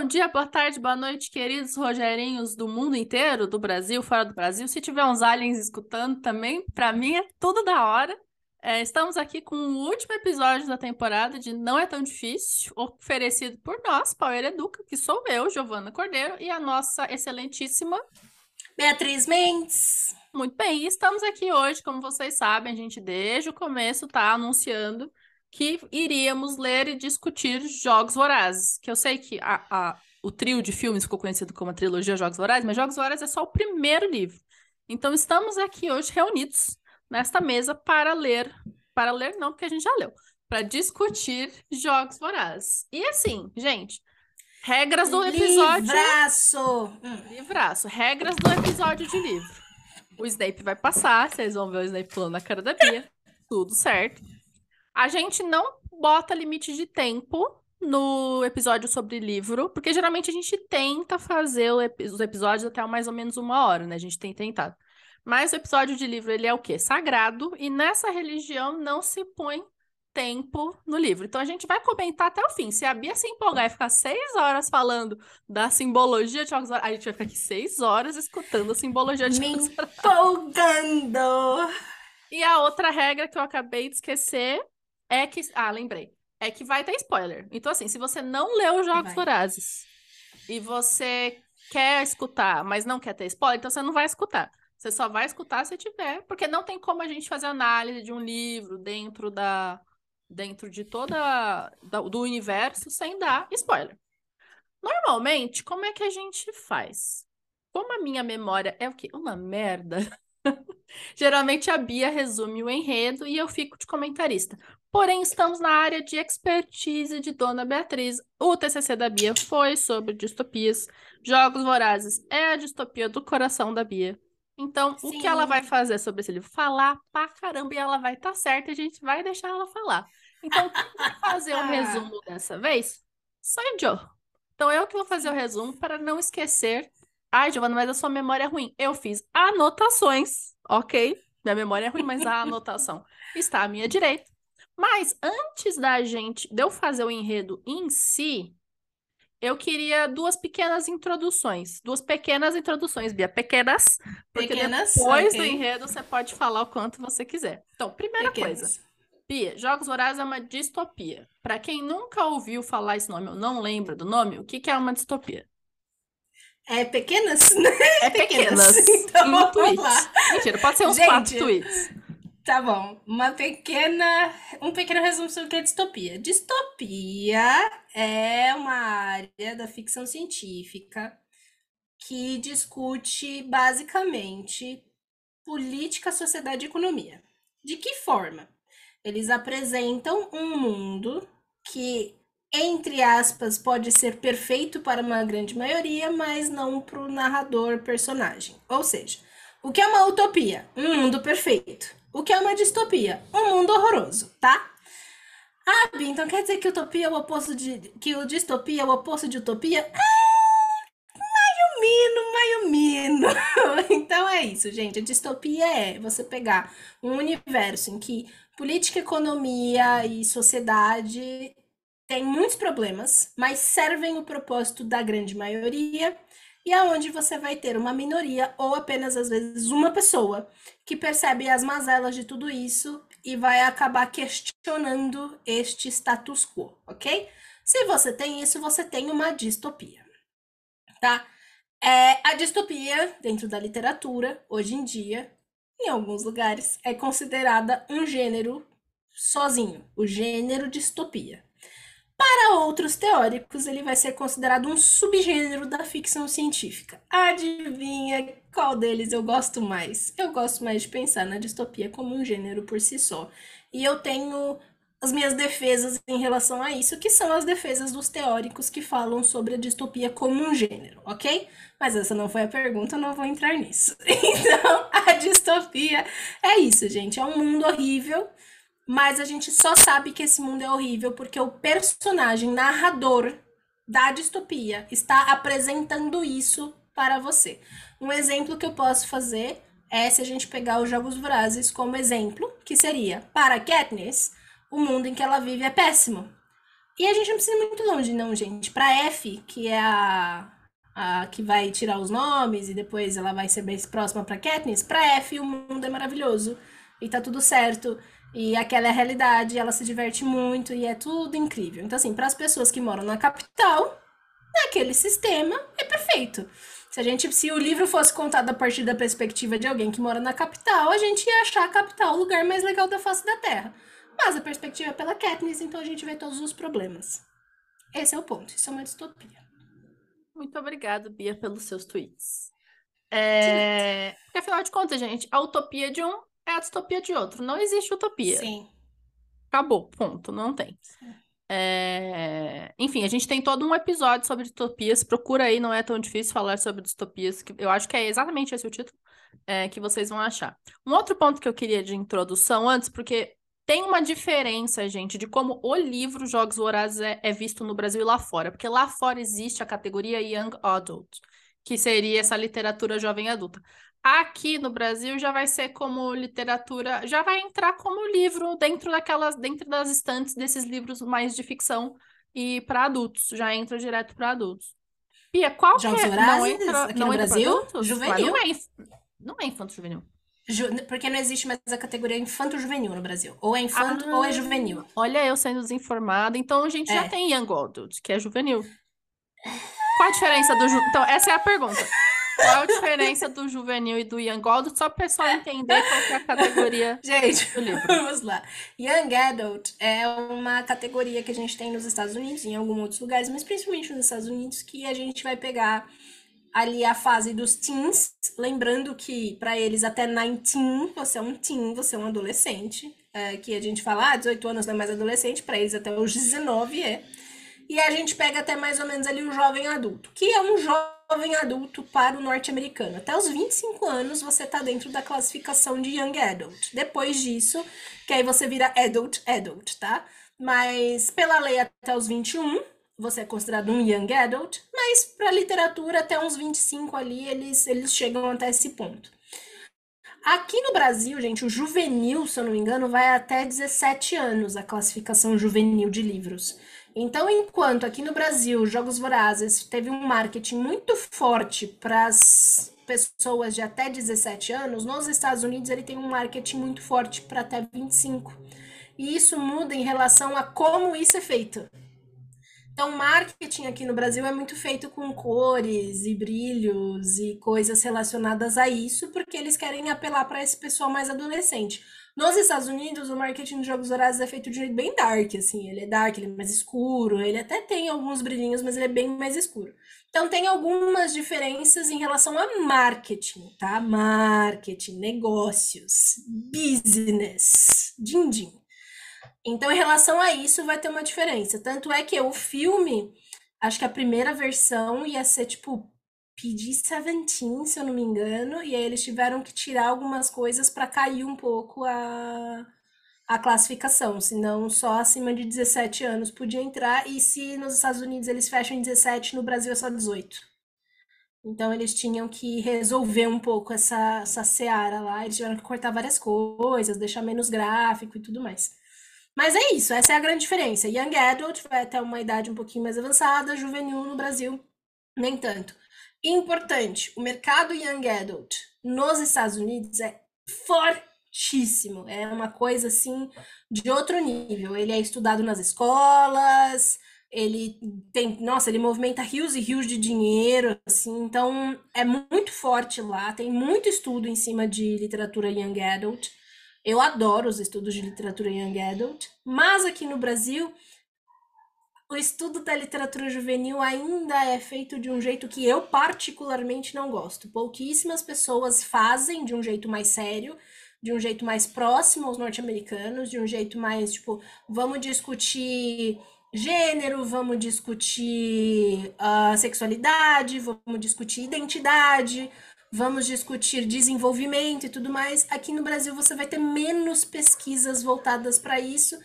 bom dia, boa tarde, boa noite, queridos Rogerinhos do mundo inteiro, do Brasil, fora do Brasil. Se tiver uns aliens escutando também, para mim é tudo da hora. É, estamos aqui com o último episódio da temporada de Não é Tão Difícil, oferecido por nós, Power Educa, que sou eu, Giovana Cordeiro, e a nossa excelentíssima Beatriz Mendes. Muito bem, e estamos aqui hoje, como vocês sabem, a gente desde o começo está anunciando que iríamos ler e discutir Jogos Vorazes, que eu sei que a, a, o trio de filmes ficou conhecido como a trilogia Jogos Vorazes, mas Jogos Vorazes é só o primeiro livro. Então estamos aqui hoje reunidos nesta mesa para ler, para ler não, porque a gente já leu, para discutir Jogos Vorazes. E assim, gente, regras do episódio... Livraço! Livraço. Regras do episódio de livro. O Snape vai passar, vocês vão ver o Snape pulando na cara da Bia. Tudo certo. A gente não bota limite de tempo no episódio sobre livro, porque geralmente a gente tenta fazer os episódios até mais ou menos uma hora, né? A gente tem tentado. Mas o episódio de livro, ele é o quê? Sagrado, e nessa religião não se põe tempo no livro. Então a gente vai comentar até o fim. Se a Bia se empolgar e ficar seis horas falando da simbologia de jogos a gente vai ficar aqui seis horas escutando a simbologia de Me jogos empolgando! E a outra regra que eu acabei de esquecer é que. Ah, lembrei. É que vai ter spoiler. Então, assim, se você não leu os Jogos Vorazes e você quer escutar, mas não quer ter spoiler, então você não vai escutar. Você só vai escutar se tiver, porque não tem como a gente fazer análise de um livro dentro da dentro de toda da, do universo sem dar spoiler. Normalmente, como é que a gente faz? Como a minha memória é o quê? Uma merda. Geralmente a Bia resume o enredo e eu fico de comentarista. Porém, estamos na área de expertise de Dona Beatriz. O TCC da Bia foi sobre distopias. Jogos Vorazes é a distopia do coração da Bia. Então, Sim. o que ela vai fazer sobre esse livro? Falar pra caramba e ela vai estar tá certa e a gente vai deixar ela falar. Então, quem vai fazer o resumo dessa vez? Sou eu. Então, eu que vou fazer o resumo para não esquecer. Ai, Giovana, mas a sua memória é ruim. Eu fiz anotações, ok? Minha memória é ruim, mas a anotação está à minha direita. Mas antes da gente, de eu fazer o enredo em si, eu queria duas pequenas introduções. Duas pequenas introduções, Bia. Pequenas. Porque pequenas, depois okay. do enredo você pode falar o quanto você quiser. Então, primeira pequenas. coisa. Bia, Jogos Vorazes é uma distopia. Para quem nunca ouviu falar esse nome ou não lembra do nome, o que, que é uma distopia? É pequenas? É pequenas. pequenas. Então, um tweet. Mentira, pode ser uns Gente, quatro tweets. Tá bom. Uma pequena, um pequeno resumo sobre o que é distopia. Distopia é uma área da ficção científica que discute basicamente política, sociedade e economia. De que forma? Eles apresentam um mundo que, entre aspas, pode ser perfeito para uma grande maioria, mas não para o narrador personagem. Ou seja, o que é uma utopia? Um mundo perfeito. O que é uma distopia? Um mundo horroroso, tá? Ah, Bi, então quer dizer que utopia é o oposto de. que o distopia é o oposto de utopia? Ah, maio mino, maio mino. então é isso, gente. A distopia é você pegar um universo em que política, economia e sociedade têm muitos problemas, mas servem o propósito da grande maioria e aonde você vai ter uma minoria ou apenas às vezes uma pessoa que percebe as mazelas de tudo isso e vai acabar questionando este status quo, ok? Se você tem isso, você tem uma distopia, tá? É, a distopia, dentro da literatura, hoje em dia, em alguns lugares, é considerada um gênero sozinho, o gênero distopia. Para outros teóricos, ele vai ser considerado um subgênero da ficção científica. Adivinha qual deles eu gosto mais? Eu gosto mais de pensar na distopia como um gênero por si só. E eu tenho as minhas defesas em relação a isso, que são as defesas dos teóricos que falam sobre a distopia como um gênero, ok? Mas essa não foi a pergunta, não vou entrar nisso. Então, a distopia é isso, gente. É um mundo horrível mas a gente só sabe que esse mundo é horrível porque o personagem narrador da distopia está apresentando isso para você. Um exemplo que eu posso fazer é se a gente pegar os Jogos Vorazes como exemplo, que seria, para Katniss, o mundo em que ela vive é péssimo. E a gente não precisa ir muito longe, não, gente. Para F, que é a, a que vai tirar os nomes e depois ela vai ser bem próxima para Katniss, para F o mundo é maravilhoso e tá tudo certo. E aquela é a realidade, ela se diverte muito e é tudo incrível. Então, assim, para as pessoas que moram na capital, naquele sistema, é perfeito. Se a gente, se o livro fosse contado a partir da perspectiva de alguém que mora na capital, a gente ia achar a capital o lugar mais legal da face da Terra. Mas a perspectiva é pela Katniss, então a gente vê todos os problemas. Esse é o ponto. Isso é uma distopia. Muito obrigada, Bia, pelos seus tweets. É... Porque, afinal de contas, gente, a utopia de um é a distopia de outro. Não existe utopia. Sim. Acabou, ponto. Não tem. É... Enfim, a gente tem todo um episódio sobre distopias. Procura aí, não é tão difícil falar sobre distopias. Que eu acho que é exatamente esse o título é, que vocês vão achar. Um outro ponto que eu queria de introdução antes, porque tem uma diferença, gente, de como o livro Jogos Vorazes é, é, visto no Brasil e lá fora. Porque lá fora existe a categoria Young Adult, que seria essa literatura jovem adulta. Aqui no Brasil já vai ser como literatura, já vai entrar como livro dentro daquelas, dentro das estantes desses livros mais de ficção e para adultos, já entra direto para adultos. Pia, qual Jogos que é? Vorazes, não entra, aqui não no entra Brasil? Juvenil? Não é, não é infanto juvenil. Porque não existe mais a categoria infanto-juvenil no Brasil. Ou é infanto ah, ou é juvenil. Olha, eu sendo desinformada. Então a gente é. já tem Young Adult, que é juvenil. Qual a diferença do. Ju... Então, essa é a pergunta. Qual a diferença do juvenil e do Young Adult? Só para o pessoal entender qual é a categoria gente, do livro. Vamos lá. Young Adult é uma categoria que a gente tem nos Estados Unidos, em alguns outros lugares, mas principalmente nos Estados Unidos, que a gente vai pegar ali a fase dos teens, lembrando que para eles até 19 você é um teen, você é um adolescente, é, que a gente fala, ah, 18 anos não é mais adolescente, para eles até os 19 é. E a gente pega até mais ou menos ali o jovem adulto, que é um jovem adulto para o norte-americano. Até os 25 anos você está dentro da classificação de young adult. Depois disso, que aí você vira adult adult, tá? Mas pela lei até os 21, você é considerado um young adult, mas para literatura até uns 25 ali eles, eles chegam até esse ponto. Aqui no Brasil, gente, o juvenil, se eu não me engano, vai até 17 anos a classificação juvenil de livros. Então, enquanto aqui no Brasil, Jogos Vorazes teve um marketing muito forte para as pessoas de até 17 anos, nos Estados Unidos ele tem um marketing muito forte para até 25. E isso muda em relação a como isso é feito. Então, marketing aqui no Brasil é muito feito com cores e brilhos e coisas relacionadas a isso, porque eles querem apelar para esse pessoal mais adolescente. Nos Estados Unidos, o marketing de jogos horários é feito de jeito bem dark, assim. Ele é dark, ele é mais escuro, ele até tem alguns brilhinhos, mas ele é bem mais escuro. Então, tem algumas diferenças em relação a marketing, tá? Marketing, negócios, business, din-din. Então, em relação a isso, vai ter uma diferença. Tanto é que o filme, acho que a primeira versão ia ser tipo PG-17, se eu não me engano, e aí eles tiveram que tirar algumas coisas para cair um pouco a, a classificação, senão só acima de 17 anos podia entrar, e se nos Estados Unidos eles fecham em 17, no Brasil é só 18. Então eles tinham que resolver um pouco essa, essa seara lá, eles tiveram que cortar várias coisas, deixar menos gráfico e tudo mais. Mas é isso, essa é a grande diferença. Young Adult vai até uma idade um pouquinho mais avançada, juvenil no Brasil, nem tanto. Importante, o mercado Young Adult nos Estados Unidos é fortíssimo. É uma coisa assim de outro nível. Ele é estudado nas escolas, ele tem, nossa, ele movimenta rios e rios de dinheiro, assim, então é muito forte lá, tem muito estudo em cima de literatura young adult. Eu adoro os estudos de literatura young adult, mas aqui no Brasil o estudo da literatura juvenil ainda é feito de um jeito que eu particularmente não gosto. Pouquíssimas pessoas fazem de um jeito mais sério, de um jeito mais próximo aos norte-americanos, de um jeito mais tipo, vamos discutir gênero, vamos discutir uh, sexualidade, vamos discutir identidade, vamos discutir desenvolvimento e tudo mais. Aqui no Brasil você vai ter menos pesquisas voltadas para isso.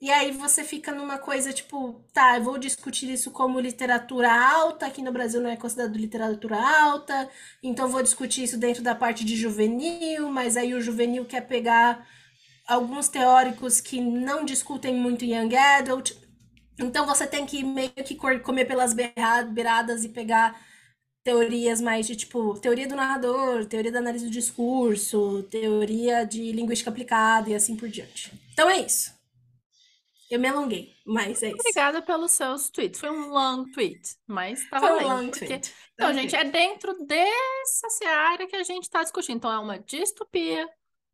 E aí você fica numa coisa tipo, tá, eu vou discutir isso como literatura alta, aqui no Brasil não é considerado literatura alta, então vou discutir isso dentro da parte de juvenil, mas aí o juvenil quer pegar alguns teóricos que não discutem muito young adult. Então você tem que meio que comer pelas beiradas e pegar teorias mais de tipo teoria do narrador, teoria da análise do discurso, teoria de linguística aplicada e assim por diante. Então é isso. Eu me alonguei, mas é isso. Obrigada pelos seus tweets. Foi um long tweet, mas estava Foi um long porque... tweet. Então, Ok. gente, é dentro dessa seara que a gente está discutindo. Então, é uma distopia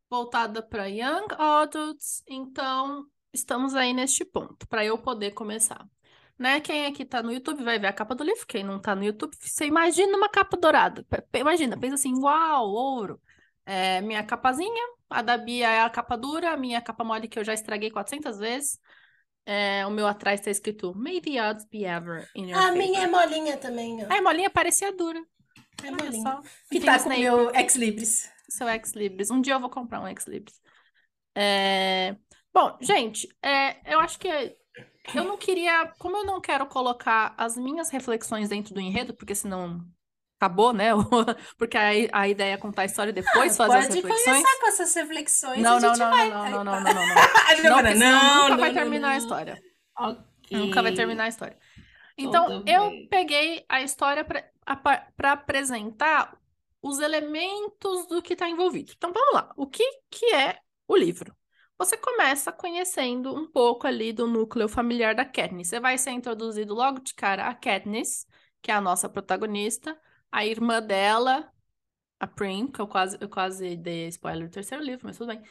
voltada para young adults. Então, estamos aí neste ponto, para eu poder começar. Né? Quem aqui tá no YouTube vai ver a capa do livro. Quem não tá no YouTube, você imagina uma capa dourada. Imagina, pensa assim, uau, ouro. É, minha capazinha, a da Bia é a capa dura, a minha capa mole que eu já estraguei 400 vezes. É, o meu atrás tá escrito May the odds be ever in your A favor. minha é molinha também, ó. Ai, molinha parecia dura. É Olha molinha. só. Que Tem tá com o meu ex-libris. seu ex-libris. Um dia eu vou comprar um ex-libris. É, Bom, gente, é, eu acho que eu não queria, como eu não quero colocar as minhas reflexões dentro do enredo, porque senão acabou, né? Porque a, a ideia é contar a história depois fazer as Pode reflexões. começar com essas reflexões. Não, não, não, vai. não, Ai, não, não, não, não, não. Ah, Não, nunca vai terminar a história. Nunca vai terminar a história. Então, Tudo eu bem. peguei a história para apresentar os elementos do que está envolvido. Então, vamos lá. O que, que é o livro? Você começa conhecendo um pouco ali do núcleo familiar da Katniss. Você vai ser introduzido logo de cara a Katniss, que é a nossa protagonista, a irmã dela, a Prim, que eu quase, eu quase dei spoiler do terceiro livro, mas tudo bem.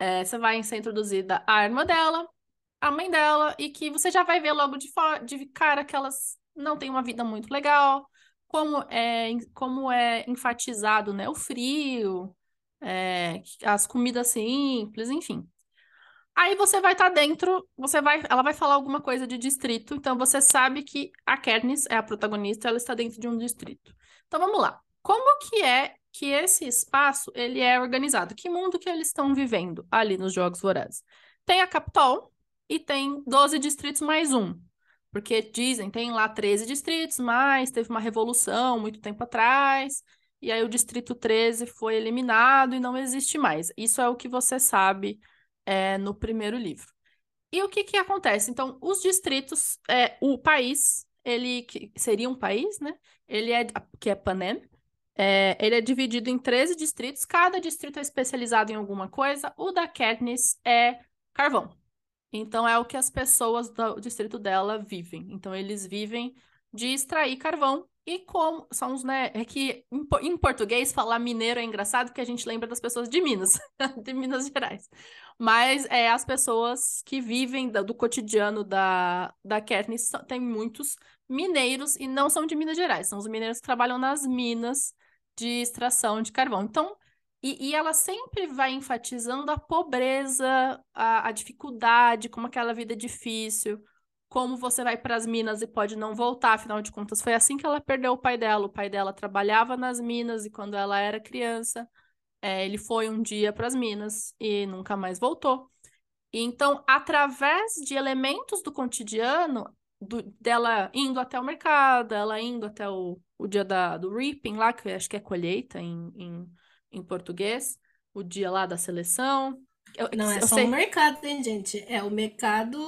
É, você vai ser introduzida a irmã dela, a mãe dela, e que você já vai ver logo de, de cara que elas não têm uma vida muito legal, como é, como é enfatizado, né, o frio, é, as comidas simples, enfim. Aí você vai estar dentro, você vai, ela vai falar alguma coisa de distrito, então você sabe que a Katniss é a protagonista, ela está dentro de um distrito. Então vamos lá. Como que é que esse espaço ele é organizado? Que mundo que eles estão vivendo ali nos Jogos Vorazes? Tem a Capitol e tem 12 distritos mais um. Porque dizem, tem lá 13 distritos, mas teve uma revolução muito tempo atrás, e aí o distrito 13 foi eliminado e não existe mais. Isso é o que você sabe é, no primeiro livro. E o que que acontece? Então, os distritos, é, o país, ele que seria um país, né? Ele é, que é Panem, é, ele é dividido em 13 distritos, cada distrito é especializado em alguma coisa. O da Katniss é carvão. Então, é o que as pessoas do distrito dela vivem. Então, eles vivem de extrair carvão. E como são os, né? É que em, po- em português falar mineiro é engraçado porque a gente lembra das pessoas de Minas, de Minas Gerais. Mas é as pessoas que vivem da- do cotidiano da, da são- tem muitos mineiros e não são de Minas Gerais, são os mineiros que trabalham nas minas de extração de carvão. Então, e, e ela sempre vai enfatizando a pobreza, a, a dificuldade, como aquela vida é difícil, como você vai para as minas e pode não voltar, afinal de contas, foi assim que ela perdeu o pai dela. O pai dela trabalhava nas minas e quando ela era criança, é, ele foi um dia para as minas e nunca mais voltou. E então, através de elementos do cotidiano, do- dela indo até o mercado, ela indo até o, o dia da, do reaping lá, que acho que é colheita em, em, em português, o dia lá da seleção. Eu, Não é eu só sei- o mercado, hein, gente? É o mercado.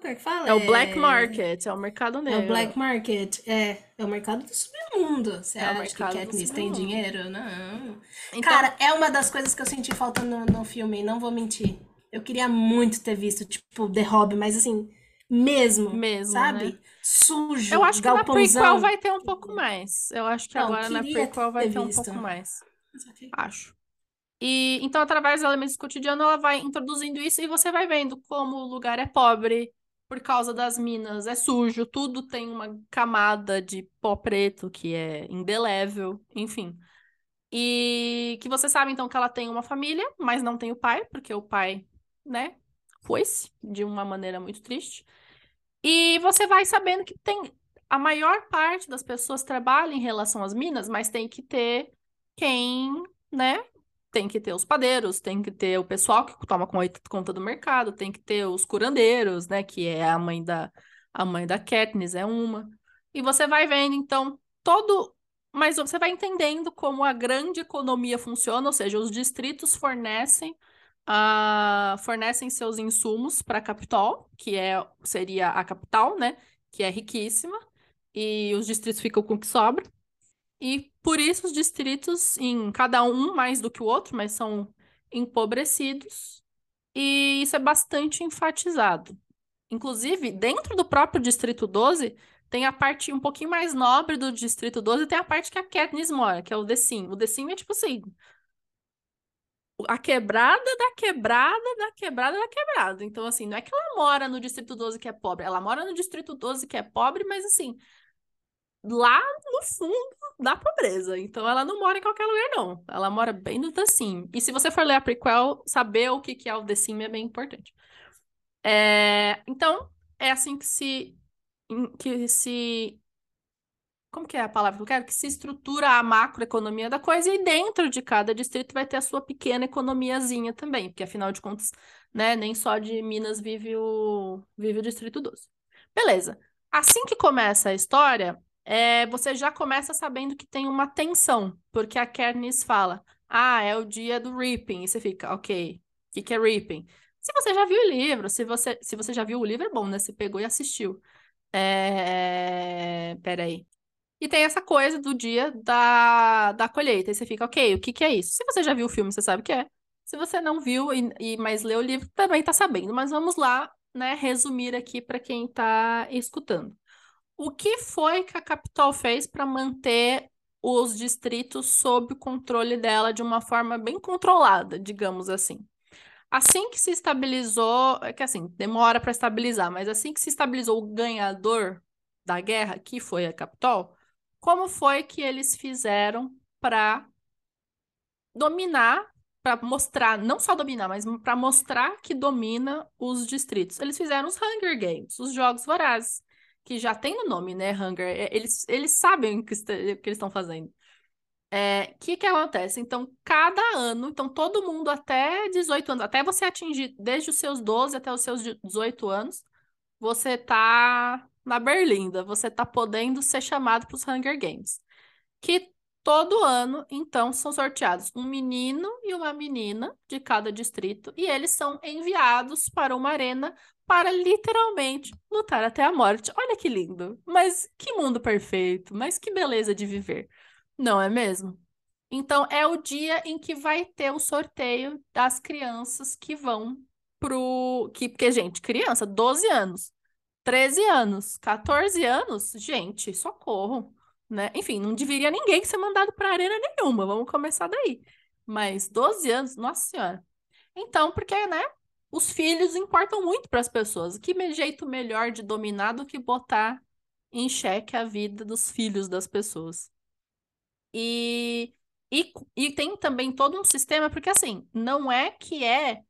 Como é que fala? é o black market, é o mercado É negro. o black market. É, é o mercado do submundo. Você É o acha mercado que Katniss tem dinheiro? Não. Então, Cara, é uma das coisas que eu senti falta no, no filme, não vou mentir. Eu queria muito ter visto, tipo, The Hobbit, mas assim, mesmo, Mesmo, sabe? né? Sujo, eu acho que na prequel vai ter um pouco mais. Eu acho que Não, agora na prequel vai ter um pouco mais. Acho. E então, através dos elementos do cotidiano, ela vai introduzindo isso e você vai vendo como o lugar é pobre por causa das minas, é sujo, tudo tem uma camada de pó preto que é indelével, enfim. E que você sabe, então, que ela tem uma família, mas não tem o pai, porque o pai, né, foi-se de uma maneira muito triste. E você vai sabendo que tem a maior parte das pessoas trabalha em relação às minas, mas tem que ter quem, né? Tem que ter os padeiros, tem que ter o pessoal que toma con- conta do mercado, tem que ter os curandeiros, né? Que é a mãe da a mãe da Katniss é uma. E você vai vendo então todo, mas você vai entendendo como a grande economia funciona, ou seja, os distritos fornecem uh, fornecem seus insumos para a capital, que é, seria a capital, né? Que é riquíssima, e os distritos ficam com o que sobra. E por isso os distritos, em cada um mais do que o outro, mas são empobrecidos, e isso é bastante enfatizado. Inclusive, dentro do próprio Distrito 12, tem a parte um pouquinho mais nobre do Distrito 12, tem a parte que a Katniss mora, que é o Decim. O Decim é tipo assim, a quebrada da quebrada da quebrada da quebrada. Então, assim, não é que ela mora no Distrito 12 que é pobre, ela mora no Distrito 12 que é pobre, mas assim, lá no fundo da pobreza. Então ela não mora em qualquer lugar, não. Ela mora bem no The Sim. E se você for ler a prequel, saber o que, é o The Sim é bem importante. É... Então, é assim que se... que se... Como que é a palavra que eu quero? Que se estrutura a macroeconomia da coisa e dentro de cada distrito vai ter a sua pequena economiazinha também, porque afinal de contas, né, nem só de Minas vive o, vive o Distrito 12. Beleza. Assim que começa a história, é, você já começa sabendo que tem uma tensão, porque a Kernis fala, ah, é o dia do Reaping, e você fica, ok, o que, que é Reaping? Se você já viu o livro, se você, se você já viu o livro, é bom, né? Você pegou e assistiu. É... Peraí. E tem essa coisa do dia da, da colheita. E você fica, ok, o que, que é isso? Se você já viu o filme, você sabe o que é. Se você não viu e, e mas leu o livro, também tá sabendo. Mas vamos lá, né, resumir aqui para quem tá escutando. O que foi que a Capitol fez para manter os distritos sob o controle dela de uma forma bem controlada, digamos assim? Assim que se estabilizou, é que assim, demora para estabilizar, mas assim que se estabilizou o ganhador da guerra, que foi a Capitol, como foi que eles fizeram para dominar, para mostrar, não só dominar, mas para mostrar que domina os distritos? Eles fizeram os Hunger Games, os Jogos Vorazes que já tem no nome, né, Hunger, é, eles, eles sabem o que, que eles estão fazendo. O é, que que acontece? Então, cada ano, então todo mundo até 18 anos, até você atingir, desde os seus 12 até os seus 18 anos, você tá na Berlinda, você tá podendo ser chamado para os Hunger Games. Que todo ano, então, são sorteados um menino e uma menina de cada distrito, e eles são enviados para uma arena para literalmente lutar até a morte. Olha que lindo! Mas que mundo perfeito! Mas que beleza de viver! Não é mesmo? Então é o dia em que vai ter o sorteio das crianças que vão pro que porque gente, criança, 12 anos, 13 anos, 14 anos, gente, socorro, né? Enfim, não deveria ninguém ser mandado para arena nenhuma. Vamos começar daí. Mas 12 anos, nossa senhora. Então, porque, né? os filhos importam muito para as pessoas. Que jeito melhor de dominar do que botar em xeque a vida dos filhos das pessoas. E, e, e tem também todo um sistema, porque assim, não é que é.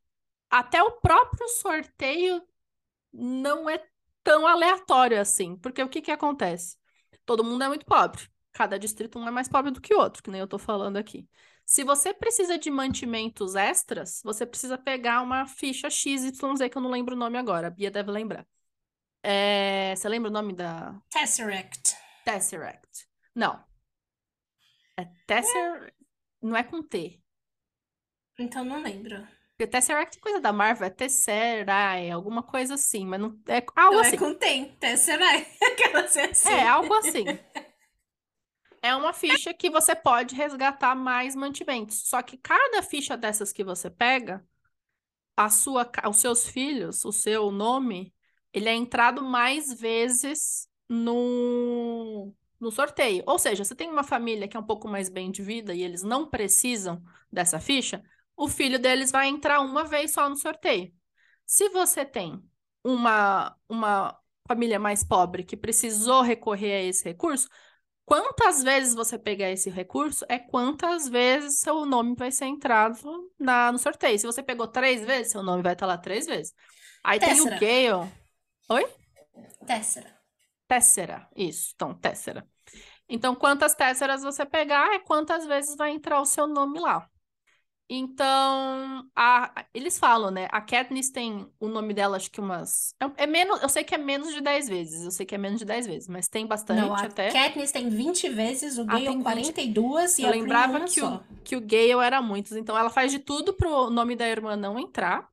Até o próprio sorteio não é tão aleatório assim. Porque o que, que acontece? Todo mundo é muito pobre. Cada distrito um é mais pobre do que o outro, que nem eu tô falando aqui. Se você precisa de mantimentos extras, você precisa pegar uma ficha XYZ, que eu não lembro o nome agora. A Bia deve lembrar. É... Você lembra o nome da. Tesseract. Tesseract. Não. É Tesseract. É. Não é com T. Então não lembro. Porque Tesseract é coisa da Marvel, é Tesseract, alguma coisa assim, mas não. É algo não, é assim. é com T, Tesseract. Aquela assim. É, algo assim. é uma ficha que você pode resgatar mais mantimentos. Só que cada ficha dessas que você pega, a sua, os seus filhos, o seu nome, ele é entrado mais vezes no, no sorteio. Ou seja, você tem uma família que é um pouco mais bem de vida e eles não precisam dessa ficha, o filho deles vai entrar uma vez só no sorteio. Se você tem uma, uma família mais pobre que precisou recorrer a esse recurso, Quantas vezes você pegar esse recurso é quantas vezes seu nome vai ser entrado na, no sorteio. Se você pegou três vezes, seu nome vai estar lá três vezes. Aí Tessera. tem o Gale. Oi? Tessera. Tessera, isso. Então, Tessera. Então, quantas tesseras você pegar é quantas vezes vai entrar o seu nome lá. Então, a, eles falam, né? A Katniss tem o nome dela, acho que umas. É, é, menos, eu sei que é menos de 10 vezes. Eu sei que é menos de 10 vezes, mas tem bastante Não, a até. Katniss tem 20 vezes, o Ah, Gale tem 42 20. e Eu a lembrava que só. o, que o Gale era muitos. Então, ela faz de tudo pro nome da irmã não entrar.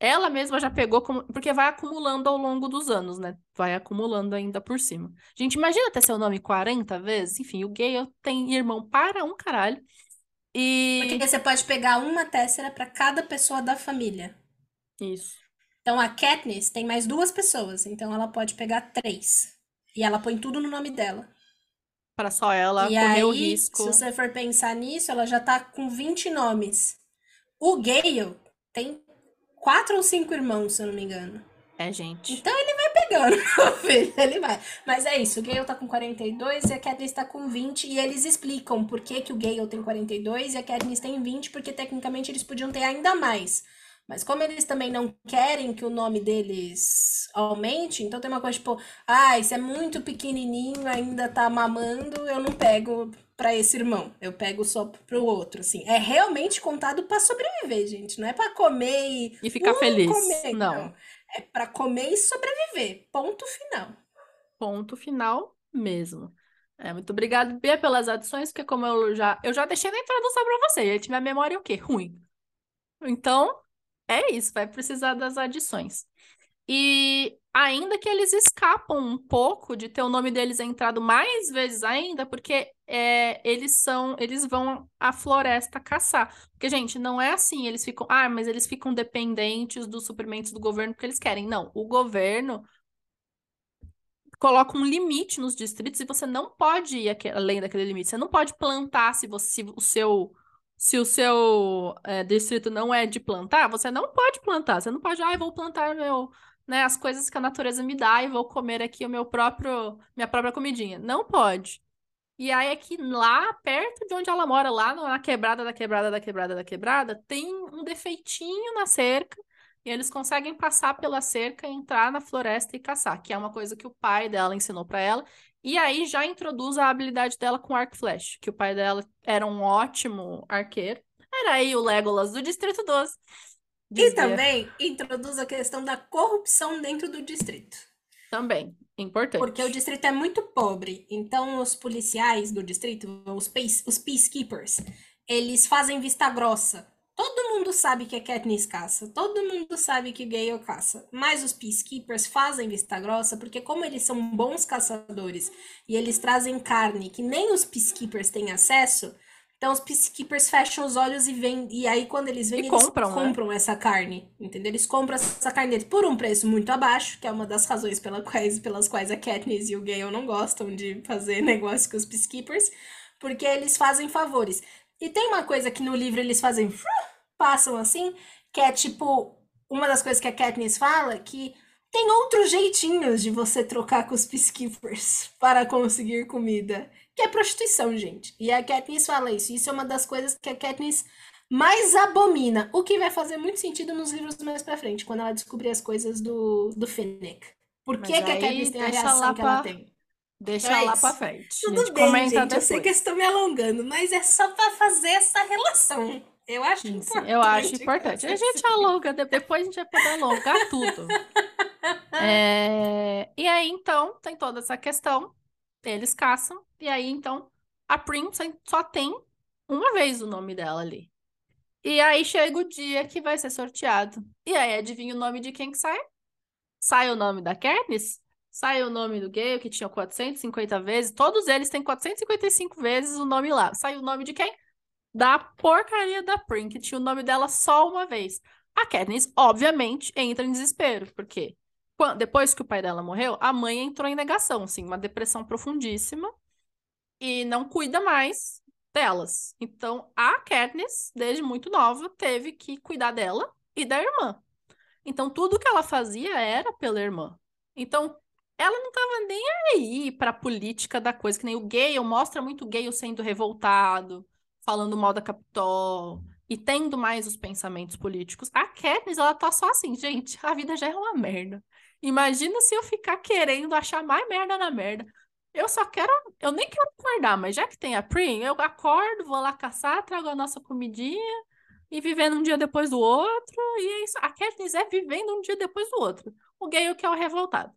Ela mesma já pegou como. Porque vai acumulando ao longo dos anos, né? Vai acumulando ainda por cima. Gente, imagina ter seu nome 40 vezes. Enfim, o Gale tem irmão para um caralho. Porque E. você pode pegar uma tessera para cada pessoa da família. Isso. Então a Katniss tem mais duas pessoas, então ela pode pegar três. E ela põe tudo no nome dela. Para só ela E correr o aí, risco. se você for pensar nisso, ela já tá com 20 nomes. O Gale tem quatro ou cinco irmãos, se eu não me engano. É, gente. Então ele vai pegando, meu filho, ele vai. Mas é isso, o Gale tá com 42 e a Katniss tá com 20. E eles explicam por que, que o Gale tem 42 e a Katniss tem 20, porque tecnicamente eles podiam ter ainda mais. Mas como eles também não querem que o nome deles aumente, então tem uma coisa tipo, ah, isso é muito pequenininho, ainda tá mamando, eu não pego pra esse irmão, eu pego só pro outro, assim. É realmente contado pra sobreviver, gente, não é pra comer e E ficar uh, feliz. comer, Não. É pra comer e sobreviver. Ponto final. Ponto final mesmo. É, muito obrigada, Bia, pelas adições, porque como eu já, eu já deixei na introdução para você, gente, minha memória é o quê? Ruim. Então, é isso, vai precisar das adições. E ainda que eles escapam um pouco de ter o nome deles entrado mais vezes ainda, porque é, eles são, eles vão à floresta caçar. Porque, gente, não é assim, eles ficam, ah, mas eles ficam dependentes dos suprimentos do governo porque eles querem. Não, o governo coloca um limite nos distritos e você não pode ir além daquele limite. Você não pode plantar se você o seu se o seu é, distrito não é de plantar, você não pode plantar. Você não pode, ah, eu vou plantar meu, né, as coisas que a natureza me dá e vou comer aqui o meu próprio minha própria comidinha. Não pode. E aí aqui lá perto de onde ela mora, lá na quebrada da quebrada da quebrada da quebrada, tem um defeitinho na cerca e eles conseguem passar pela cerca, entrar na floresta e caçar, que é uma coisa que o pai dela ensinou pra ela. E aí já introduz a habilidade dela com arco flecha, que o pai dela era um ótimo arqueiro. Era aí o Legolas do Distrito 12. E também introduz a questão da corrupção dentro do distrito. Também, importante. Porque o distrito é muito pobre. Então, os policiais do distrito, os, peace, os peacekeepers, eles fazem vista grossa. Todo mundo sabe que a Katniss caça. Todo mundo sabe que o Gale caça. Mas os peacekeepers fazem vista grossa porque, como eles são bons caçadores e eles trazem carne que nem os peacekeepers têm acesso, então os peacekeepers fecham os olhos e vêm. E aí, quando eles vêm, eles compram, né? compram essa carne. Entendeu? Eles compram essa carne deles por um preço muito abaixo, que é uma das razões pela quais, pelas quais a Katniss e o Gale não gostam de fazer negócio com os peacekeepers, porque eles fazem favores. E tem uma coisa que no livro eles fazem, passam assim, que é tipo, uma das coisas que a Katniss fala, que tem outros jeitinhos de você trocar com os peacekeepers para conseguir comida, que é prostituição, gente. E a Katniss fala isso. Isso é uma das coisas que a Katniss mais abomina, o que vai fazer muito sentido nos livros mais pra frente, quando ela descobrir as coisas do, do Finnick. Por que, que a Katniss tem a reação que ela tem? Deixa Então é lá isso. pra frente. Tudo bem, gente. Eu sei que eu depois. estou me alongando, mas é só pra fazer essa relação. Eu acho Sim, importante. eu acho importante. A gente alonga, de- depois a gente vai poder alongar tudo. É, E aí, então, tem toda essa questão. Eles caçam. E aí, então, a Prince só tem uma vez o nome dela ali. E aí chega o dia que vai ser sorteado. E aí, adivinha o nome de quem que sai? Sai o nome da Katniss? Sai o nome do Gale, que tinha 450 vezes. Todos eles têm 455 vezes o nome lá. Sai o nome de quem? Da porcaria da Prim, que tinha o nome dela só uma vez. A Katniss, obviamente, entra em desespero, porque depois que o pai dela morreu, a mãe entrou em negação, assim, uma depressão profundíssima e não cuida mais delas. Então, a Katniss, desde muito nova, teve que cuidar dela e da irmã. Então, tudo que ela fazia era pela irmã. Então, ela não tava nem aí pra política da coisa, que nem o Gale, mostra muito o Gale sendo revoltado, falando mal da Capitol e tendo mais os pensamentos políticos. A Katniss, ela tá só assim, gente, a vida já é uma merda. Imagina se eu ficar querendo achar mais merda na merda. Eu só quero, eu nem quero acordar, mas já que tem a Prim, eu acordo, vou lá caçar, trago a nossa comidinha, e vivendo um dia depois do outro, e é isso. A Katniss é vivendo um dia depois do outro. O Gale que é o revoltado.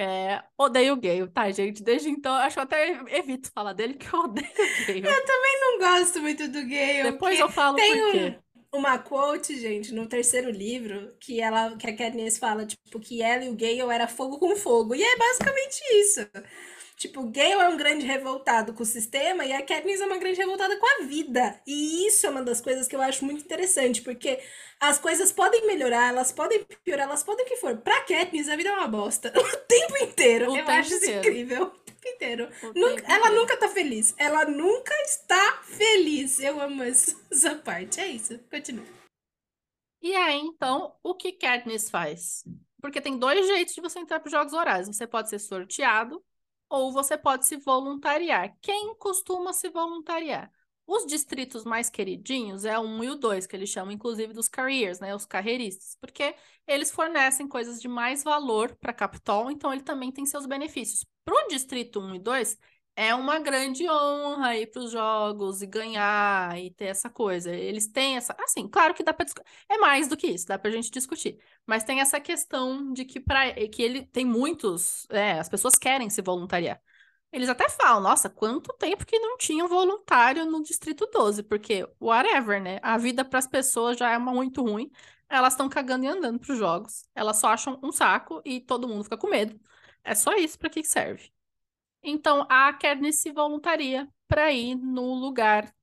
É, odeio o Gale, tá, gente? Desde então, acho que eu até evito falar dele, que eu odeio o Gale. Eu também não gosto muito do Gale. Depois eu falo tem por quê. Um, uma quote, gente, no terceiro livro, que ela, que a Katniss fala, tipo, que ela e o Gale era fogo com fogo. E é basicamente isso. Tipo, o Gale é um grande revoltado com o sistema e a Katniss é uma grande revoltada com a vida. E isso é uma das coisas que eu acho muito interessante, porque as coisas podem melhorar, elas podem piorar, elas podem o que for. Pra Katniss, a vida é uma bosta. O tempo inteiro. O eu tempo acho isso incrível. Tempo inteiro. O Nunca- tempo ela inteiro. nunca tá feliz. Ela nunca está feliz. Eu amo essa essa parte. É isso. Continua. E aí, então, o que Katniss faz? Porque tem dois jeitos de você entrar para os Jogos Horários. Você pode ser sorteado ou você pode se voluntariar. Quem costuma se voluntariar? Os distritos mais queridinhos é o 1 e o 2, que eles chamam inclusive dos careers, né? Os carreiristas, porque eles fornecem coisas de mais valor para Capitol, então ele também tem seus benefícios. Para o distrito 1 e 2, é uma grande honra ir para os jogos e ganhar e ter essa coisa. Eles têm essa. Assim, claro que dá para. É mais do que isso, dá para a gente discutir. Mas tem essa questão de que, pra... que ele tem muitos. É, as pessoas querem se voluntariar. Eles até falam, nossa, quanto tempo que não tinha um voluntário no Distrito 12, porque whatever, né? A vida para as pessoas já é muito ruim. Elas estão cagando e andando para os jogos. Elas só acham um saco e todo mundo fica com medo. É só isso para que serve. Então, a Katniss se voluntaria para ir no lugar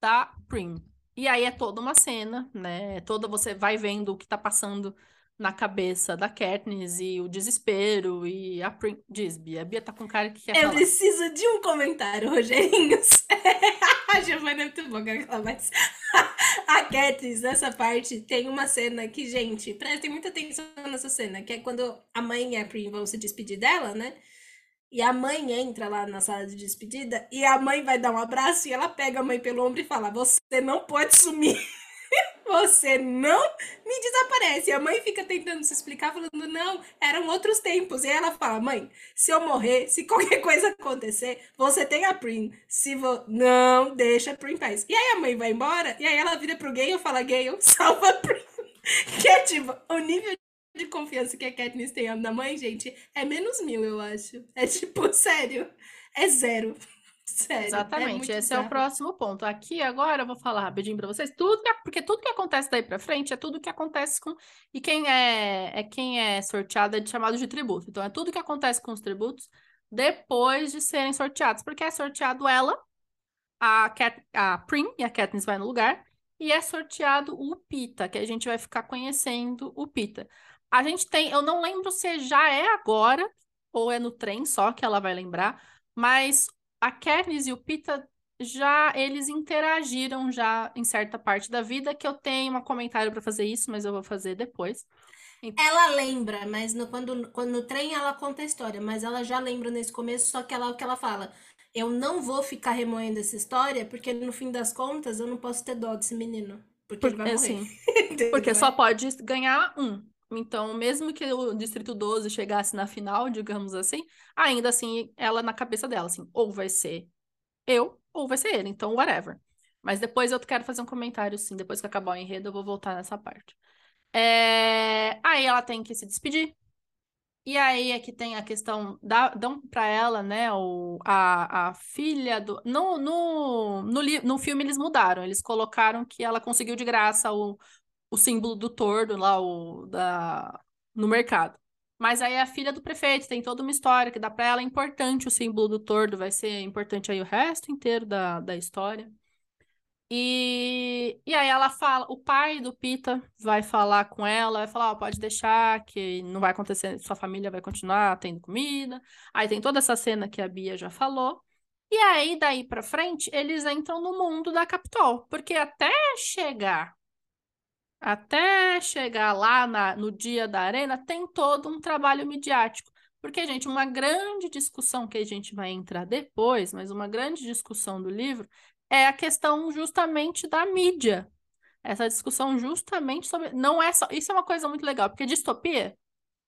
da Prim. E aí é toda uma cena, né? É Toda você vai vendo o que tá passando na cabeça da Katniss e o desespero e a Prim... Diz, Bia. A Bia tá com cara que quer Eu falar. preciso de um comentário, Rogerinhos. a Giovana é muito boa, ela mas a Katniss, nessa parte, tem uma cena que, gente, prestem muita atenção nessa cena, que é quando a mãe e a Prim vão se despedir dela, né? E a mãe entra lá na sala de despedida e a mãe vai dar um abraço e ela pega a mãe pelo ombro e fala: Você não pode sumir. Você não me desaparece. E a mãe fica tentando se explicar, falando: Não, eram outros tempos. E ela fala: Mãe, se eu morrer, se qualquer coisa acontecer, você tem a Prim. Se vo... Não, deixa a Prim paz. E aí a mãe vai embora, e aí ela vira pro Gale e fala: Gale, salva a Prim. Que é tipo, o nível de confiança que a Katniss tem na mãe, gente, é menos mil, eu acho. É tipo, sério, é zero. Sério. Exatamente, muito esse é o bizarro. próximo ponto. Aqui agora eu vou falar rapidinho para vocês tudo que, porque tudo que acontece daí para frente é tudo que acontece com e quem é é quem é sorteado é chamado de tributo. Então é tudo que acontece com os tributos depois de serem sorteados, porque é sorteado ela, a Cat, a Prim e a Katniss vai no lugar e é sorteado o Pita, que a gente vai ficar conhecendo o Pita. A gente tem, eu não lembro se já é agora ou é no trem só que ela vai lembrar, mas a Katniss e o Pita já eles interagiram já em certa parte da vida que eu tenho um comentário para fazer isso, mas eu vou fazer depois. Ela lembra, mas no, quando, quando no trem ela conta a história, mas ela já lembra nesse começo, só que ela, o que ela fala, eu não vou ficar remoendo essa história, porque no fim das contas eu não posso ter dó desse menino, porque Por- ele vai morrer. assim, porque só pode ganhar um. Então, mesmo que o Distrito 12 chegasse na final, digamos assim, ainda assim, ela na cabeça dela, assim, ou vai ser eu, ou vai ser ele, então whatever. Mas depois eu quero fazer um comentário, sim, depois que acabar o enredo, eu vou voltar nessa parte. É, Aí ela tem que se despedir. E aí é que tem a questão, dá, dão pra ela, né, o, a, a filha do... No, no, no, li- no filme eles mudaram, eles colocaram que ela conseguiu de graça o, o símbolo do tordo lá o, da, no mercado. Mas aí a filha do prefeito tem toda uma história que dá pra ela, é importante o símbolo do tordo, vai ser importante aí o resto inteiro da, da história. E, e aí ela fala, o pai do Pita vai falar com ela, vai falar, ó, pode deixar que não vai acontecer, sua família vai continuar tendo comida. Aí tem toda essa cena que a Bia já falou. E aí daí pra frente, eles entram no mundo da Capitol, porque até chegar até chegar lá na- no dia da arena, tem todo um trabalho midiático. Porque, gente, uma grande discussão que a gente vai entrar depois, mas uma grande discussão do livro é a questão justamente da mídia. Essa discussão justamente sobre. Não é só. Isso é uma coisa muito legal, porque distopia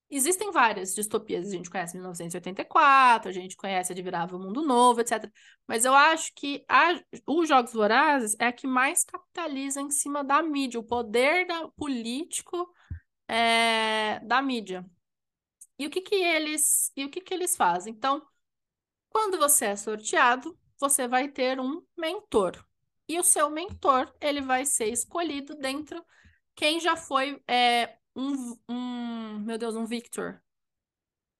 Existem várias distopias, a gente conhece 1984, a gente conhece Admirável Mundo Novo, etc. Mas eu acho que a, os Jogos Vorazes é a que mais capitaliza em cima da mídia, o poder da, político é, da mídia. E o que que eles, e o que que eles fazem? Então, quando você é sorteado, você vai ter um mentor. E o seu mentor, ele vai ser escolhido dentro quem já foi é, um, um, meu Deus, um Victor.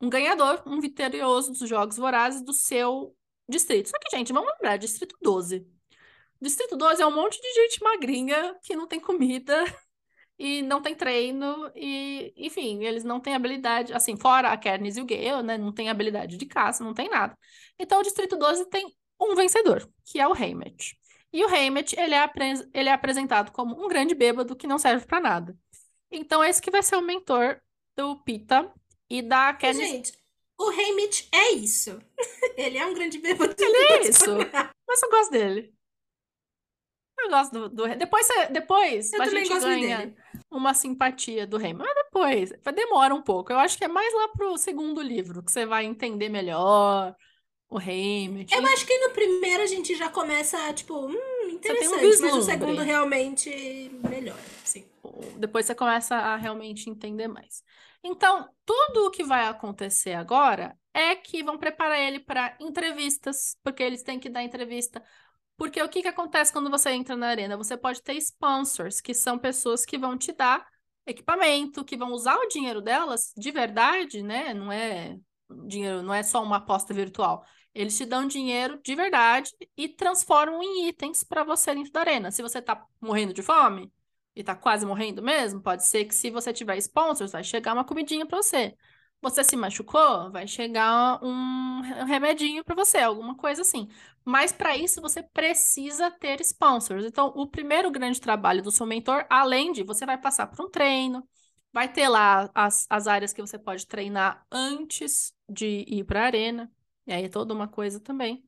Um ganhador, um vitorioso dos Jogos Vorazes do seu distrito. Só que, gente, vamos lembrar, Distrito 12. Distrito 12 é um monte de gente magrinha que não tem comida e não tem treino e, enfim, eles não têm habilidade, assim, fora a Kernis e o Gale, né, não tem habilidade de caça, não tem nada. Então, o Distrito 12 tem um vencedor, que é o Haymet. E o Haymet, ele é, ele é apresentado como um grande bêbado que não serve para nada. Então, esse que vai ser o mentor do Pita e da Kenny. Gente, o Haymitch é isso. ele é um grande bêbado. Ele é isso. Mas eu gosto dele. Eu gosto do. do... Depois, depois eu a gente ganha dele. uma simpatia do Haymitch. Mas depois, demora um pouco. Eu acho que é mais lá pro segundo livro que você vai entender melhor o Haymitch. Eu acho que no primeiro a gente já começa, tipo, hum, interessante. Um mas o segundo realmente melhora, sim depois você começa a realmente entender mais. Então, tudo o que vai acontecer agora é que vão preparar ele para entrevistas, porque eles têm que dar entrevista. Porque o que, que acontece quando você entra na arena? Você pode ter sponsors, que são pessoas que vão te dar equipamento, que vão usar o dinheiro delas de verdade, né? Não é dinheiro, não é só uma aposta virtual. Eles te dão dinheiro de verdade e transformam em itens para você dentro da arena. Se você tá morrendo de fome, e tá quase morrendo mesmo, pode ser que se você tiver sponsors, vai chegar uma comidinha para você. Você se machucou, vai chegar um remedinho para você, alguma coisa assim. Mas para isso você precisa ter sponsors. Então, o primeiro grande trabalho do seu mentor, além de você vai passar por um treino, vai ter lá as, as áreas que você pode treinar antes de ir para a arena. E aí é toda uma coisa também.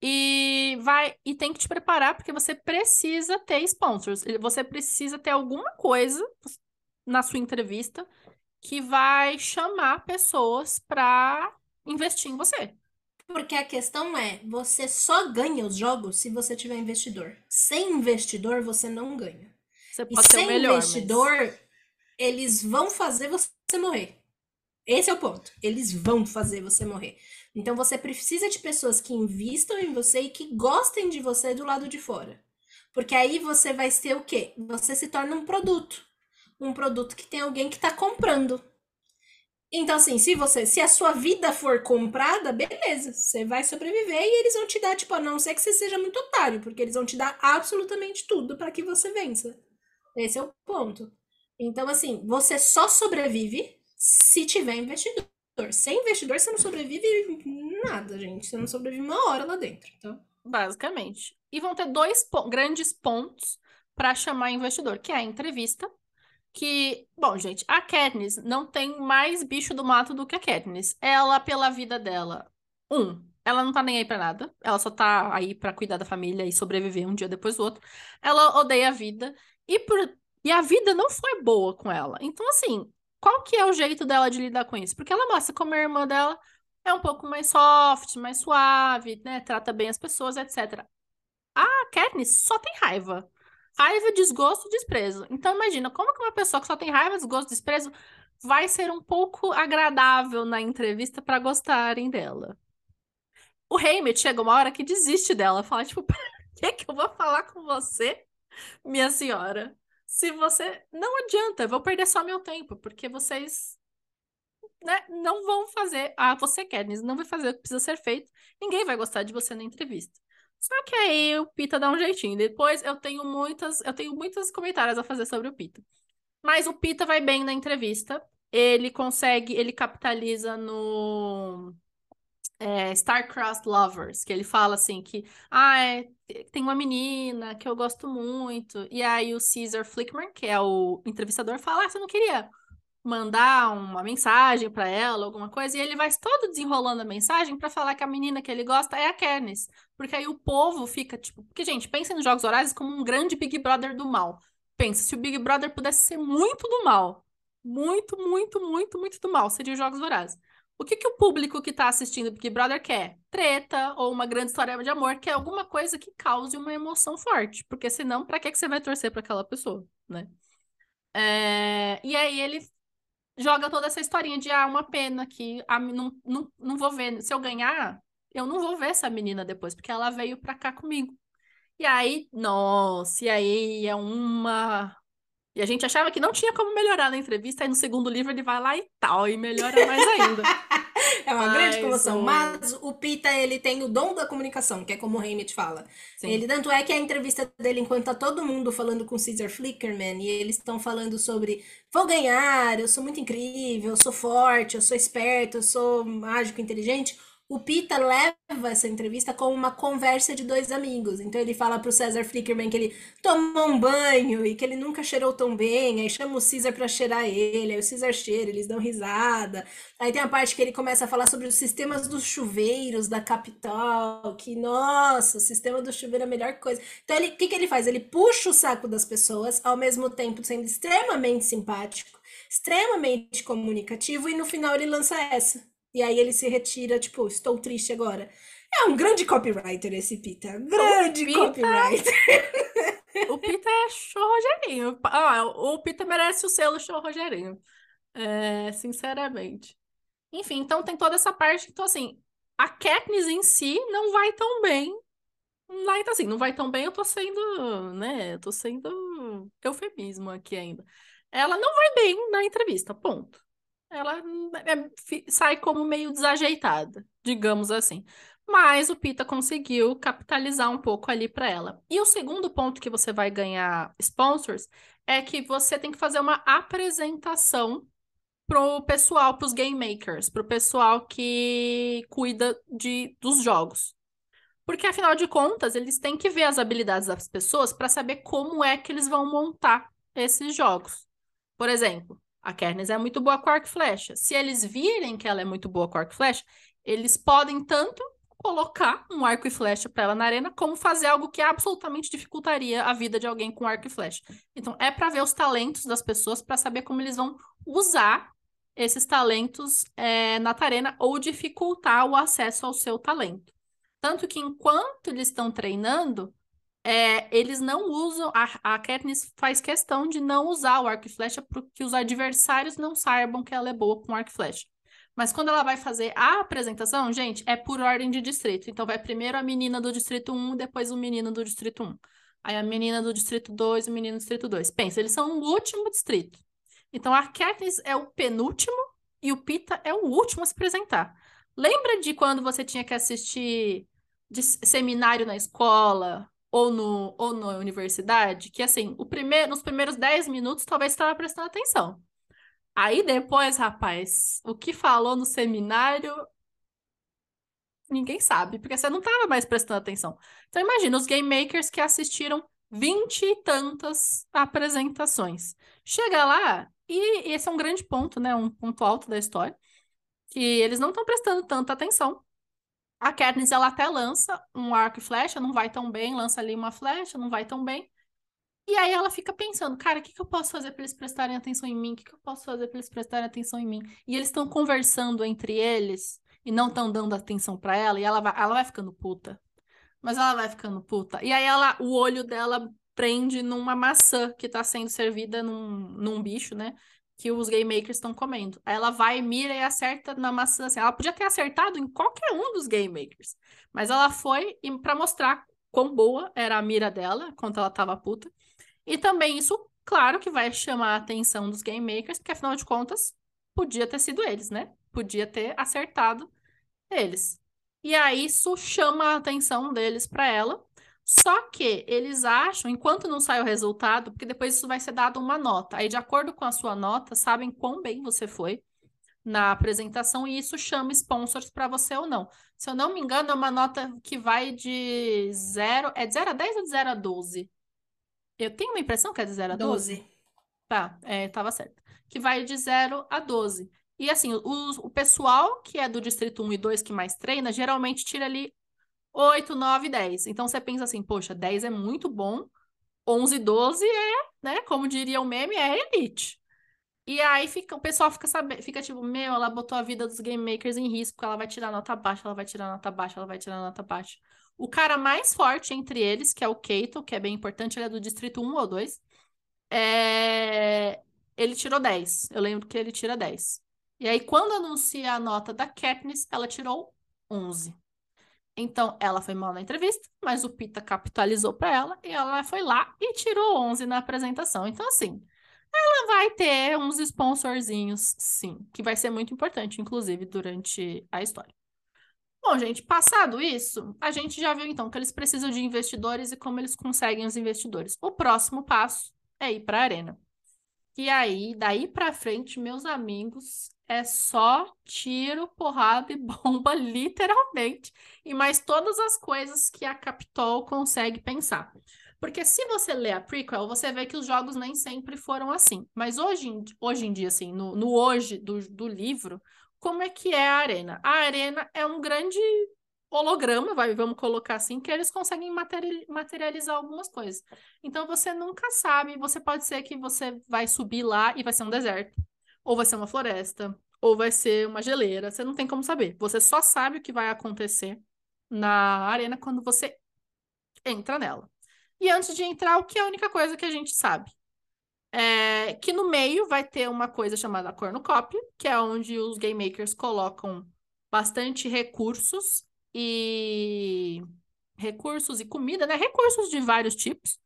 E vai e tem que te preparar porque você precisa ter sponsors. Você precisa ter alguma coisa na sua entrevista que vai chamar pessoas para investir em você. Porque a questão é, você só ganha os jogos se você tiver investidor. Sem investidor, você não ganha. Você pode e ser sem o melhor, investidor, mas... eles vão fazer você morrer. Esse é o ponto. Eles vão fazer você morrer. Então você precisa de pessoas que investam em você e que gostem de você do lado de fora. Porque aí você vai ser o quê? Você se torna um produto. Um produto que tem alguém que está comprando. Então, assim, se você, se a sua vida for comprada, beleza, você vai sobreviver e eles vão te dar, tipo, a não ser que você seja muito otário, porque eles vão te dar absolutamente tudo para que você vença. Esse é o ponto. Então, assim, você só sobrevive se tiver investidor. Sem investidor, você não sobrevive nada, gente. Você não sobrevive uma hora lá dentro. Então... Basicamente. E vão ter dois po grandes pontos para chamar investidor, que é a entrevista. Que, bom, gente, a Katniss não tem mais bicho do mato do que a Katniss. Ela, pela vida dela, um, ela não tá nem aí pra nada. Ela só tá aí para cuidar da família e sobreviver um dia depois do outro. Ela odeia a vida. E, por... e a vida não foi boa com ela. Então, assim, qual que é o jeito dela de lidar com isso? Porque ela mostra como a irmã dela é um pouco mais soft, mais suave, né? Trata bem as pessoas, etc. A Katniss só tem raiva. Raiva, desgosto, desprezo. Então imagina, como que uma pessoa que só tem raiva, desgosto, desprezo vai ser um pouco agradável na entrevista para gostarem dela. O Haymitch chega uma hora que desiste dela, fala tipo, por que que eu vou falar com você, minha senhora? Se você. Não adianta, eu vou perder só meu tempo, porque vocês né, não vão fazer. Ah, você quer, não vai fazer o que precisa ser feito. Ninguém vai gostar de você na entrevista. Só que aí o Pita dá um jeitinho. Depois eu tenho muitas, eu tenho muitos comentários a fazer sobre o Pita. Mas o Pita vai bem na entrevista. Ele consegue, ele capitaliza no é, Star-Crossed Lovers, que ele fala assim que ah, é, tem uma menina que eu gosto muito, e aí o Caesar Flickman, que é o entrevistador, fala, ah, você não queria mandar uma mensagem para ela, alguma coisa, e ele vai todo desenrolando a mensagem para falar que a menina que ele gosta é a Katniss, porque aí o povo fica tipo, porque gente, pensem nos Jogos Horários como um grande Big Brother do mal. Pensa, se o Big Brother pudesse ser muito do mal, Muito, muito, muito, muito mal. Seria os Jogos Vorazes. O que, que o público que tá assistindo Big Brother quer? Treta ou uma grande história de amor, que é alguma coisa que cause uma emoção forte. Porque senão, pra que, que você vai torcer pra aquela pessoa, né? É... E aí ele joga toda essa historinha de, ah, uma pena que a, não, não, não vou ver. Se eu ganhar, eu não vou ver essa menina depois, porque ela veio pra cá comigo. E aí, nossa, e aí é uma e a gente achava que não tinha como melhorar na entrevista, aí no segundo livro ele vai lá e tal, e melhora mais ainda. é uma Mas, grande comoção. Mas o Pita, ele tem o dom da comunicação, que é como o Hammett fala. Sim. Ele, tanto é que a entrevista dele, enquanto tá todo mundo falando com Caesar Flickerman, e eles estão falando sobre vou ganhar, eu sou muito incrível, eu sou forte, eu sou esperto, eu sou mágico, inteligente o Pita leva essa entrevista como uma conversa de dois amigos. Então ele fala pro César Flickerman que ele tomou um banho e que ele nunca cheirou tão bem. Aí chama o César para cheirar ele. Aí o César cheira, eles dão risada. Aí tem a parte que ele começa a falar sobre os sistemas dos chuveiros da capital. Que, nossa, o sistema do chuveiro é a melhor coisa. Então ele, o que, que ele faz? Ele puxa o saco das pessoas, ao mesmo tempo sendo extremamente simpático, extremamente comunicativo, e no final ele lança essa. E aí ele se retira, tipo, estou triste agora. É um grande copywriter esse Pita. Grande o Pita... copywriter. o Pita é show Rogerinho. Ah, o Pita merece o selo show Rogerinho. É, sinceramente. Enfim, então tem toda essa parte. Então, assim, a Katniss em si não vai tão bem. Lá, então, assim, não vai tão bem, eu tô sendo, né? Eu tô sendo eufemismo aqui ainda. Ela não vai bem na entrevista, ponto ela é, sai como meio desajeitada, digamos assim. Mas o Pita conseguiu capitalizar um pouco ali para ela. E o segundo ponto que você vai ganhar sponsors é que você tem que fazer uma apresentação pro pessoal, pros game makers, pro pessoal que cuida de, dos jogos. Porque afinal de contas, eles têm que ver as habilidades das pessoas para saber como é que eles vão montar esses jogos. Por exemplo, a Katniss é muito boa com arco e flecha. Se eles virem que ela é muito boa com arco e flecha, eles podem tanto colocar um arco e flecha para ela na arena, como fazer algo que absolutamente dificultaria a vida de alguém com arco e flecha. Então, é para ver os talentos das pessoas, para saber como eles vão usar esses talentos é, na arena ou dificultar o acesso ao seu talento. Tanto que enquanto eles estão treinando, é, eles não usam. A, a Katniss faz questão de não usar o arco e flecha para que os adversários não saibam que ela é boa com arco e flecha. Mas quando ela vai fazer a apresentação, gente, é por ordem de distrito. Então vai primeiro a menina do distrito 1, depois o menino do distrito 1. Aí a menina do distrito 2 e o menino do distrito 2. Pensa, eles são o último distrito. Então a Katniss é o penúltimo e o Pita é o último a se apresentar. Lembra de quando você tinha que assistir seminário na escola, ou, no, ou na universidade, que assim, o primeiro, nos primeiros 10 minutos talvez estava prestando atenção. Aí depois, rapaz, o que falou no seminário, ninguém sabe, porque você não estava mais prestando atenção. Então imagina, os game makers que assistiram vinte e tantas apresentações. Chega lá, e esse é um grande ponto, né? Um ponto alto da história, que eles não estão prestando tanta atenção a Katniss, ela até lança um arco e flecha, não vai tão bem, lança ali uma flecha, não vai tão bem. E aí ela fica pensando, cara, o que, que eu posso fazer para eles prestarem atenção em mim? O que, que eu posso fazer para eles prestarem atenção em mim? E eles estão conversando entre eles e não estão dando atenção para ela, e ela vai, ela vai ficando puta. Mas ela vai ficando puta. E aí ela, o olho dela prende numa maçã que está sendo servida num, num bicho, né? Que os game makers estão comendo. Aí ela vai, mira e acerta na maçã. Assim. Ela podia ter acertado em qualquer um dos game makers. Mas ela foi para mostrar quão boa era a mira dela, quando ela tava puta. E também isso, claro, que vai chamar a atenção dos game makers, porque afinal de contas, podia ter sido eles, né? Podia ter acertado eles. E aí isso chama a atenção deles para ela. Só que eles acham, enquanto não sai o resultado, porque depois isso vai ser dado uma nota. Aí, de acordo com a sua nota, sabem quão bem você foi na apresentação e isso chama sponsors para você ou não. Se eu não me engano, é uma nota que vai de 0. É de 0 a 10 ou de 0 a 12? Eu tenho uma impressão que é de 0 a 12. 12. Tá, é, tava certo. Que vai de 0 a 12. E assim, o, o pessoal que é do distrito 1 e 2 que mais treina, geralmente tira ali 8, 9, 10. Então você pensa assim, poxa, 10 é muito bom, 11, 12 é, né, como diria o meme, é elite. E aí fica, o pessoal fica sabendo, fica tipo, meu, ela botou a vida dos game makers em risco, ela vai tirar nota baixa, ela vai tirar nota baixa, ela vai tirar nota baixa. O cara mais forte entre eles, que é o Keito, que é bem importante, ele é do distrito 1 ou 2, é... ele tirou 10. Eu lembro que ele tira 10. E aí, quando anuncia a nota da Katniss, ela tirou 11. Então, ela foi mal na entrevista, mas o Pita capitalizou para ela e ela foi lá e tirou 11 na apresentação. Então, assim, ela vai ter uns sponsorzinhos, sim, que vai ser muito importante, inclusive, durante a história. Bom, gente, passado isso, a gente já viu então que eles precisam de investidores e como eles conseguem os investidores. O próximo passo é ir para a arena. E aí, daí para frente, meus amigos, é só tiro, porrada e bomba, literalmente, e mais todas as coisas que a Capitol consegue pensar. Porque se você lê a prequel, você vê que os jogos nem sempre foram assim. Mas hoje, hoje em dia, assim, no, no hoje do, do livro, como é que é a arena? A arena é um grande holograma, vai, vamos colocar assim, que eles conseguem materializar algumas coisas. Então você nunca sabe, você pode ser que você vai subir lá e vai ser um deserto, ou vai ser uma floresta, ou vai ser uma geleira, você não tem como saber. Você só sabe o que vai acontecer na arena quando você entra nela. E antes de entrar, o que é a única coisa que a gente sabe? É que no meio vai ter uma coisa chamada cornucópia, que é onde os game makers colocam bastante recursos e recursos e comida, né? Recursos de vários tipos.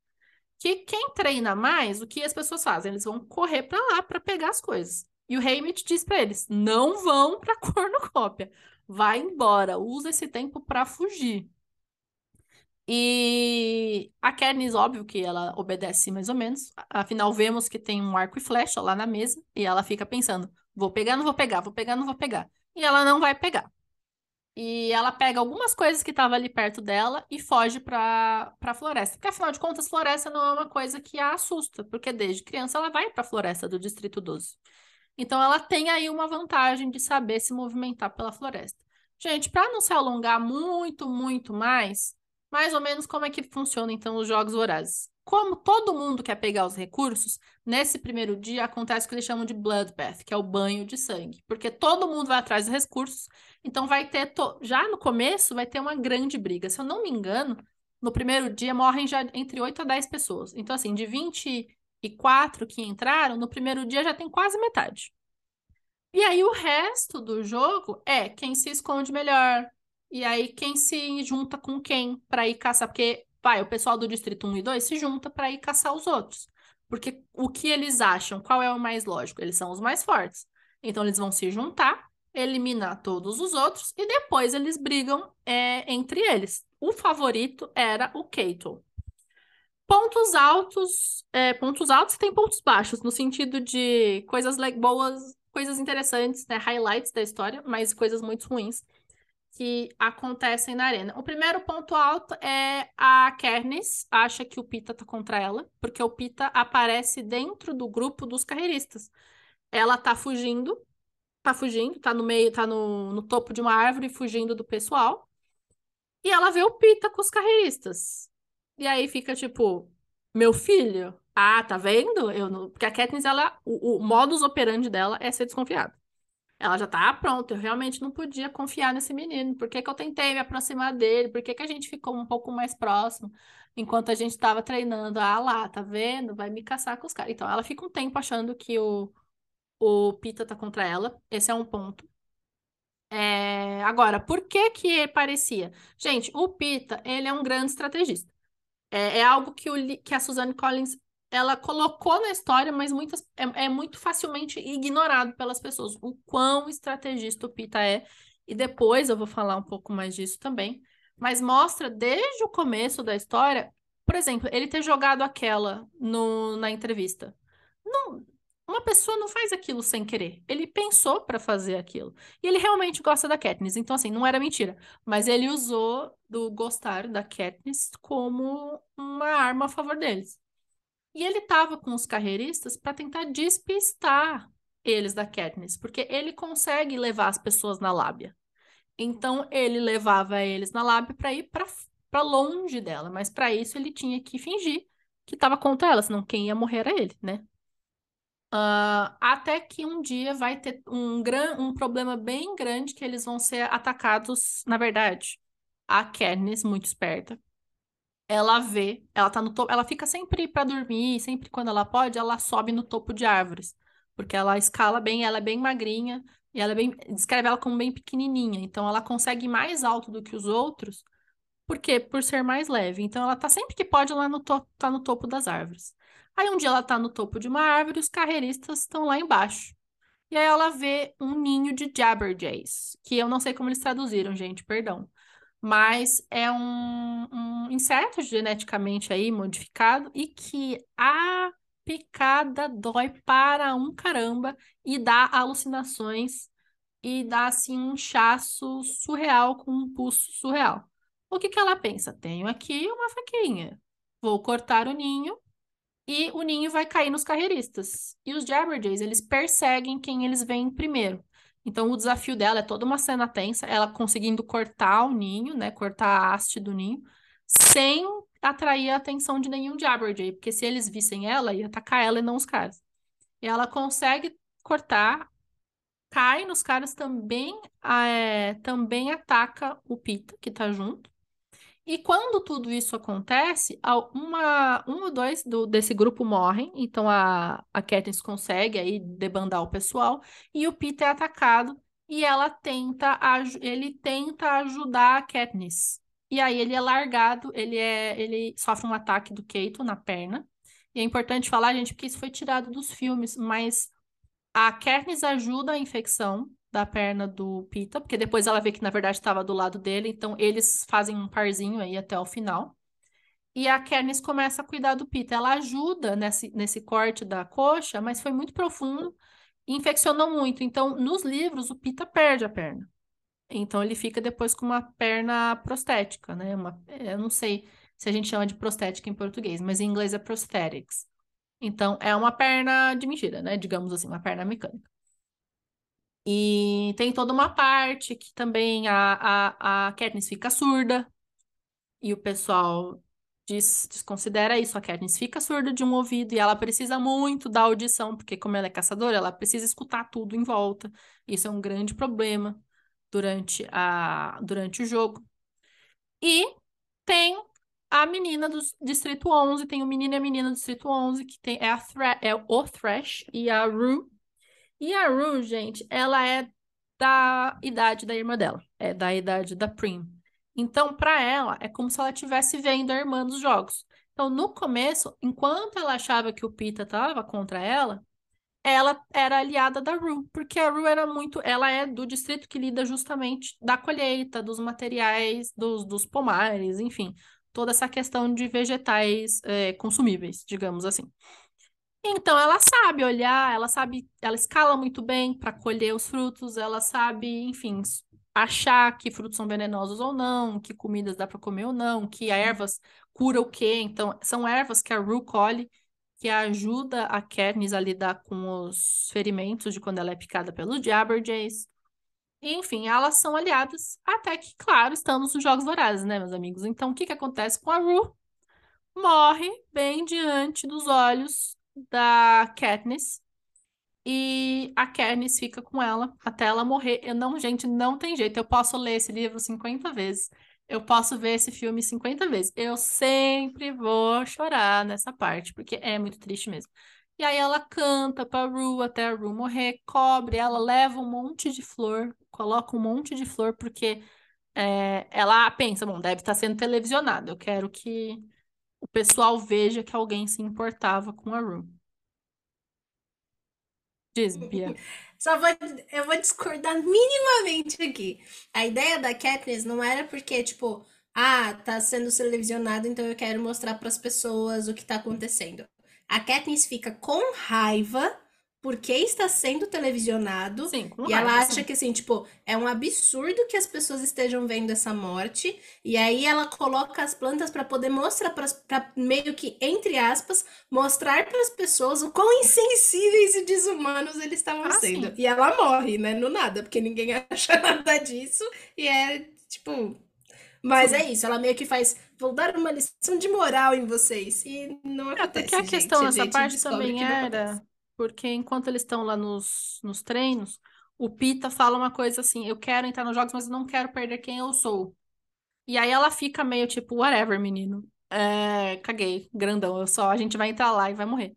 Que quem treina mais, o que as pessoas fazem? Eles vão correr para lá para pegar as coisas. E o Haymitch diz para eles: não vão para cornucópia. Vai embora, usa esse tempo para fugir. E a Katniss, óbvio que ela obedece mais ou menos. Afinal, vemos que tem um arco e flecha lá na mesa. E ela fica pensando: vou pegar, não vou pegar, vou pegar, não vou pegar. E ela não vai pegar. E ela pega algumas coisas que estavam ali perto dela e foge para a floresta. Porque, afinal de contas, floresta não é uma coisa que a assusta. Porque desde criança ela vai para a floresta do Distrito 12. Então ela tem aí uma vantagem de saber se movimentar pela floresta. Gente, para não se alongar muito, muito mais, mais ou menos como é que funciona então os jogos vorazes. Como todo mundo quer pegar os recursos, nesse primeiro dia acontece o que eles chamam de bloodbath, que é o banho de sangue, porque todo mundo vai atrás dos recursos, então vai ter to... já no começo vai ter uma grande briga. Se eu não me engano, no primeiro dia morrem já entre 8 a 10 pessoas. Então assim, de 24 que entraram, no primeiro dia já tem quase metade. E aí o resto do jogo é quem se esconde melhor, e aí, quem se junta com quem para ir caçar? Porque, vai, o pessoal do Distrito 1 e 2 se junta para ir caçar os outros. Porque o que eles acham, qual é o mais lógico? Eles são os mais fortes. Então, eles vão se juntar, eliminar todos os outros e depois eles brigam é, entre eles. O favorito era o Kato. Pontos altos, é, pontos altos tem pontos baixos, no sentido de coisas boas, coisas interessantes, né? Highlights da história, mas coisas muito ruins que acontecem na arena. O primeiro ponto alto é a Kernis acha que o Pita tá contra ela, porque o Pita aparece dentro do grupo dos carreiristas. Ela tá fugindo, tá fugindo, tá no meio, tá no, no topo de uma árvore fugindo do pessoal. E ela vê o Pita com os carreiristas. E aí fica tipo, meu filho, ah, tá vendo? Eu não... Porque a Katniss, ela, o, o modus operandi dela é ser desconfiada. Ela já tá pronta, eu realmente não podia confiar nesse menino. Por que, que eu tentei me aproximar dele? Por que, que a gente ficou um pouco mais próximo enquanto a gente estava treinando? Ah lá, tá vendo? Vai me caçar com os caras. Então, ela fica um tempo achando que o, o Pita tá contra ela. Esse é um ponto. É... Agora, por que que parecia? Gente, o Pita, ele é um grande estrategista. É, é algo que, o, que a Suzanne Collins ela colocou na história, mas muitas, é, é, muito facilmente ignorado pelas pessoas o quão estrategista o Pita é. E depois eu vou falar um pouco mais disso também. Mas mostra desde o começo da história, por exemplo, ele ter jogado aquela no, na entrevista. Não, uma pessoa não faz aquilo sem querer. Ele pensou para fazer aquilo. E ele realmente gosta da Katniss. Então, assim, não era mentira. Mas ele usou do gostar da Katniss como uma arma a favor deles. E ele estava com os carreiristas para tentar despistar eles da Katniss, porque ele consegue levar as pessoas na lábia. Então ele levava eles na lábia para ir para longe dela, mas para isso ele tinha que fingir que estava contra ela, senão quem ia morrer era ele, né? Uh, até que um dia vai ter um, gran, um problema bem grande que eles vão ser atacados. Na verdade, a Katniss, muito esperta, ela vê, ela tá no topo, ela fica sempre para dormir, sempre quando ela pode, ela sobe no topo de árvores, porque ela escala bem, ela é bem magrinha e ela é bem, descreve ela como bem pequenininha, então ela consegue ir mais alto do que os outros, porque por ser mais leve. Então ela tá sempre que pode lá no topo, tá no topo das árvores. Aí um dia ela tá no topo de uma árvore, os carreiristas estão lá embaixo. E aí ela vê um ninho de Jabberjays, que eu não sei como eles traduziram, gente, perdão. Mas é um, um inseto geneticamente aí modificado e que a picada dói para um caramba e dá alucinações e dá assim um inchaço surreal com um pulso surreal. O que que ela pensa? Tenho aqui uma faquinha. Vou cortar o ninho e o ninho vai cair nos carreiristas. E os Jabberjays, eles perseguem quem eles veem primeiro. Então, o desafio dela é toda uma cena tensa, ela conseguindo cortar o ninho, né? Cortar a haste do ninho, sem atrair a atenção de nenhum Jabberjay, porque se eles vissem ela, ia atacar ela e não os caras. E ela consegue cortar, cai nos caras também, é, também ataca o Pita, que tá junto. E quando tudo isso acontece, uma, um ou dois do, desse grupo morrem, então a, a Katniss consegue aí debandar o pessoal, e o Peter é atacado, e ela tenta, ele tenta ajudar a Katniss. E aí ele é largado, ele, é, ele sofre um ataque do Keito na perna. E é importante falar, gente, porque isso foi tirado dos filmes, mas a Katniss ajuda a infecção, da perna do Pita, porque depois ela vê que na verdade estava do lado dele, então eles fazem um parzinho aí até o final. E a Katniss começa a cuidar do Pita. Ela ajuda nesse, nesse corte da coxa, mas foi muito profundo infeccionou muito. Então, nos livros, o Pita perde a perna. Então, ele fica depois com uma perna prostética, né? Uma, eu não sei se a gente chama de prostética em português, mas em inglês é prosthetics. Então, é uma perna de mentira, né? Digamos assim, uma perna mecânica. E tem toda uma parte que também a, a, a Katniss fica surda. E o pessoal diz, desconsidera isso. A Katniss fica surda de um ouvido e ela precisa muito da audição, porque como ela é caçadora, ela precisa escutar tudo em volta. Isso é um grande problema durante, a, durante o jogo. E tem a menina do Distrito 11, tem o menino e a menina do Distrito 11, que tem, é, a é o Thresh e a Rue, e a Rue, gente, ela é da idade da irmã dela, é da idade da Prim. Então, para ela, é como se ela estivesse vendo a irmã dos jogos. Então, no começo, enquanto ela achava que o Pita estava contra ela, ela era aliada da Rue, porque a Rue era muito, ela é do distrito que lida justamente da colheita, dos materiais, dos, dos pomares, enfim, toda essa questão de vegetais é, consumíveis, digamos assim. Então ela sabe olhar, ela sabe, ela escala muito bem para colher os frutos, ela sabe, enfim, achar que frutos são venenosos ou não, que comidas dá para comer ou não, que ervas cura o quê. Então, são ervas que a Rue colhe, que ajuda a Katniss a lidar com os ferimentos de quando ela é picada pelos Jabberjays. enfim, elas são aliadas, até que, claro, estamos nos Jogos Vorazes, né, meus amigos? Então, o que que acontece com a Rue? Morre bem diante dos olhos da Katniss. E a Katniss fica com ela até ela morrer. Eu não, gente, não tem jeito. Eu posso ler esse livro 50 vezes. Eu posso ver esse filme 50 vezes. Eu sempre vou chorar nessa parte, porque é muito triste mesmo. E aí ela canta pra Rue até a Rue morrer, cobre, ela leva um monte de flor, coloca um monte de flor, porque é, ela pensa, bom, deve estar sendo televisionado. Eu quero que o pessoal veja que alguém se importava com a Rue. Diz, Bia. Só vou, eu vou discordar minimamente aqui. A ideia da Katniss não era porque, tipo, ah, tá sendo televisionado, então eu quero mostrar para as pessoas o que tá acontecendo. A Katniss fica com raiva porque está sendo televisionado. Sim, e ela acha sim. que, assim, tipo, é um absurdo que as pessoas estejam vendo essa morte. E aí ela coloca as plantas para poder mostrar, para meio que, entre aspas, mostrar para as pessoas o quão insensíveis e desumanos eles estavam Ah, sendo. sim. E ela morre, né? No nada, porque ninguém acha nada disso. E é, tipo. Mas é isso, ela meio que faz. Vou dar uma lição de moral em vocês. E não É, acontece, a gente. questão nessa parte também que acontece. Porque enquanto eles estão lá nos, nos treinos, o Pita fala uma coisa assim: eu quero entrar nos jogos, mas eu não quero perder quem eu sou. E aí ela fica meio tipo, whatever, menino. É, caguei, grandão, eu só, a gente vai entrar lá e vai morrer.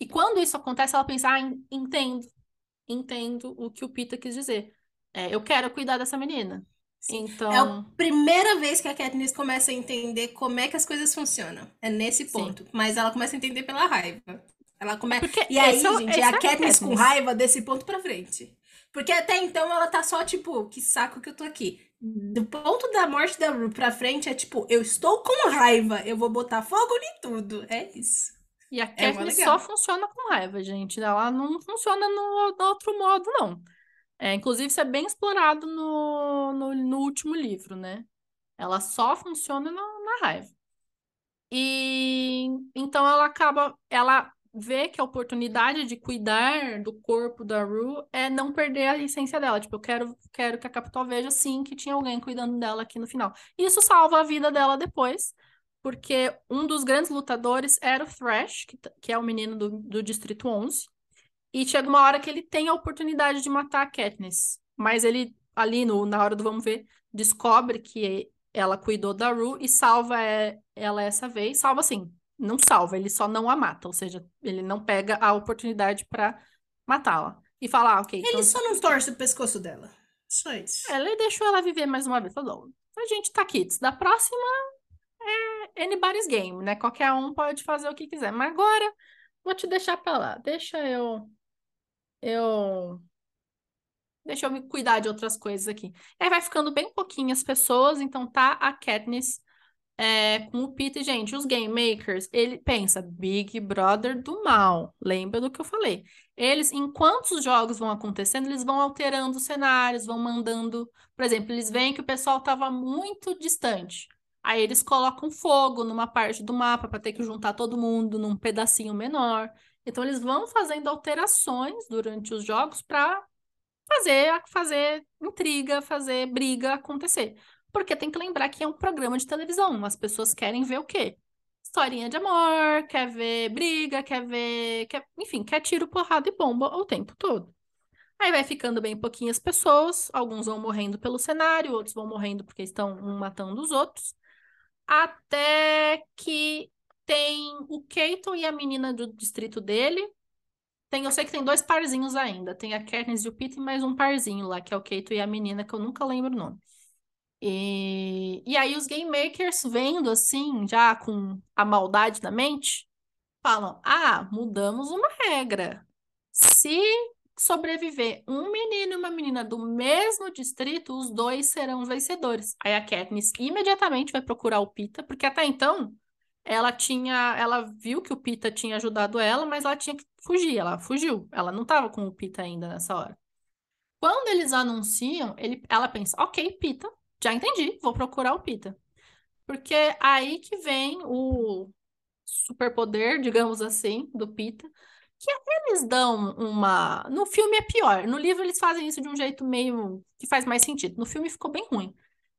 E quando isso acontece, ela pensa, ah, entendo, entendo o que o Pita quis dizer. É, eu quero cuidar dessa menina. Sim. Então... É a primeira vez que a Katniss começa a entender como é que as coisas funcionam. É nesse ponto. Sim. Mas ela começa a entender pela raiva. Ela começa... Porque e aí, é, gente, é a Katniss com raiva desse ponto pra frente. Porque até então ela tá só, tipo, que saco que eu tô aqui. Do ponto da morte da Rue pra frente é tipo, eu estou com raiva, eu vou botar fogo em tudo. É isso. E a é Katniss só funciona com raiva, gente. Ela não funciona no, no outro modo, não. É, inclusive, isso é bem explorado no, no, no último livro, né? Ela só funciona na, na raiva. E então ela acaba, ela vê que a oportunidade de cuidar do corpo da Rue é não perder a essência dela. Tipo, eu quero, quero que a Capitol veja sim que tinha alguém cuidando dela aqui no final. Isso salva a vida dela depois, porque um dos grandes lutadores era o Thrash, que, que é o menino do, do Distrito 11. E chega uma hora que ele tem a oportunidade de matar a Katniss. Mas ele, ali no, na hora do vamos ver, descobre que ela cuidou da Rue e salva é, ela essa vez. Salva assim, não salva, ele só não a mata. Ou seja, ele não pega a oportunidade para matá-la. E fala, ah, ok. Ele então... só não torce o pescoço dela. Só isso. Ele deixou ela viver mais uma vez. Falou, a gente tá aqui. Da próxima é anybody's game, né? Qualquer um pode fazer o que quiser. Mas agora, vou te deixar pra lá. Deixa eu eu deixa eu me cuidar de outras coisas aqui. Aí vai ficando bem pouquinhas pessoas, então tá a Katniss é, com o Peter. Gente, os Game Makers, ele pensa, Big Brother do mal. Lembra do que eu falei. Eles, enquanto os jogos vão acontecendo, eles vão alterando os cenários, vão mandando. Por exemplo, eles veem que o pessoal estava muito distante. Aí eles colocam fogo numa parte do mapa para ter que juntar todo mundo num pedacinho menor. Então eles vão fazendo alterações durante os jogos para fazer fazer intriga, fazer briga acontecer. Porque tem que lembrar que é um programa de televisão. As pessoas querem ver o quê? Historinha de amor, quer ver briga, quer ver. Quer, enfim, quer tiro, porrada e bomba o tempo todo. Aí vai ficando bem pouquinhas pessoas, alguns vão morrendo pelo cenário, outros vão morrendo porque estão um matando os outros. Até que tem o Keiton e a menina do distrito dele. Tem, eu sei que tem dois parzinhos ainda. Tem a Katniss e o Peter e mais um parzinho lá, que é o Keiton e a menina, que eu nunca lembro o nome. E, e aí os game makers vendo assim, já com a maldade na mente, falam: ah, mudamos uma regra. Se sobreviver um menino e uma menina do mesmo distrito, os dois serão vencedores. Aí a Katniss imediatamente vai procurar o Pita, porque até então ela tinha, ela viu que o Pita tinha ajudado ela, mas ela tinha que fugir, ela fugiu. Ela não estava com o Pita ainda nessa hora. Quando eles anunciam, ele, ela pensa, ok, Pita, já entendi, vou procurar o Pita. Porque aí que vem o superpoder, digamos assim, do Pita, que eles dão uma. No filme é pior. No livro eles fazem isso de um jeito meio que faz mais sentido. No filme ficou bem ruim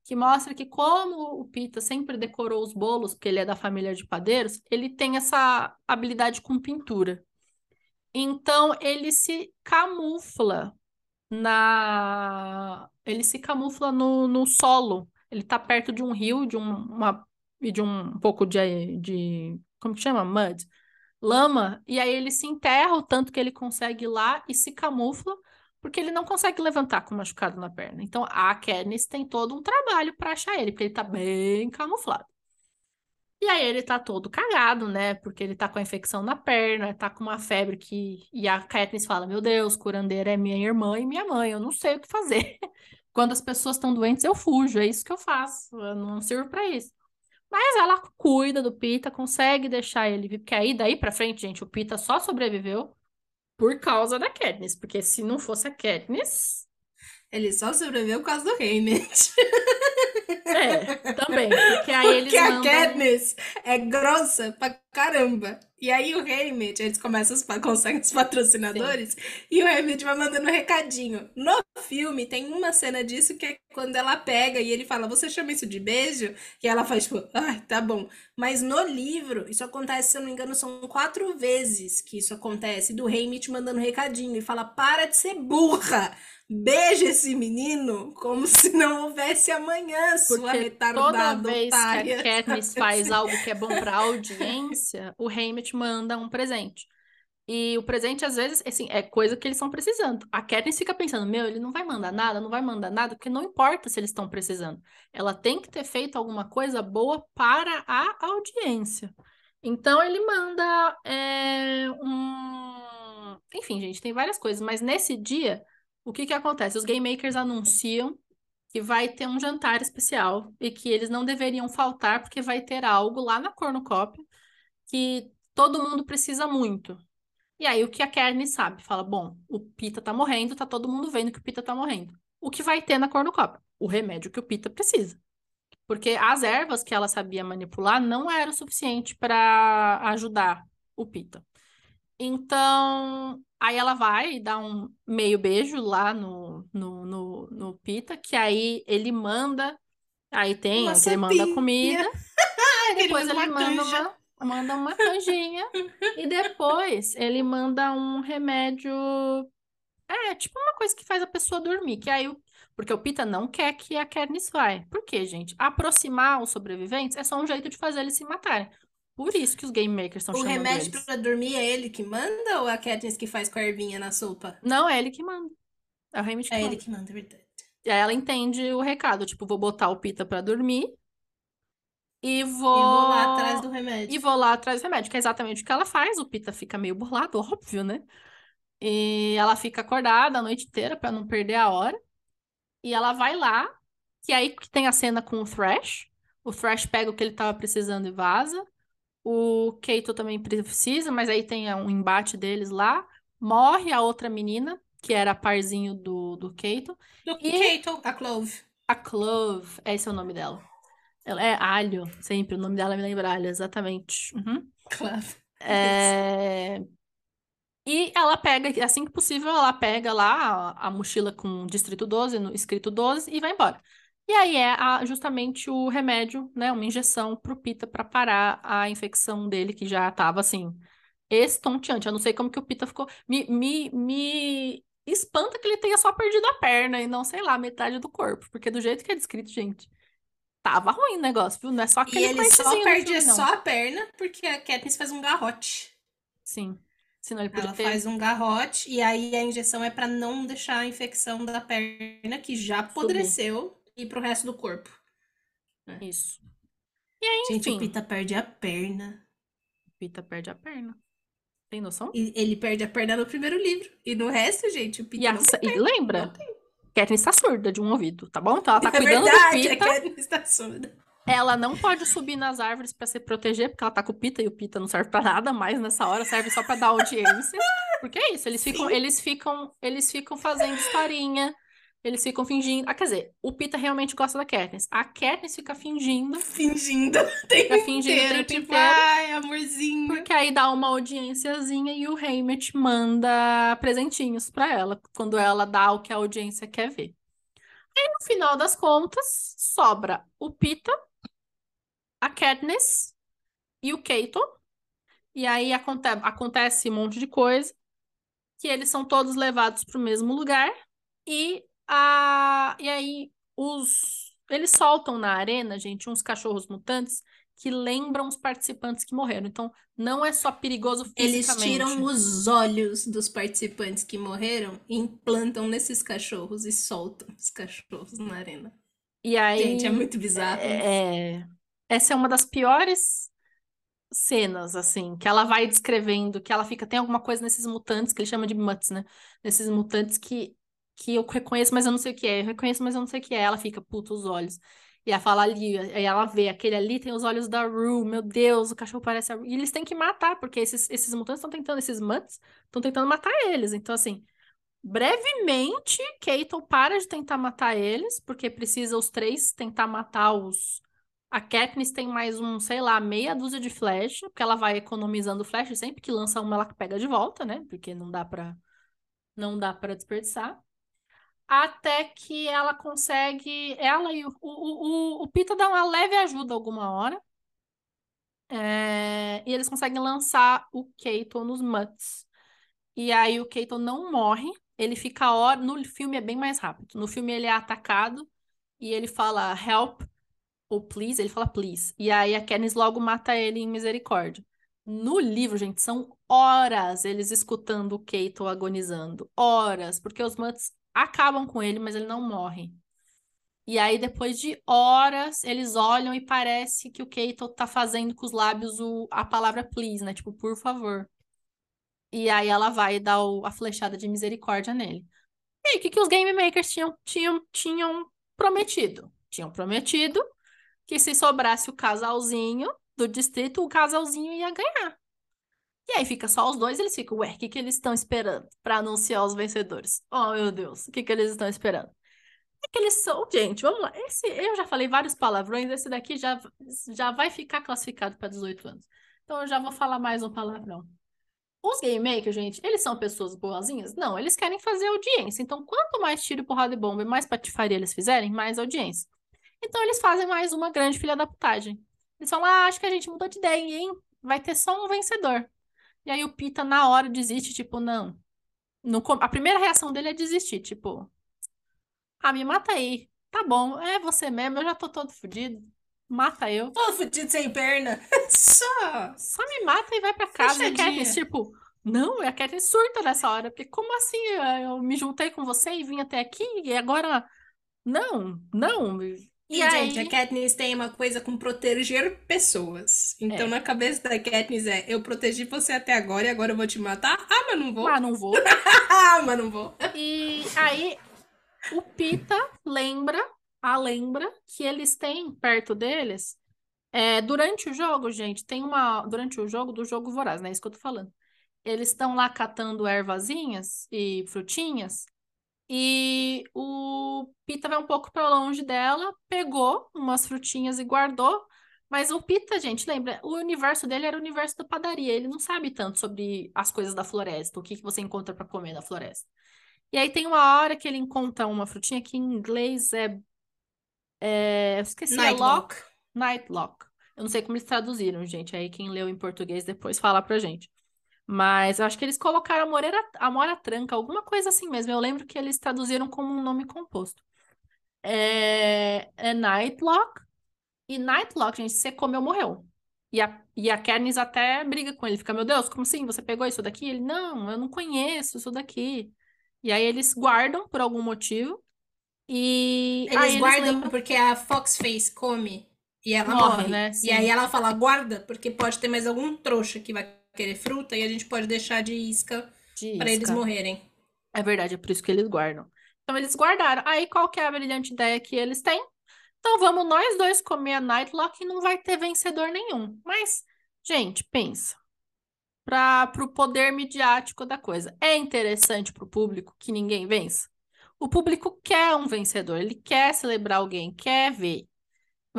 que mostra que como o Pita sempre decorou os bolos, porque ele é da família de padeiros, ele tem essa habilidade com pintura. Então ele se camufla na ele se camufla no, no solo. Ele está perto de um rio, de um, uma e de um, um pouco de, de como que chama? Mud. Lama, e aí ele se enterra o tanto que ele consegue lá e se camufla porque ele não consegue levantar com machucado na perna. Então a Katniss tem todo um trabalho para achar ele, porque ele tá bem camuflado. E aí ele tá todo cagado, né? Porque ele tá com a infecção na perna, tá com uma febre que. E a Katniss fala: Meu Deus, curandeira é minha irmã e minha mãe, eu não sei o que fazer. Quando as pessoas estão doentes, eu fujo, é isso que eu faço, eu não sirvo para isso. Mas ela cuida do Pita, consegue deixar ele porque aí daí pra frente, gente, o Pita só sobreviveu por causa da Katniss, porque se não fosse a Katniss... Ele só sobreviveu por causa do Haymitch. É, também, porque aí eles Porque mandam... a Katniss é grossa pra caramba. E aí o Haymitch, eles começam, os, conseguem os patrocinadores, Sim. e o Haymitch vai mandando um recadinho. No filme tem uma cena disso que é quando ela pega e ele fala, você chama isso de beijo? E ela faz tipo, ai, tá bom. Mas no livro, isso acontece, se eu não me engano, são quatro vezes que isso acontece, do Haymitch mandando recadinho e fala, para de ser burra! Beija esse menino como se não houvesse amanhã, sua Porque retardada toda vez otária. que a Katniss faz algo que é bom pra audiência, o Haymitch manda um presente. E o presente, às vezes, assim, é coisa que eles estão precisando. A Katniss fica pensando, meu, ele não vai mandar nada, não vai mandar nada, porque não importa se eles estão precisando. Ela tem que ter feito alguma coisa boa para a audiência. Então ele manda é, um. Enfim, gente, tem várias coisas, mas nesse dia, o que que acontece? Os Game Makers anunciam que vai ter um jantar especial e que eles não deveriam faltar, porque vai ter algo lá na cornucópia que todo mundo precisa muito. E aí o que a Kern sabe? Fala, bom, o Pita tá morrendo, tá todo mundo vendo que o Pita tá morrendo. O que vai ter na cornucópia? O remédio que o Pita precisa. Porque as ervas que ela sabia manipular não era o suficiente para ajudar o Pita. Então, aí ela vai e dá um meio beijo lá no, no, no, no Pita, que aí ele manda, aí tem, Uma ele manda comida, Ele depois ele uma manda uma, manda uma canjinha, e depois ele manda um remédio, é, tipo uma coisa que faz a pessoa dormir, que aí, o- porque o Pita não quer que a Katniss vai. Por quê, gente? Aproximar os sobreviventes é só um jeito de fazer eles se matarem. Por isso que os Game Makers estão O chamando remédio eles. pra dormir é ele que manda ou é a Katniss que faz com a ervinha na sopa? Não, é ele que manda. É o Haymitch que É manda. ele que manda, é verdade. E aí ela entende o recado, tipo, vou botar o Pita pra dormir e vou... E vou lá atrás do remédio. E vou lá atrás do remédio, que é exatamente o que ela faz. O Pita fica meio burlado, óbvio, né? E ela fica acordada a noite inteira pra não perder a hora. E ela vai lá, que é aí que tem a cena com o Thrash. O Thrash pega o que ele tava precisando e vaza. O Keito também precisa, mas aí tem um embate deles lá. Morre a outra menina, que era parzinho do, do Keito. Do E- Kato, a Clove. A Clove, esse é o nome dela. Ela é alho, sempre. O nome dela me lembra alho, exatamente. Uhum. Clove. É, E ela pega, assim que possível, ela pega lá a, a mochila com Distrito 12, no, escrito 12, e vai embora. E aí é a- justamente o remédio, né? Uma injeção pro Pita para parar a infecção dele, que já tava assim, estonteante. Eu não sei como que o Pita ficou. Me, me, me espanta que ele tenha só perdido a perna e não, sei lá, metade do corpo. Porque do jeito que é descrito, gente, tava ruim o negócio, viu? Não é só E aquele ele só perde filme, só a perna porque a Katniss faz um garrote. Sim. Senão ele podia Ela ter. faz um garrote e aí a injeção é pra não deixar a infecção da perna que já apodreceu ir pro resto do corpo. Isso. E aí, Gente, enfim. o Pita perde a perna. O Pita perde a perna. Tem noção? E ele perde a perna no primeiro livro. E no resto, gente, o Pita E, a- e lembra? Não tem. Katniss tá surda de um ouvido, tá bom? Então ela tá É cuidando verdade, do a Pita. Katniss tá surda. Ela não pode subir nas árvores pra se proteger, porque ela tá com o Pita e o Pita não serve pra nada mais nessa hora, serve só pra dar audiência. Porque é isso, eles ficam, Sim. eles ficam, eles ficam fazendo historinha, eles ficam fingindo. Ah, quer dizer, o Pita realmente gosta da Katniss. A Katniss fica fingindo, Fingindo o tempo Fica fingindo o inteiro, tempo tipo, inteiro. ai, amorzinho. porque aí dá uma audiênciazinha e o Haymitch manda presentinhos pra ela, quando ela dá o que a audiência quer ver. Aí no final das contas, sobra o Pita, a Katniss e o Keito. E aí aconte acontece um monte de coisa, que eles são todos levados para o mesmo lugar e a e aí os eles soltam na arena, gente, uns cachorros mutantes que lembram os participantes que morreram. Então, não é só perigoso Eles fisicamente. tiram os olhos dos participantes que morreram e implantam nesses cachorros e soltam os cachorros na arena. E aí Gente, é muito bizarro. É, essa é uma das piores cenas, assim, que ela vai descrevendo, que ela fica, tem alguma coisa nesses mutantes, que ele chama de mutts, né? Nesses mutantes que, que eu reconheço, mas eu não sei o que é, eu reconheço, mas eu não sei o que é. Ela fica, puta, os olhos. E ela fala ali, aí ela vê, aquele ali tem os olhos da Rue, meu Deus, o cachorro parece a Rue. E eles têm que matar, porque esses, esses mutantes estão tentando, esses mutts estão tentando matar eles. Então, assim, brevemente, Keito para de tentar matar eles, porque precisa os três tentar matar os. A Katniss tem mais um, sei lá, meia dúzia de flecha, porque ela vai economizando flecha, sempre que lança uma ela pega de volta, né? Porque não dá pra não dá para desperdiçar. Até que ela consegue. Ela e o, o, o, o Pita dá uma leve ajuda alguma hora. É, e eles conseguem lançar o Keito nos Mutts. E aí o Keito não morre, ele fica hora. No filme é bem mais rápido. No filme ele é atacado e ele fala help ou please, ele fala please. E aí a Katniss logo mata ele em misericórdia. No livro, gente, são horas eles escutando o Keito agonizando. Horas, porque os Mutts acabam com ele, mas ele não morre. E aí, depois de horas, eles olham e parece que o Keito tá fazendo com os lábios o, a palavra please, né? Tipo, por favor. E aí ela vai dar o, a flechada de misericórdia nele. E aí, o que, que os Game Makers tinham, tinham, tinham prometido? Tinham prometido que se sobrasse o casalzinho do distrito, o casalzinho ia ganhar. E aí fica só os dois, eles ficam, ué, o que, que eles estão esperando para anunciar os vencedores? Oh, meu Deus, o que, que eles estão esperando? É que eles são, gente, vamos lá. Esse, eu já falei vários palavrões, esse daqui já, já vai ficar classificado para 18 anos. Então eu já vou falar mais um palavrão. Os game makers, gente, eles são pessoas boazinhas? Não, eles querem fazer audiência. Então, quanto mais tiro, porrada e bomba e mais patifaria eles fizerem, mais audiência. Então, eles fazem mais uma grande filha da putagem. Eles falam, ah, acho que a gente mudou de ideia, hein? Vai ter só um vencedor. E aí o Pita, na hora, desiste, tipo, não. No, a primeira reação dele é desistir, tipo, ah, me mata aí. Tá bom, é você mesmo, eu já tô todo fudido. Mata eu. Todo fudido sem perna. Só. Só me mata e vai pra casa. E a Katniss, tipo, não, a Katniss surta nessa hora. Porque como assim? Eu me juntei com você e vim até aqui e agora. Não, não. E, e aí... gente, a Katniss tem uma coisa com proteger pessoas. Então, é. na cabeça da Katniss é: eu protegi você até agora e agora eu vou te matar? Ah, mas não vou. Ah, não vou. ah, mas não vou. E aí, o Pita lembra, a lembra que eles têm perto deles. É, durante o jogo, gente, tem uma. Durante o jogo do jogo voraz, né? Isso que eu tô falando. Eles estão lá catando ervazinhas e frutinhas. E o Pita vai um pouco para longe dela, pegou umas frutinhas e guardou. Mas o Pita, gente, lembra, o universo dele era o universo da padaria. Ele não sabe tanto sobre as coisas da floresta, o que, que você encontra para comer na floresta. E aí tem uma hora que ele encontra uma frutinha que em inglês é. é esqueci, Nightlock. É Nightlock. Eu não sei como eles traduziram, gente. Aí quem leu em português depois fala pra gente. Mas eu acho que eles colocaram a moreira, a mora tranca, alguma coisa assim mesmo. Eu lembro que eles traduziram como um nome composto. É, é Nightlock. E Nightlock, gente, você comeu, morreu. E a, e a Katniss até briga com ele. Fica, meu Deus, como assim? Você pegou isso daqui? Ele, não, eu não conheço isso daqui. E aí eles guardam por algum motivo. E eles aí guardam eles lembram... porque a Foxface come e ela morre, morre. né? Sim. E aí ela fala, guarda, porque pode ter mais algum trouxa que vai querer fruta e a gente pode deixar de isca, para eles morrerem. É verdade, é por isso que eles guardam. Então eles guardaram. Aí qual que é a brilhante ideia que eles têm? Então vamos nós dois comer a Nightlock e não vai ter vencedor nenhum. Mas, gente, pensa para o poder midiático da coisa. É interessante para o público que ninguém vença? O público quer um vencedor, ele quer celebrar alguém, quer ver.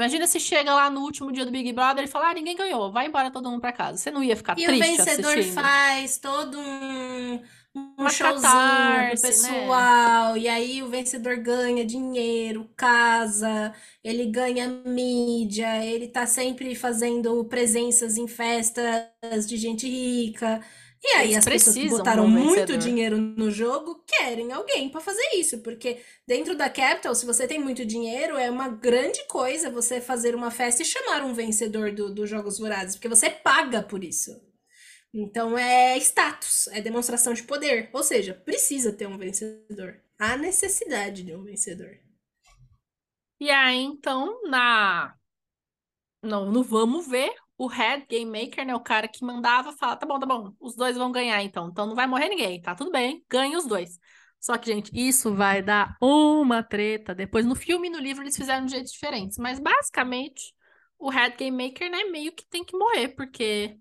Imagina se chega lá no último dia do Big Brother e fala: ah, ninguém ganhou, vai embora todo mundo para casa. Você não ia ficar e triste? E o vencedor assistindo? faz todo um um Uma showzinho catarse, né? pessoal, né? e aí o vencedor ganha dinheiro, casa, ele ganha mídia, ele tá sempre fazendo presenças em festas de gente rica. E aí Eles as pessoas que botaram muito dinheiro no jogo querem alguém para fazer isso, porque dentro da Capital, se você tem muito dinheiro, é uma grande coisa você fazer uma festa e chamar um vencedor dos do Jogos Vorazes, porque você paga por isso. Então é status, é demonstração de poder. Ou seja, precisa ter um vencedor. Há necessidade de um vencedor. E aí, então, na. Não, no vamos ver, o head game maker, né? O cara que mandava, fala: tá bom, tá bom, os dois vão ganhar então. Então não vai morrer ninguém, tá tudo bem, ganha os dois. Só que, gente, isso vai dar uma treta. Depois, no filme e no livro, eles fizeram de jeitos diferentes. Mas, basicamente, o head game maker, né, meio que tem que morrer, porque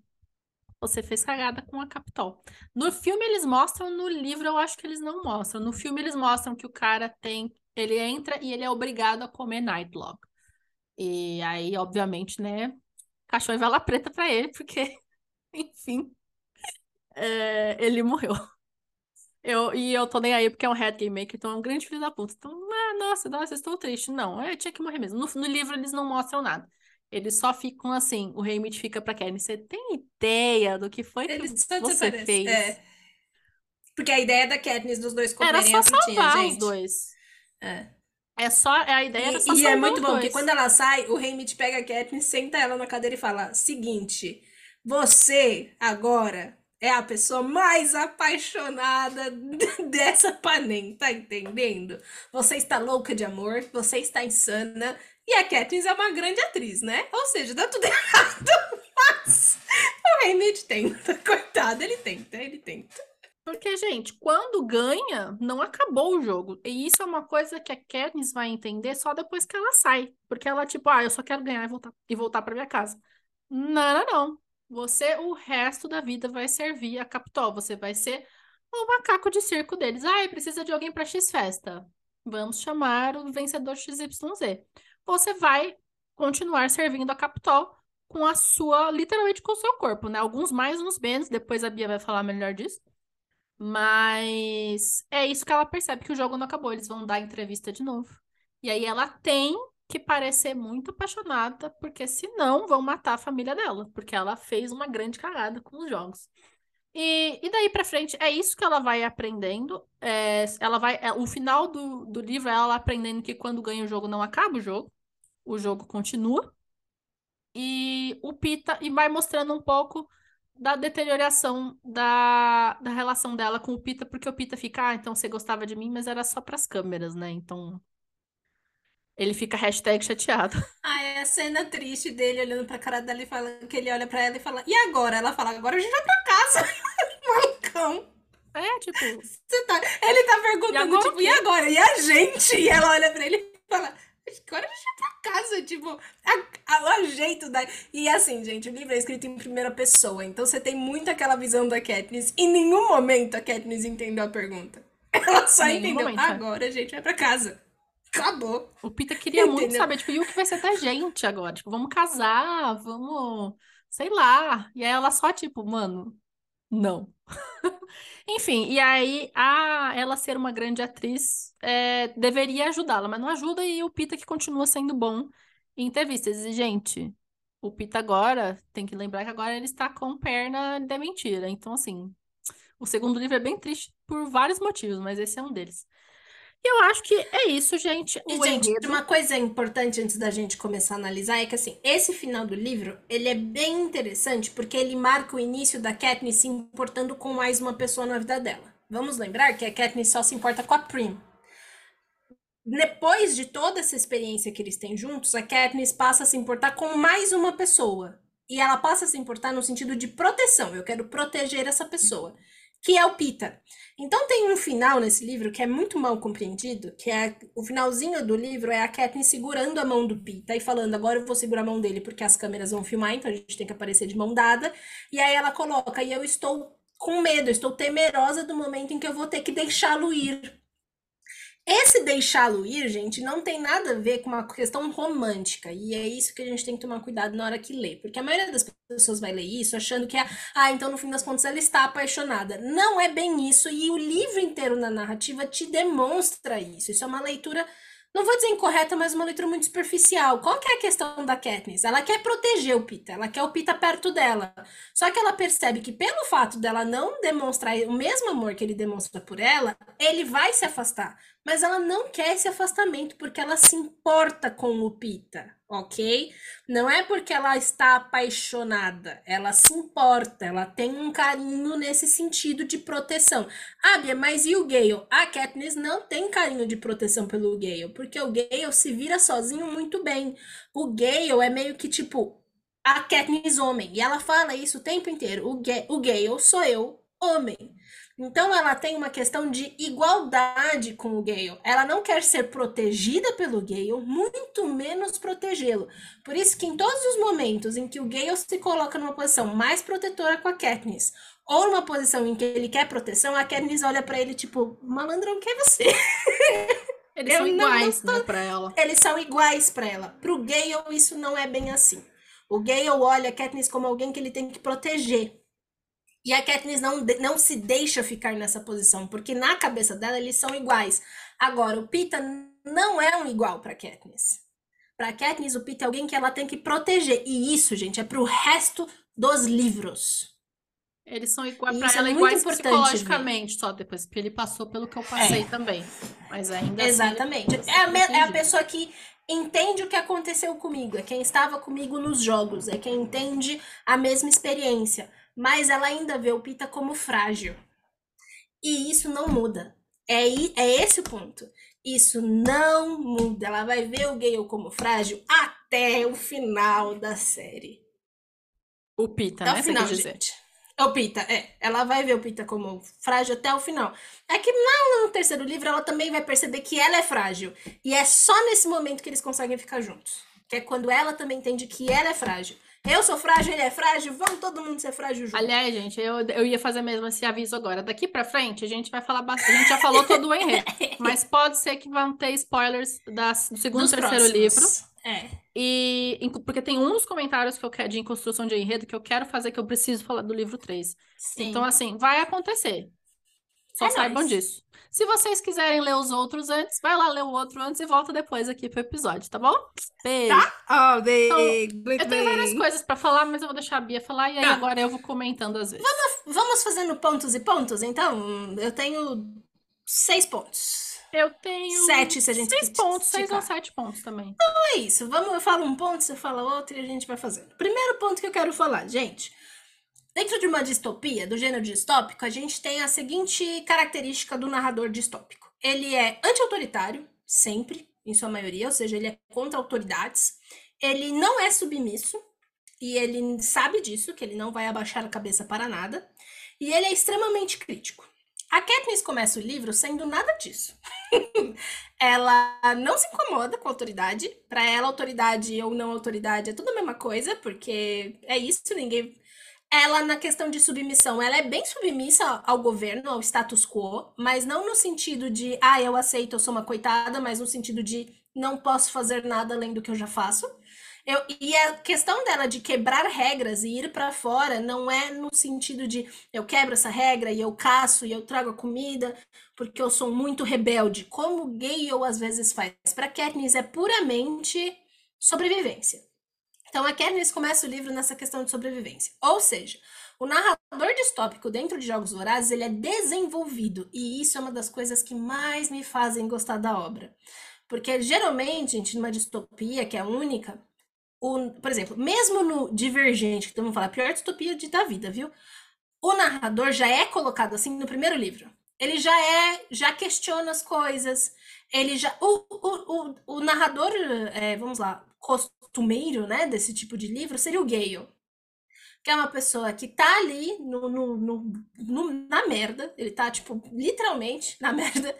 você fez cagada com a Capitol. No filme eles mostram, no livro eu acho que eles não mostram. No filme eles mostram que o cara tem. Ele entra e ele é obrigado a comer Nightlog. E aí, obviamente, né? Cachorro e vela preta pra ele, porque, enfim, é, ele morreu. Eu, e eu tô nem aí porque é um head game maker, então é um grande filho da puta. Então, ah, nossa, nossa, estou triste. Não, eu tinha que morrer mesmo. No, no livro eles não mostram nada. Eles só ficam assim, o Haymitch fica pra Kenny. Você tem ideia do que foi que você fez? É. Porque a ideia da Katniss dos dois comerem Era só salvar gente. os dois. É. É só, é a ideia era só E, e é muito bom, porque quando ela sai, o Haymitch pega a Katniss, senta ela na cadeira e fala, seguinte, você agora é a pessoa mais apaixonada dessa panem, tá entendendo? Você está louca de amor, você está insana, e a Katniss é uma grande atriz, né? Ou seja, dá tudo errado, mas o Haymitch tenta, coitado, ele tenta, ele tenta. Porque, gente, quando ganha, não acabou o jogo. E isso é uma coisa que a Katniss vai entender só depois que ela sai. Porque ela, tipo, ah, eu só quero ganhar e voltar, e voltar pra minha casa. Não, não, não. Você, o resto da vida, vai servir a Capitol. Você vai ser o macaco de circo deles. Ah, precisa de alguém pra X-Festa. Vamos chamar o vencedor XYZ. Você vai continuar servindo a Capitol com a sua, literalmente com o seu corpo, né? Alguns mais, uns menos. Depois a Bia vai falar melhor disso. Mas é isso que ela percebe que o jogo não acabou. Eles vão dar entrevista de novo. E aí ela tem que parecer muito apaixonada, porque senão vão matar a família dela, porque ela fez uma grande cagada com os jogos. E, e daí para frente é isso que ela vai aprendendo. É, ela vai, é, o final do, do livro é ela aprendendo que quando ganha o jogo não acaba o jogo, o jogo continua. E o Pita e vai mostrando um pouco da deterioração da, da relação dela com o Pita, porque o Pita fica, ah, então você gostava de mim, mas era só pras câmeras, né? Então. Ele fica hashtag chateado. Ah, é a cena triste dele olhando pra cara dela e falando que ele olha pra ela e fala, e agora? Ela fala, agora a gente vai pra casa. Malucão. É, tipo. Tá... Ele tá perguntando, e tipo, e agora? E a gente? E ela olha pra ele e fala, Agora a gente vai pra casa, tipo, a, a, o jeito da. E assim, gente, o livro é escrito em primeira pessoa, então você tem muito aquela visão da Katniss. Em nenhum momento a Katniss entendeu a pergunta. Ela só nenhum entendeu. Momento, é. agora a gente vai pra casa. Acabou. O Pita queria Entendeu? muito saber, tipo, e o que vai ser da gente agora? Tipo, vamos casar, vamos. Sei lá. E aí ela só, tipo, mano, não. Enfim, e aí a ela ser uma grande atriz é, deveria ajudá-la, mas não ajuda e o Pita que continua sendo bom em entrevistas. E, gente, o Pita agora, tem que lembrar que agora ele está com perna de mentira. Então, assim, o segundo livro é bem triste por vários motivos, mas esse é um deles. E eu acho que é isso, gente. E, gente, enredo... uma coisa importante antes da gente começar a analisar é que, assim, esse final do livro, ele é bem interessante porque ele marca o início da Katniss se importando com mais uma pessoa na vida dela. Vamos lembrar que a Katniss só se importa com a Prim. Depois de toda essa experiência que eles têm juntos, a Katniss passa a se importar com mais uma pessoa. E ela passa a se importar no sentido de proteção. Eu quero proteger essa pessoa que é o Pita. Então tem um final nesse livro que é muito mal compreendido, que é o finalzinho do livro é a Katniss segurando a mão do Pita e falando, agora eu vou segurar a mão dele porque as câmeras vão filmar, então a gente tem que aparecer de mão dada. E aí ela coloca, e eu estou com medo, estou temerosa do momento em que eu vou ter que deixá-lo ir. Esse deixá-lo ir, gente, não tem nada a ver com uma questão romântica. E é isso que a gente tem que tomar cuidado na hora que lê. Porque a maioria das pessoas vai ler isso achando que é, ah, então no fim das contas ela está apaixonada. Não é bem isso. E o livro inteiro na narrativa te demonstra isso. Isso é uma leitura não vou dizer incorreta, mas uma leitura muito superficial. Qual que é a questão da Katniss? Ela quer proteger o Pita, ela quer o Pita perto dela. Só que ela percebe que pelo fato dela não demonstrar o mesmo amor que ele demonstra por ela, ele vai se afastar. Mas ela não quer esse afastamento porque ela se importa com o Pita ok? Não é porque ela está apaixonada, ela se importa, ela tem um carinho nesse sentido de proteção. Ah, Bia, mas e o Gale? A Katniss não tem carinho de proteção pelo Gale, porque o Gale se vira sozinho muito bem. O Gale é meio que tipo a Katniss homem, e ela fala isso o tempo inteiro. O, Ga o Gale sou eu, homem. Então ela tem uma questão de igualdade com o Gale. Ela não quer ser protegida pelo Gale, muito menos protegê-lo. Por isso que em todos os momentos em que o Gale se coloca numa posição mais protetora com a Katniss, ou numa posição em que ele quer proteção, a Katniss olha para ele tipo, malandrão, quem é você? Eles são iguais, não, não tô... né, pra ela. Eles são iguais para ela. Pro Gale isso não é bem assim. O Gale olha a Katniss como alguém que ele tem que proteger. E a Katniss não, não se deixa ficar nessa posição, porque na cabeça dela eles são iguais. Agora, o Pita não é um igual para Katniss. Para Katniss, o Pita é alguém que ela tem que proteger. E isso, gente, é pro resto dos livros. Eles são iguais para é ela é iguais psicologicamente, ver. só depois, porque ele passou pelo que eu passei é. também. Mas ainda assim, Exatamente. Assim, é, a, é a pessoa que entende o que aconteceu comigo, é quem estava comigo nos jogos, é quem entende a mesma experiência. Mas ela ainda vê o Pita como frágil. E isso não muda. É, é esse o ponto. Isso não muda. Ela vai ver o Gale como frágil até o final da série. O Pita, até né? O final, gente. O Pita, é. Ela vai ver o Pita como frágil até o final. É que no, no terceiro livro ela também vai perceber que ela é frágil. E é só nesse momento que eles conseguem ficar juntos. Que é quando ela também entende que ela é frágil. Eu sou frágil, ele é frágil, vamos todo mundo ser frágil junto. Aliás, gente, eu, eu ia fazer mesmo esse aviso agora. Daqui pra frente, a gente vai falar bastante. A gente já falou todo o enredo. mas pode ser que vão ter spoilers das, do segundo e terceiro próximos. livro. É. E porque tem uns comentários que eu quero de construção de enredo que eu quero fazer que eu preciso falar do livro 3. Sim. Então, assim, vai acontecer. Só é saibam nóis. disso. Se vocês quiserem ler os outros antes, vai lá ler o outro antes e volta depois aqui pro episódio, tá bom? Beijo. Tá? Oh, beijo. Então, eu tenho várias coisas para falar, mas eu vou deixar a Bia falar e aí tá. agora eu vou comentando às vezes. Vamos, vamos fazendo pontos e pontos, então? Eu tenho seis pontos. Eu tenho. Sete, se a gente Seis pontos, seis ou sete pontos também. Então é isso. Vamos, eu falo um ponto, você fala outro e a gente vai fazendo. Primeiro ponto que eu quero falar, gente. Dentro de uma distopia, do gênero distópico, a gente tem a seguinte característica do narrador distópico. Ele é anti-autoritário, sempre, em sua maioria, ou seja, ele é contra autoridades. Ele não é submisso, e ele sabe disso, que ele não vai abaixar a cabeça para nada. E ele é extremamente crítico. A Katniss começa o livro sendo nada disso. ela não se incomoda com a autoridade. Para ela, autoridade ou não autoridade é tudo a mesma coisa, porque é isso, ninguém. Ela, na questão de submissão, ela é bem submissa ao governo, ao status quo, mas não no sentido de, ah, eu aceito, eu sou uma coitada, mas no sentido de não posso fazer nada além do que eu já faço. Eu, e a questão dela de quebrar regras e ir para fora não é no sentido de eu quebro essa regra e eu caço e eu trago a comida porque eu sou muito rebelde, como o Gale às vezes faz. Para Katniss é puramente sobrevivência. Então a Katniss começa o livro nessa questão de sobrevivência. Ou seja, o narrador distópico dentro de Jogos Vorazes ele é desenvolvido e isso é uma das coisas que mais me fazem gostar da obra. Porque geralmente, gente, numa distopia que é única, o, por exemplo, mesmo no Divergente, que todo mundo fala, a pior distopia de, da vida, viu? O narrador já é colocado assim no primeiro livro. Ele já é, já questiona as coisas. Ele já. O, o, o, o narrador, é, vamos lá, costumeiro, né, desse tipo de livro seria o Gale. Que é uma pessoa que tá ali no, no, no, no na merda. Ele tá, tipo, literalmente na merda.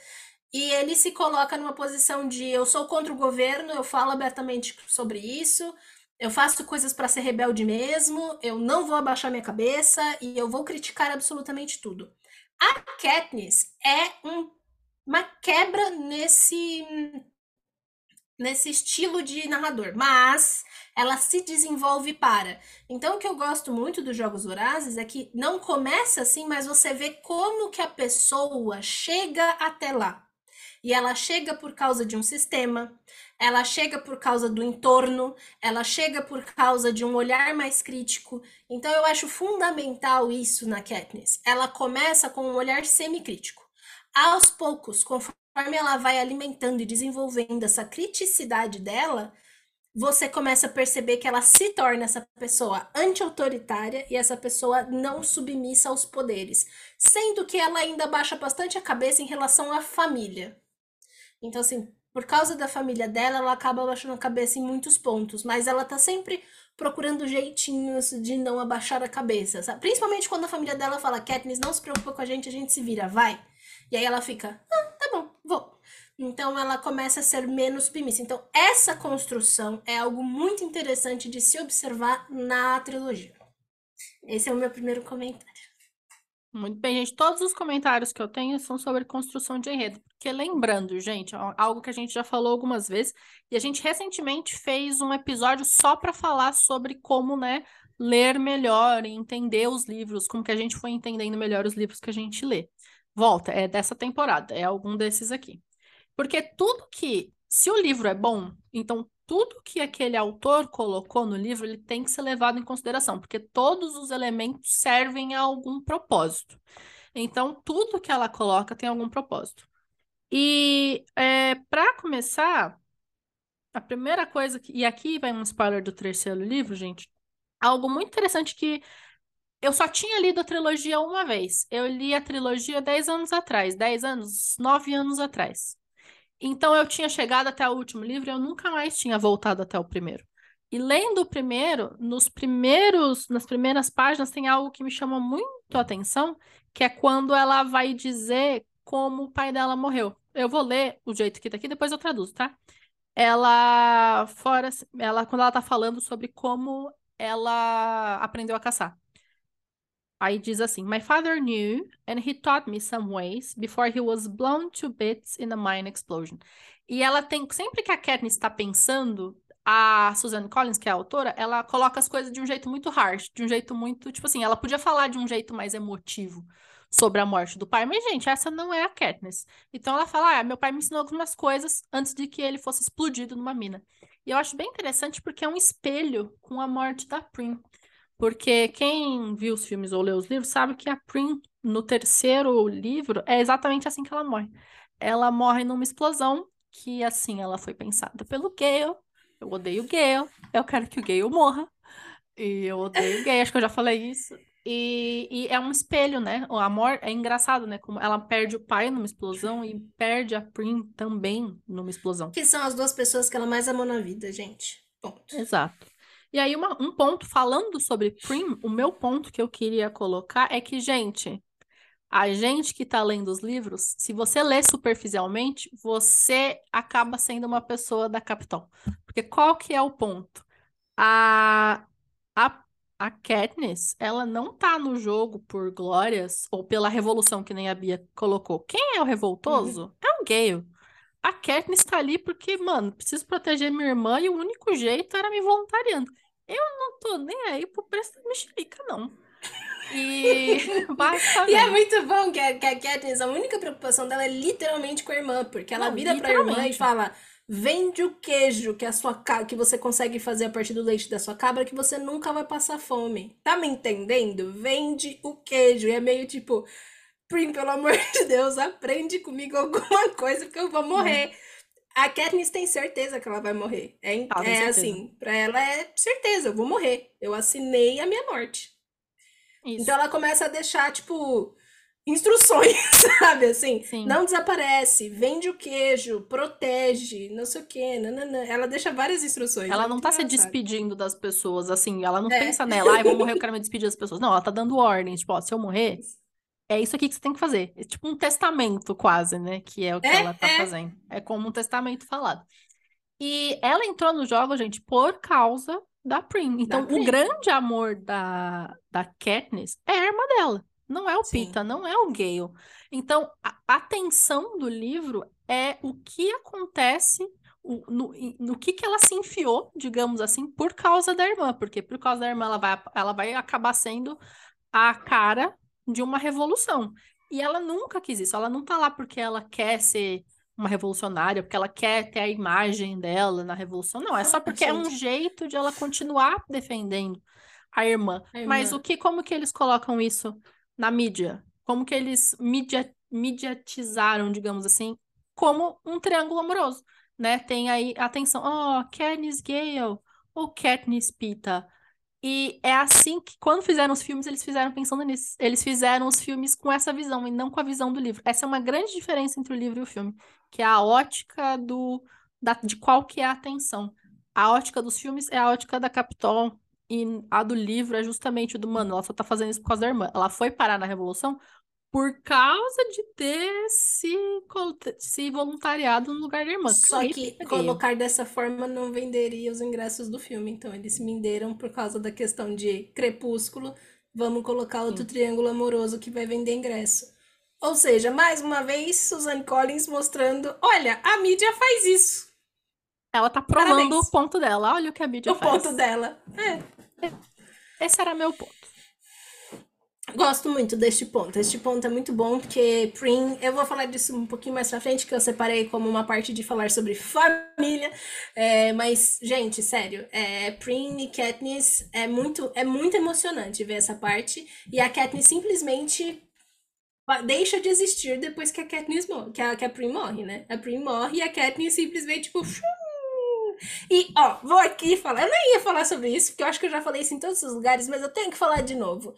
E ele se coloca numa posição de eu sou contra o governo, eu falo abertamente sobre isso, eu faço coisas para ser rebelde mesmo, eu não vou abaixar minha cabeça e eu vou criticar absolutamente tudo. A Katniss é um, uma quebra nesse nesse estilo de narrador, mas ela se desenvolve para. Então o que eu gosto muito dos jogos vorazes é que não começa assim, mas você vê como que a pessoa chega até lá. E ela chega por causa de um sistema, ela chega por causa do entorno, ela chega por causa de um olhar mais crítico. Então eu acho fundamental isso na Katniss. Ela começa com um olhar semicrítico. Aos poucos, conforme ela vai alimentando e desenvolvendo essa criticidade dela, você começa a perceber que ela se torna essa pessoa anti-autoritária e essa pessoa não submissa aos poderes, sendo que ela ainda baixa bastante a cabeça em relação à família. Então, assim, por causa da família dela, ela acaba abaixando a cabeça em muitos pontos, mas ela tá sempre procurando jeitinhos de não abaixar a cabeça, sabe? Principalmente quando a família dela fala, Katniss, não se preocupa com a gente, a gente se vira, vai. E aí ela fica, ah, tá bom, vou. Então ela começa a ser menos submissa. Então, essa construção é algo muito interessante de se observar na trilogia. Esse é o meu primeiro comentário. Muito bem, gente. Todos os comentários que eu tenho são sobre construção de enredo. Porque lembrando, gente, algo que a gente já falou algumas vezes, e a gente recentemente fez um episódio só para falar sobre como, né, ler melhor e entender os livros, como que a gente foi entendendo melhor os livros que a gente lê. Volta, é dessa temporada, é algum desses aqui. Porque tudo que, se o livro é bom, então tudo que aquele autor colocou no livro, ele tem que ser levado em consideração, porque todos os elementos servem a algum propósito. Então, tudo que ela coloca tem algum propósito. E é, para começar, a primeira coisa que. E aqui vai um spoiler do terceiro livro, gente. Algo muito interessante que eu só tinha lido a trilogia uma vez. Eu li a trilogia 10 anos atrás. 10 anos? 9 anos atrás. Então eu tinha chegado até o último livro e eu nunca mais tinha voltado até o primeiro. E lendo o primeiro, nos primeiros, nas primeiras páginas tem algo que me chama muito a atenção, que é quando ela vai dizer como o pai dela morreu. Eu vou ler o jeito que tá aqui, depois eu traduzo, tá? Ela fora, ela quando ela tá falando sobre como ela aprendeu a caçar. Aí diz assim: My father knew, and he taught me some ways before he was blown to bits in a mine explosion. E ela tem, sempre que a Katniss está pensando, a Suzanne Collins, que é a autora, ela coloca as coisas de um jeito muito harsh, de um jeito muito, tipo assim, ela podia falar de um jeito mais emotivo sobre a morte do pai, mas gente, essa não é a Katniss. Então ela fala: "Ah, meu pai me ensinou algumas coisas antes de que ele fosse explodido numa mina". E eu acho bem interessante porque é um espelho com a morte da Prim. Porque quem viu os filmes ou leu os livros sabe que a Prim, no terceiro livro, é exatamente assim que ela morre. Ela morre numa explosão que, assim, ela foi pensada pelo Gale. Eu odeio o Gale. Eu quero que o Gale morra. E eu odeio o Gale, acho que eu já falei isso. E, e, é um espelho, né? O amor é engraçado, né? Como ela perde o pai numa explosão e perde a Prim também numa explosão. Que são as duas pessoas que ela mais amou na vida, gente. Ponto. Exato. E aí, uma, um ponto, falando sobre Prim, o meu ponto que eu queria colocar é que, gente, a gente que tá lendo os livros, se você lê superficialmente, você acaba sendo uma pessoa da Capitol. Porque qual que é o ponto? A, a, a Katniss, ela não tá no jogo por glórias ou pela revolução, que nem a Bia colocou. Quem é o revoltoso? Uhum. É o Gale. A Katniss tá ali porque, mano, preciso proteger minha irmã e o único jeito era me voluntariando. Eu não tô nem aí pro preço da mexerica, não. E E é muito bom que a, que a Katniss, a única preocupação dela é literalmente com a irmã, porque ela não, vira pra irmã e fala: vende o queijo que a sua que você consegue fazer a partir do leite da sua cabra que você nunca vai passar fome. Tá me entendendo? Vende o queijo. E é meio tipo, Prim, pelo amor de Deus, aprende comigo alguma coisa, porque eu vou morrer. Hum. A Katniss tem certeza que ela vai morrer. É, é assim, pra ela é certeza, eu vou morrer. Eu assinei a minha morte. Isso. Então ela começa a deixar, tipo, instruções, sabe? Assim, Sim. não desaparece, vende o queijo, protege, não sei o quê. Nananã. Ela deixa várias instruções. Ela não tá se despedindo das pessoas, assim, ela não é. pensa nela, ai, ah, vou morrer, eu quero me despedir das pessoas. Não, ela tá dando ordens, tipo, ó, se eu morrer, é isso aqui que você tem que fazer. É tipo um testamento, quase, né? Que é o que é, ela tá é. fazendo. É como um testamento falado. E ela entrou no jogo, gente, por causa da Prim. Então, da Prim. o grande amor da, da Katniss é a irmã dela. Não é o Sim. Pita, não é o Gale. Então, a atenção do livro é o que acontece, o, no, no que, que ela se enfiou, digamos assim, por causa da irmã. Porque por causa da irmã, ela vai, ela vai acabar sendo a cara de uma revolução. E ela nunca quis isso. Ela não tá lá porque ela quer ser uma revolucionária, porque ela quer ter a imagem dela na revolução. Não, é só porque é um jeito de ela continuar defendendo a irmã. a irmã. Mas o que, como que eles colocam isso na mídia? Como que eles media, mediatizaram, digamos assim, como um triângulo amoroso, né? Tem aí, atenção, oh, Katniss Gale, ou Katniss Pita, e é assim que, quando fizeram os filmes, eles fizeram pensando nisso. Eles fizeram os filmes com essa visão e não com a visão do livro. Essa é uma grande diferença entre o livro e o filme, que é a ótica do da, de qual que é a atenção. A ótica dos filmes é a ótica da Capitol e a do livro é justamente o do mano. Ela só tá fazendo isso por causa da irmã. Ela foi parar na Revolução por causa de ter se, se voluntariado no lugar da irmã. Só que colocar dessa forma não venderia os ingressos do filme. Então eles se venderam por causa da questão de crepúsculo. Vamos colocar outro Sim. triângulo amoroso que vai vender ingresso. Ou seja, mais uma vez, Suzanne Collins mostrando: olha, a mídia faz isso. Ela tá provando Parabéns. o ponto dela. Olha o que a mídia o faz. O ponto dela. É. Esse era meu ponto. Gosto muito deste ponto. Este ponto é muito bom porque Prim, eu vou falar disso um pouquinho mais pra frente, que eu separei como uma parte de falar sobre família. É, mas, gente, sério, é, Prim e Katniss é muito, é muito emocionante ver essa parte. E a Katniss simplesmente deixa de existir depois que a Katniss morre, que a, que a Prim morre, né? A Prim morre e a Katniss simplesmente, tipo, e, ó, vou aqui falar. Eu nem ia falar sobre isso, porque eu acho que eu já falei isso em todos os lugares, mas eu tenho que falar de novo.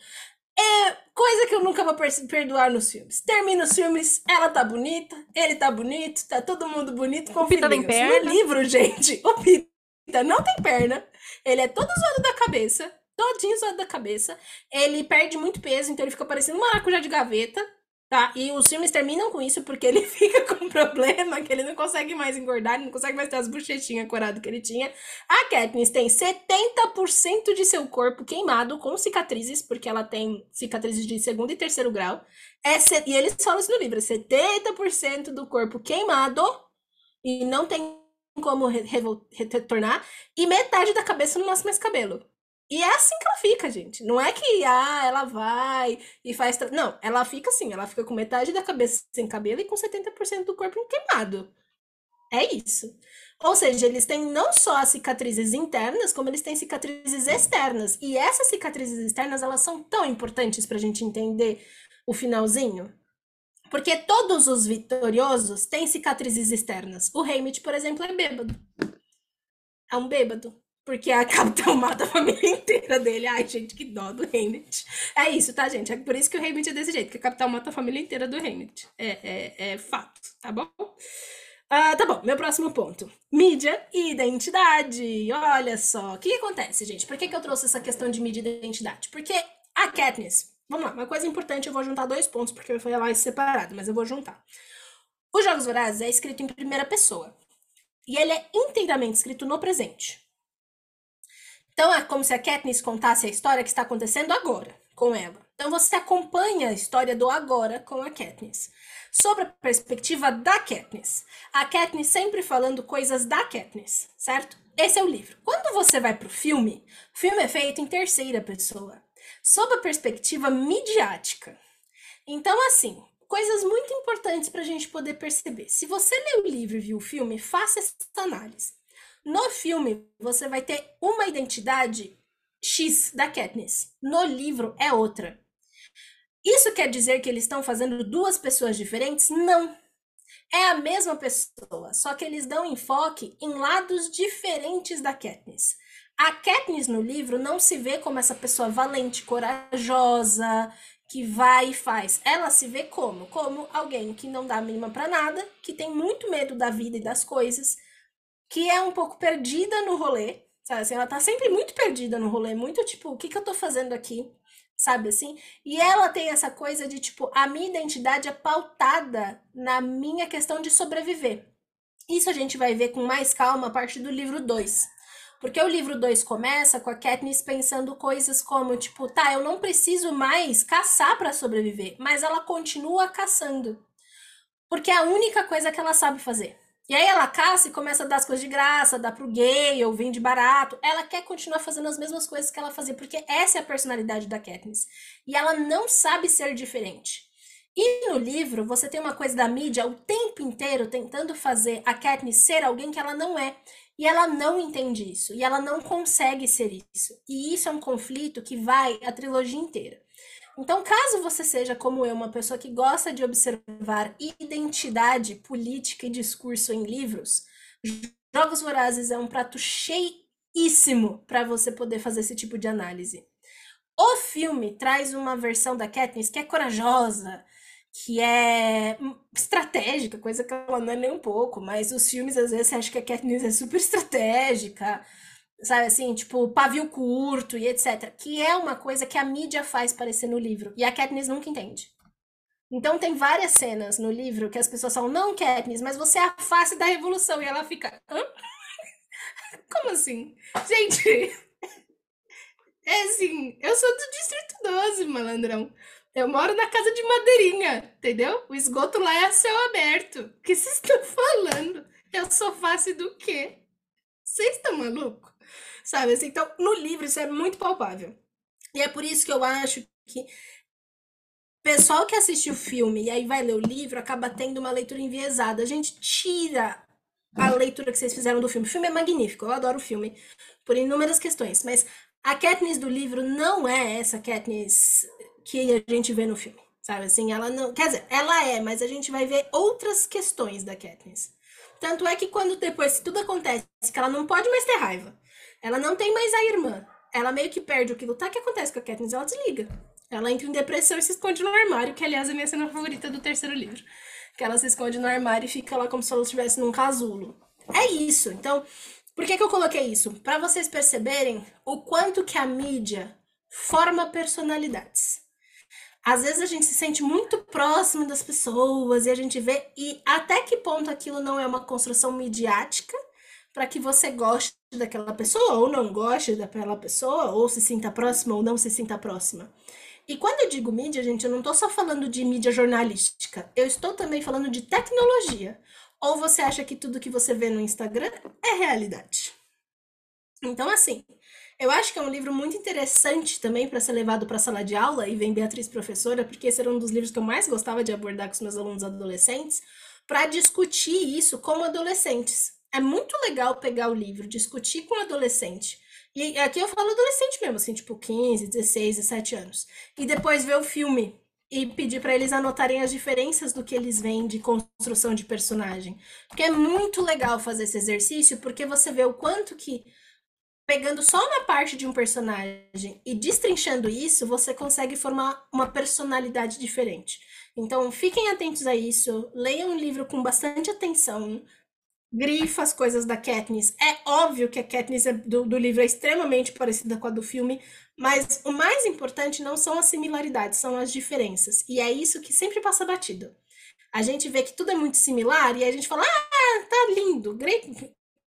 É coisa que eu nunca vou perdoar nos filmes. Termina os filmes, ela tá bonita, ele tá bonito, tá todo mundo bonito com o Pita tem perna. No livro, gente, o Pita não tem perna. Ele é todo zoado da cabeça, todinho zoado da cabeça. Ele perde muito peso, então ele fica parecendo uma maracujá de gaveta. Tá? E os filmes terminam com isso porque ele fica com um problema que ele não consegue mais engordar, ele não consegue mais ter as bochechinhas coradas que ele tinha. A Katniss tem 70% de seu corpo queimado com cicatrizes, porque ela tem cicatrizes de segundo e terceiro grau. É E eles falam isso no livro: 70% do corpo queimado e não tem como retornar, e metade da cabeça não nasce mais cabelo. E é assim que ela fica, gente. Não é que, ah, ela vai e faz. Não, ela fica assim, ela fica com metade da cabeça sem cabelo e com 70% do corpo queimado. É isso. Ou seja, eles têm não só as cicatrizes internas, como eles têm cicatrizes externas. E essas cicatrizes externas, elas são tão importantes pra gente entender o finalzinho. Porque todos os vitoriosos têm cicatrizes externas. O Haymitch, por exemplo, é bêbado. É um bêbado. Porque a Capitão mata a família inteira dele. Ai, gente, que dó do Hamlet. É isso, tá, gente? É por isso que o Hamlet é desse jeito, que a Capitão mata a família inteira do Hamlet. É, é, é fato, tá bom? Uh, tá bom, meu próximo ponto. Mídia e identidade. Olha só. O que, que acontece, gente? Por que, que eu trouxe essa questão de mídia e identidade? Porque a Katniss... Vamos lá, uma coisa importante, eu vou juntar dois pontos, porque eu fui lá separado, mas eu vou juntar. Os Jogos Vorazes é escrito em primeira pessoa. E ele é inteiramente escrito no presente. Então é como se a Katniss contasse a história que está acontecendo agora com ela. Então você acompanha a história do agora com a Katniss. Sobre a perspectiva da Katniss. A Katniss sempre falando coisas da Katniss, certo? Esse é o livro. Quando você vai para o filme, o filme é feito em terceira pessoa, sob a perspectiva midiática. Então, assim, coisas muito importantes para a gente poder perceber. Se você lê o livro e viu o filme, faça essa análise. No filme, você vai ter uma identidade X da Katniss. No livro é outra. Isso quer dizer que eles estão fazendo duas pessoas diferentes? Não. É a mesma pessoa, só que eles dão enfoque em lados diferentes da Katniss. A Katniss no livro não se vê como essa pessoa valente, corajosa, que vai e faz. Ela se vê como? Como alguém que não dá mínima para nada, que tem muito medo da vida e das coisas, que é um pouco perdida no rolê, sabe assim? Ela tá sempre muito perdida no rolê, muito tipo, o que que eu tô fazendo aqui? Sabe assim? E ela tem essa coisa de tipo, a minha identidade é pautada na minha questão de sobreviver. Isso a gente vai ver com mais calma a partir do livro 2. Porque o livro 2 começa com a Katniss pensando coisas como, tipo, tá, eu não preciso mais caçar para sobreviver, mas ela continua caçando. Porque é a única coisa que ela sabe fazer. E aí ela caça e começa a dar as coisas de graça, dá pro gay ou vende barato. Ela quer continuar fazendo as mesmas coisas que ela fazia, porque essa é a personalidade da Katniss. E ela não sabe ser diferente. E no livro, você tem uma coisa da mídia o tempo inteiro tentando fazer a Katniss ser alguém que ela não é. E ela não entende isso. E ela não consegue ser isso. E isso é um conflito que vai a trilogia inteira. Então, caso você seja como eu, uma pessoa que gosta de observar identidade, política e discurso em livros, Jogos Vorazes é um prato cheíssimo para você poder fazer esse tipo de análise. O filme traz uma versão da Katniss que é corajosa, que é estratégica, coisa que ela não é nem um pouco, mas os filmes às vezes você acha que a Katniss é super estratégica, sabe assim, tipo, pavio curto e etc. Que é uma coisa que a mídia faz parecer no livro. E a Katniss nunca entende. Então tem várias cenas no livro que as pessoas falam, não, Katniss, mas você é a face da revolução. E ela fica, hã? Como assim? Gente, é assim, eu sou do Distrito 12, malandrão. Eu moro na casa de madeirinha, entendeu? O esgoto lá é a céu aberto. O que vocês estão falando? Eu sou face do quê? Vocês estão malucos? Sabe assim? Então, no livro isso é muito palpável. E é por isso que eu acho que pessoal que assiste o filme e aí vai ler o livro acaba tendo uma leitura enviesada. A gente tira a leitura que vocês fizeram do filme. O filme é magnífico, eu adoro o filme por inúmeras questões, mas a Katniss do livro não é essa Katniss que a gente vê no filme, sabe? Assim, ela não, quer dizer, ela é, mas a gente vai ver outras questões da Katniss. Tanto é que quando depois tudo acontece, que ela não pode mais ter raiva, ela não tem mais a irmã, ela meio que perde o que lutar, o que acontece com a Katniss? Ela desliga. Ela entra em depressão e se esconde no armário, que aliás é a minha cena favorita do terceiro livro. Que ela se esconde no armário e fica lá como se ela estivesse num casulo. É isso. Então, por que, que eu coloquei isso? Para vocês perceberem o quanto que a mídia forma personalidades. Às vezes a gente se sente muito próximo das pessoas e a gente vê e até que ponto aquilo não é uma construção midiática para que você goste daquela pessoa ou não goste daquela pessoa ou se sinta próxima ou não se sinta próxima. E quando eu digo mídia, gente, eu não estou só falando de mídia jornalística, eu estou também falando de tecnologia. Ou você acha que tudo que você vê no Instagram é realidade? Então, assim, eu acho que é um livro muito interessante também para ser levado para a sala de aula, e vem Beatriz Professora, porque esse era um dos livros que eu mais gostava de abordar com os meus alunos adolescentes, para discutir isso com adolescentes. É muito legal pegar o livro, discutir com adolescente. E aqui eu falo adolescente mesmo, assim, tipo 15, 16, 17 anos. E depois ver o filme e pedir para eles anotarem as diferenças do que eles veem de construção de personagem. Porque é muito legal fazer esse exercício, porque você vê o quanto que pegando só uma parte de um personagem e destrinchando isso, você consegue formar uma personalidade diferente. Então, fiquem atentos a isso, leiam o livro com bastante atenção, grifa as coisas da Katniss. É óbvio que a Katniss é do, do, livro é extremamente parecida com a do filme, mas o mais importante não são as similaridades, são as diferenças. E é isso que sempre passa batido. A gente vê que tudo é muito similar e a gente fala, ah, tá lindo.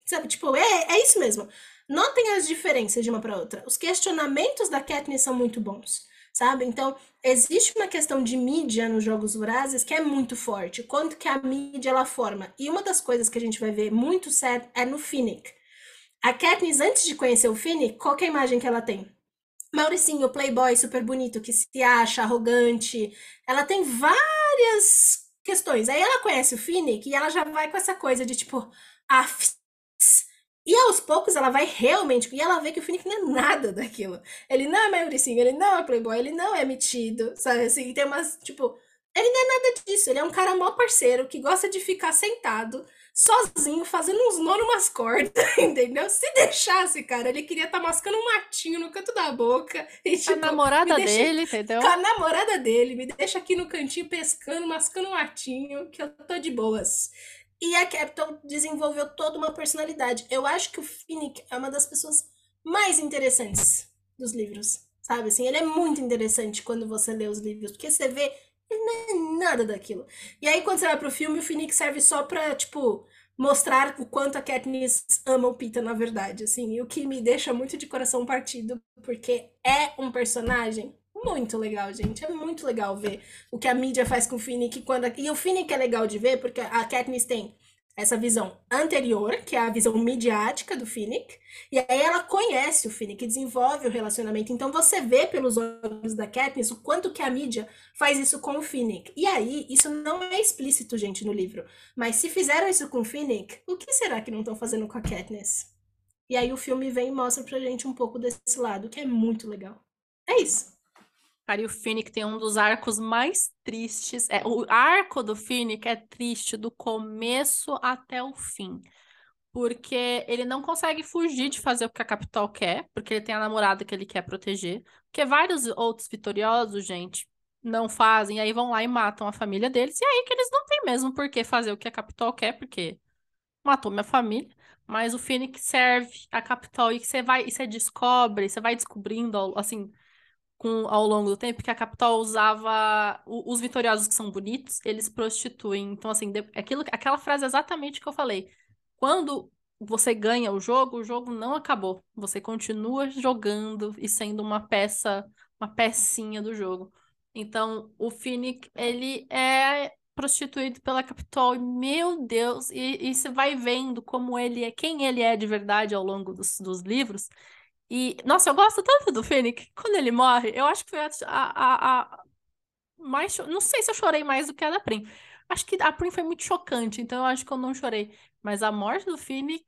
Sabe, tipo, é, é isso mesmo. Notem as diferenças de uma para outra. Os questionamentos da Katniss são muito bons sabe? Então, existe uma questão de mídia nos Jogos Vorazes que é muito forte. Quanto que a mídia ela forma. E uma das coisas que a gente vai ver muito certo é no Finnick. A Katniss, antes de conhecer o Finnick, qual é a imagem que ela tem? Mauricinho, playboy, super bonito, que se acha arrogante. Ela tem várias questões. Aí ela conhece o Finnick e ela já vai com essa coisa de tipo, ah, e aos poucos ela vai realmente. E ela vê que o Finnick não é nada daquilo. Ele não é Mauricinho, ele não é playboy, ele não é metido, sabe? Assim, tem umas. Tipo, ele não é nada disso. Ele é um cara mó parceiro que gosta de ficar sentado, sozinho, fazendo uns nó numas cordas, entendeu? Se deixasse, cara, ele queria estar tá mascando um matinho no canto da boca. E, tipo, a namorada deixa... dele, entendeu? Com a namorada dele, me deixa aqui no cantinho pescando, mascando um matinho, que eu tô de boas. E a Capital desenvolveu toda uma personalidade. Eu acho que o Finnick é uma das pessoas mais interessantes dos livros, sabe? Assim, ele é muito interessante quando você lê os livros, porque você vê, ele não é nada daquilo. E aí, quando você vai pro filme, o Finnick serve só pra, tipo, mostrar o quanto a Katniss ama o Pita, na verdade, assim. E o que me deixa muito de coração partido, porque é um personagem muito legal, gente. É muito legal ver o que a mídia faz com o Finnick. Quando... E o Finnick é legal de ver porque a Katniss tem essa visão anterior, que é a visão midiática do Finnick, e aí ela conhece o Finnick, desenvolve o relacionamento. Então você vê pelos olhos da Katniss o quanto que a mídia faz isso com o Finnick. E aí, isso não é explícito, gente, no livro. Mas se fizeram isso com o Finnick, o que será que não estão fazendo com a Katniss? E aí o filme vem e mostra pra gente um pouco desse lado, que é muito legal. É isso. Cara, e o Finnick tem um dos arcos mais tristes. É, o arco do Finnick é triste do começo até o fim. Porque ele não consegue fugir de fazer o que a Capital quer, porque ele tem a namorada que ele quer proteger. Porque vários outros vitoriosos, gente, não fazem, aí vão lá e matam a família deles. E aí que eles não têm mesmo por que fazer o que a Capital quer, porque matou minha família. Mas o Finnick serve a Capital e você vai, e você descobre, você vai descobrindo, assim, com, ao longo do tempo que a capital usava os vitoriosos que são bonitos, eles prostituem. Então, assim, aquilo, aquela frase exatamente que eu falei. Quando você ganha o jogo, o jogo não acabou. Você continua jogando e sendo uma peça, uma pecinha do jogo. Então, o Finnick, ele é prostituído pela Capitol, e meu Deus, e, e você vai vendo como ele é, quem ele é de verdade ao longo dos, dos livros, E, nossa, eu gosto tanto do Fênix. Quando ele morre, eu acho que foi a, a, a mais. Não sei se eu chorei mais do que a da Prim. Acho que a Prim foi muito chocante, então eu acho que eu não chorei. Mas a morte do Phoenix.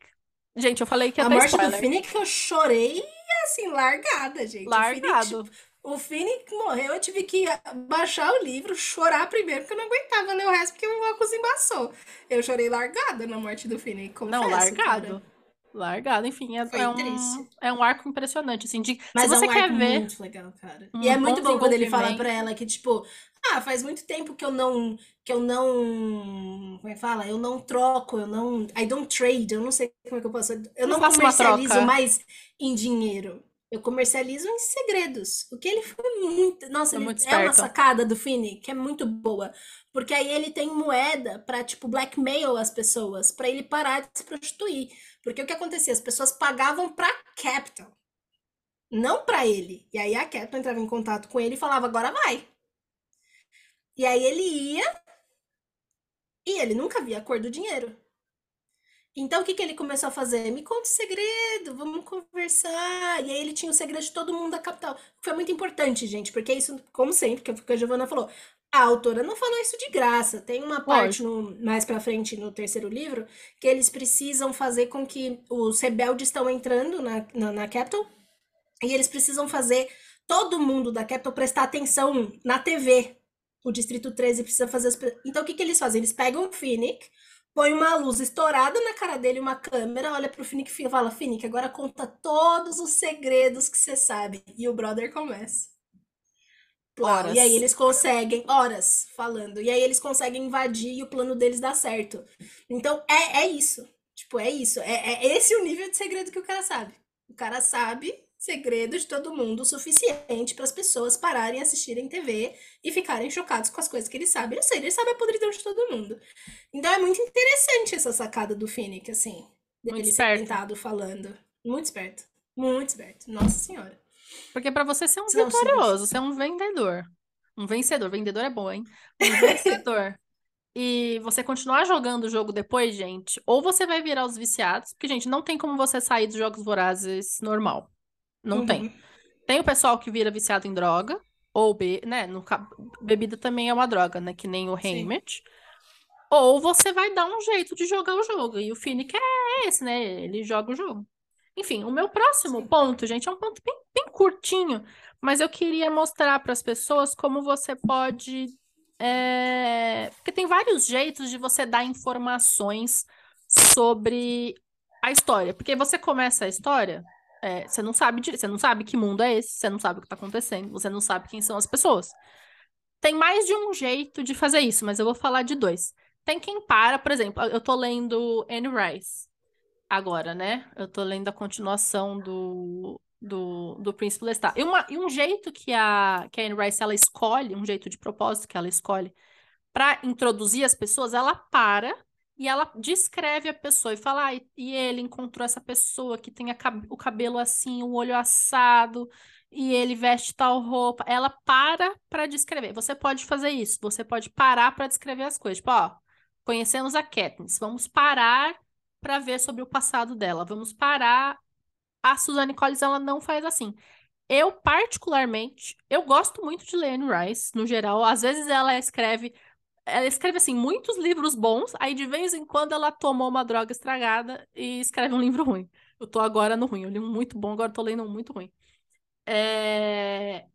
Gente, eu falei que ia A morte spoiler. do Phoenix eu chorei, assim, largada, gente. Largado. O Phoenix morreu, eu tive que baixar o livro, chorar primeiro, porque eu não aguentava ler o resto, porque o óculos embaçou. Eu chorei largada na morte do Phoenix, confesso, Não, largado. cara. Largado, enfim, é, é um, triste. é um arco impressionante, assim, de, Mas se você é um quer arco ver, muito legal, cara. um E é muito bom quando ele fala pra ela que, tipo, ah, faz muito tempo que eu não, que eu não, como é que fala? Eu não troco, eu não, I don't trade, eu não sei como é que eu posso, eu Não comercializo mais em dinheiro. Eu comercializo em segredos. O que ele foi muito, nossa, ele muito é uma sacada do Finney que é muito boa, porque aí ele tem moeda pra, tipo, blackmail as pessoas, pra ele parar de se prostituir. Porque o que acontecia? As pessoas pagavam pra Capital não pra ele. E aí a Captain entrava em contato com ele e falava, agora vai. E aí ele ia e ele nunca via a cor do dinheiro. Então o que, que ele começou a fazer? Me conta o segredo, vamos conversar. E aí ele tinha o segredo de todo mundo da capital. Foi muito importante, gente, porque isso, como sempre, que a Giovanna falou, a autora não falou isso de graça. Tem uma parte no- mais pra frente no terceiro livro que eles precisam fazer com que os rebeldes estão entrando na, na, na capital e eles precisam fazer todo mundo da Capital prestar atenção na TV. O Distrito 13 precisa fazer. As... Então, o que, que eles fazem? Eles pegam o Finnick, põem uma luz estourada na cara dele, uma câmera, olha pro Finnick e fala: Finnick, agora conta todos os segredos que você sabe. E o brother começa. Horas. E aí eles conseguem, horas falando, e aí eles conseguem invadir e o plano deles dá certo. Então é, é isso. Tipo, é isso. É, é esse o nível de segredo que o cara sabe. O cara sabe segredo de todo mundo o suficiente para as pessoas pararem e assistirem TV e ficarem chocados com as coisas que ele sabe. Eu sei, ele sabe a podridão de todo mundo. Então é muito interessante essa sacada do Finnick, assim. Muito Dele esperto. sentado falando. Muito esperto. Muito esperto. Nossa senhora. Porque pra você ser um Não, vitorioso, ser um vendedor, um vencedor, vendedor é bom, hein? Um vencedor. E você continuar jogando o jogo depois, gente, ou você vai virar os viciados, porque, gente, não tem como você sair dos jogos vorazes normal. Não tem. Uhum. Tem o pessoal que vira viciado em droga, ou be né? No, bebida também é uma droga, né? Que nem o. Heimet. Ou você vai dar um jeito de jogar o jogo. E o Finnick é esse, né? Ele joga o jogo. Enfim, o meu próximo Sim. ponto, gente, é um ponto bem, bem curtinho, mas eu queria mostrar para as pessoas como você pode. é, Porque tem vários jeitos de você dar informações sobre a história. Porque você começa a história, é, você não sabe, dire- você não sabe que mundo é esse, você não sabe o que está acontecendo, você não sabe quem são as pessoas. Tem mais de um jeito de fazer isso, mas eu vou falar de dois. Tem quem para, por exemplo, eu tô lendo Anne Rice agora, né? Eu tô lendo a continuação do, do, do Príncipe Lestat. E, uma, e um jeito que a, que a Anne Rice ela escolhe, um jeito de propósito que ela escolhe para introduzir as pessoas, ela para e ela descreve a pessoa e fala, ah, e- ele encontrou essa pessoa que tem a o cabelo assim, o olho assado, e ele veste tal roupa. Ela para para descrever. Você pode fazer isso, você pode parar para descrever as coisas. Tipo, ó, conhecemos a Katniss, vamos parar para ver sobre o passado dela. Vamos parar. A Suzanne Collins, ela não faz assim. Eu, particularmente, eu gosto muito de ler Anne Rice, no geral. Às vezes ela escreve, ela escreve, assim, muitos livros bons, aí de vez em quando ela tomou uma droga estragada e escreve um livro ruim. Eu tô agora no ruim, eu li um muito bom, agora tô lendo um muito ruim. É,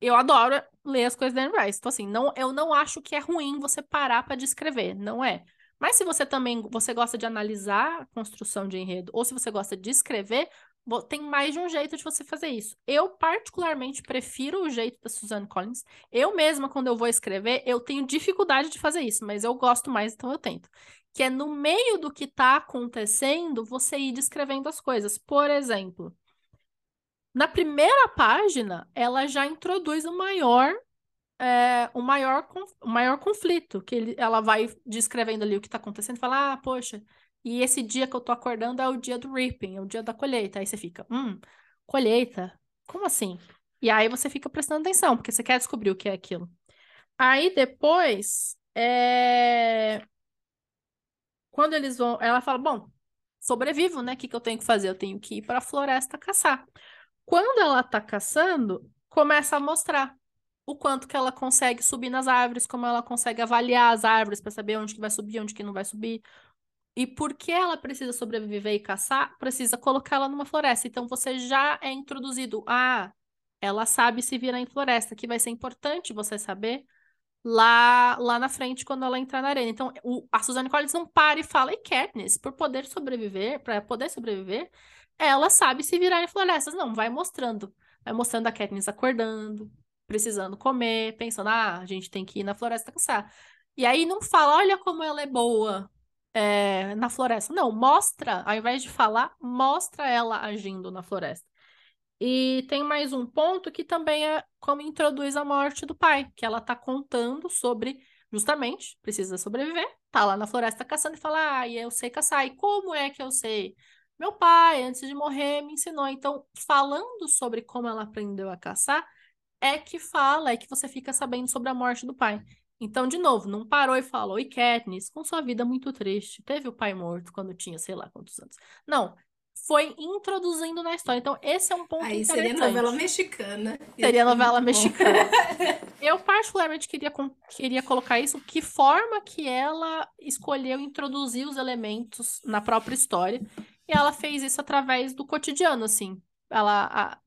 Eu adoro ler as coisas da Anne Rice. Então, assim, não, eu não acho que é ruim você parar para descrever, não é. Mas se você também você gosta de analisar a construção de enredo, ou se você gosta de escrever, tem mais de um jeito de você fazer isso. Eu, particularmente, prefiro o jeito da Suzanne Collins. Eu mesma, quando eu vou escrever, eu tenho dificuldade de fazer isso, mas eu gosto mais, então eu tento. Que é no meio do que tá acontecendo, você ir descrevendo as coisas. Por exemplo, na primeira página, ela já introduz o maior é, o maior, o maior conflito, que ele- ela vai descrevendo ali o que está acontecendo, fala, ah, poxa, e esse dia que eu tô acordando é o dia do reaping, é o dia da colheita. Aí você fica, hum, colheita? Como assim? E aí você fica prestando atenção, porque você quer descobrir o que é aquilo. Aí depois, é, quando eles vão, ela fala, bom, sobrevivo, né? O que, que eu tenho que fazer? Eu tenho que ir para a floresta caçar. Quando ela tá caçando, começa a mostrar o quanto que ela consegue subir nas árvores, como ela consegue avaliar as árvores para saber onde que vai subir, onde que não vai subir. E porque ela precisa sobreviver e caçar, precisa colocá-la numa floresta. Então você já é introduzido. Ah, ela sabe se virar em floresta, que vai ser importante você saber lá, lá na frente quando ela entrar na arena. Então, o, a Suzanne Collins não para e fala, e Katniss, por poder sobreviver, para poder sobreviver, ela sabe se virar em florestas. Não, vai mostrando. Vai mostrando a Katniss acordando, precisando comer, pensando, ah, a gente tem que ir na floresta caçar. E aí não fala, olha como ela é boa é, na floresta. Não, mostra, ao invés de falar, mostra ela agindo na floresta. E tem mais um ponto que também é como introduz a morte do pai, que ela tá contando sobre, justamente, precisa sobreviver, tá lá na floresta caçando e fala, ah, eu sei caçar. E como é que eu sei? Meu pai, antes de morrer, me ensinou. Então, falando sobre como ela aprendeu a caçar, é que fala, é que você fica sabendo sobre a morte do pai. Então, de novo, não parou e falou, oi, Katniss, com sua vida muito triste, teve o pai morto quando tinha, sei lá quantos anos. Não, foi introduzindo na história. Então, esse é um ponto Aí seria novela mexicana. Seria novela mexicana. Eu, particularmente, queria, queria colocar isso. Que forma que ela escolheu introduzir os elementos na própria história. E ela fez isso através do cotidiano, assim. Ela, a,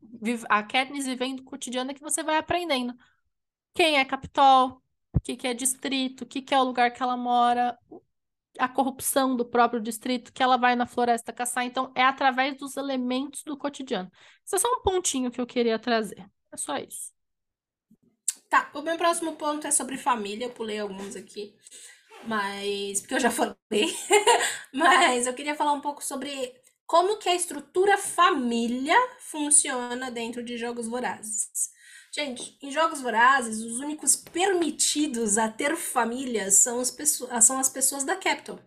a Katniss vivendo o cotidiano que você vai aprendendo. Quem é Capitol, o que, que é distrito, o que, que é o lugar que ela mora, a corrupção do próprio distrito, que ela vai na floresta caçar. Então, é através dos elementos do cotidiano. Isso é só um pontinho que eu queria trazer. É só isso. Tá, o meu próximo ponto é sobre família. Eu pulei alguns aqui, mas. Porque eu já falei. mas eu queria falar um pouco sobre como que a estrutura família funciona dentro de jogos vorazes. Gente, em Jogos Vorazes, os únicos permitidos a ter família são, as pessoas, são as pessoas da Capitol.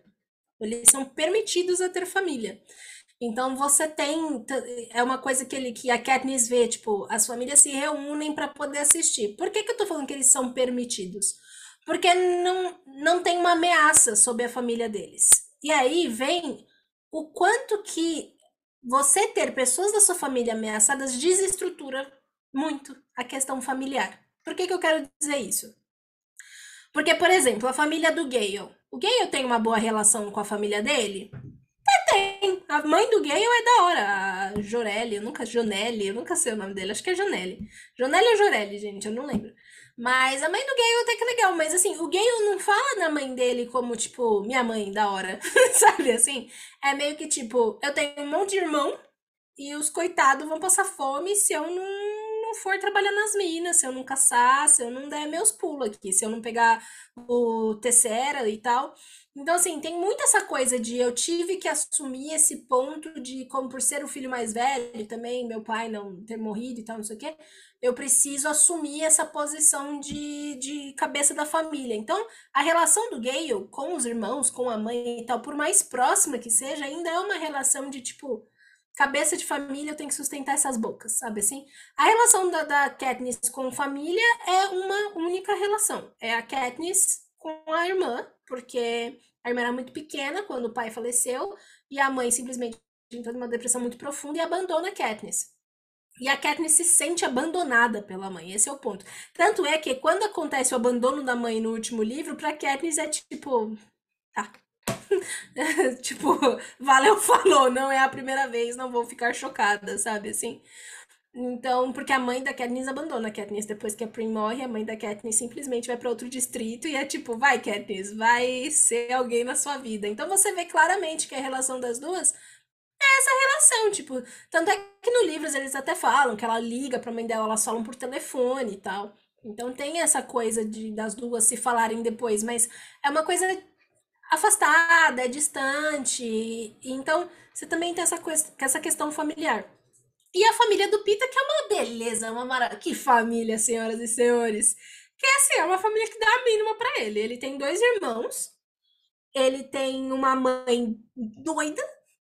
Eles são permitidos a ter família. Então você tem é uma coisa que ele que a Katniss vê, tipo, as famílias se reúnem para poder assistir. Por que que eu tô falando que eles são permitidos? Porque não não tem uma ameaça sobre a família deles. E aí vem o quanto que você ter pessoas da sua família ameaçadas desestrutura muito a questão familiar. Por que, que eu quero dizer isso? Porque, por exemplo, a família do Gale. O Gale tem uma boa relação com a família dele? Tem. A mãe do Gale é da hora. A Jorelli, eu nunca. Jonelli, eu nunca sei o nome dele. Acho que é Jonelli. Jonelli ou Jorelli, gente, eu não lembro. Mas a mãe do Gale até que é legal. Mas assim, o Gale não fala na mãe dele como, tipo, minha mãe, da hora. Sabe assim? É meio que tipo, eu tenho um monte de irmão e os coitados vão passar fome se eu não não for trabalhar nas minas, se eu não caçar, se eu não der meus pulos aqui, se eu não pegar o Tessera e tal. Então, assim, tem muito essa coisa de eu tive que assumir esse ponto de, como por ser o filho mais velho também, meu pai não ter morrido e tal, não sei o quê, eu preciso assumir essa posição de, de cabeça da família. Então, a relação do Gale com os irmãos, com a mãe e tal, por mais próxima que seja, ainda é uma relação de tipo cabeça de família, eu tenho que sustentar essas bocas, sabe assim? A relação da, da Katniss com família é uma única relação. É a Katniss com a irmã, porque a irmã era muito pequena quando o pai faleceu e a mãe simplesmente entrou numa depressão muito profunda e abandona a Katniss. E a Katniss se sente abandonada pela mãe, esse é o ponto. Tanto é que quando acontece o abandono da mãe no último livro, pra Katniss é tipo, tá, tipo, valeu, falou, não é a primeira vez, não vou ficar chocada, sabe, assim. Então, porque a mãe da Katniss abandona a Katniss depois que a Prim morre, a mãe da Katniss simplesmente vai para outro distrito e é tipo, vai Katniss, vai ser alguém na sua vida. Então você vê claramente que a relação das duas essa relação, tipo, tanto é que no livros eles até falam que ela liga pra mãe dela, elas falam por telefone e tal. Então tem essa coisa de das duas se falarem depois, mas é uma coisa afastada, é distante. Então, você também tem essa, coisa, essa questão familiar. E a família do Pita, que é uma beleza, uma maravilha. Que família, senhoras e senhores. Que é assim, é uma família que dá a mínima para ele. Ele tem dois irmãos. Ele tem uma mãe doida,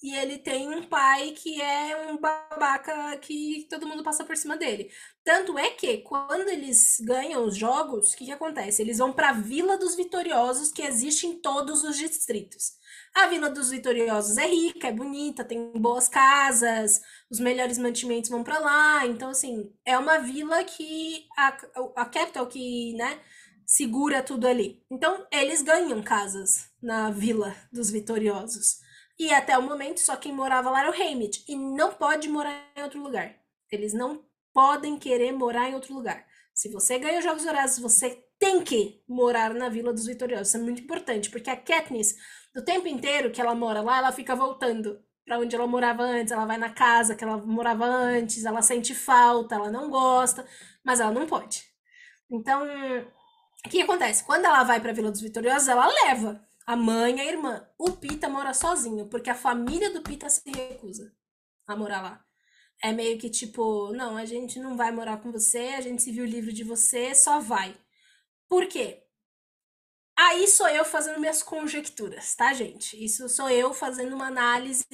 e ele tem um pai que é um babaca que todo mundo passa por cima dele. Tanto é que, quando eles ganham os jogos, o que, que acontece? Eles vão para a Vila dos Vitoriosos, que existe em todos os distritos. A Vila dos Vitoriosos é rica, é bonita, tem boas casas, os melhores mantimentos vão para lá. Então, assim, é uma vila que a, a Capital que, né, segura tudo ali. Então, eles ganham casas na Vila dos Vitoriosos. E até o momento, só quem morava lá era o Hamid. E não pode morar em outro lugar. Eles não podem querer morar em outro lugar. Se você ganha os Jogos Horazes, você tem que morar na Vila dos Vitoriosos. Isso é muito importante, porque a Katniss o tempo inteiro que ela mora lá, ela fica voltando para onde ela morava antes, ela vai na casa que ela morava antes, ela sente falta, ela não gosta, mas ela não pode. Então, o que acontece? Quando ela vai para Vila dos Vitoriosos, ela leva a mãe e a irmã. O Pita mora sozinho, porque a família do Pita se recusa a morar lá. É meio que tipo, não, a gente não vai morar com você, a gente se viu livre de você, só vai. Por quê? Aí sou eu fazendo minhas conjecturas, tá, gente? Isso sou eu fazendo uma análise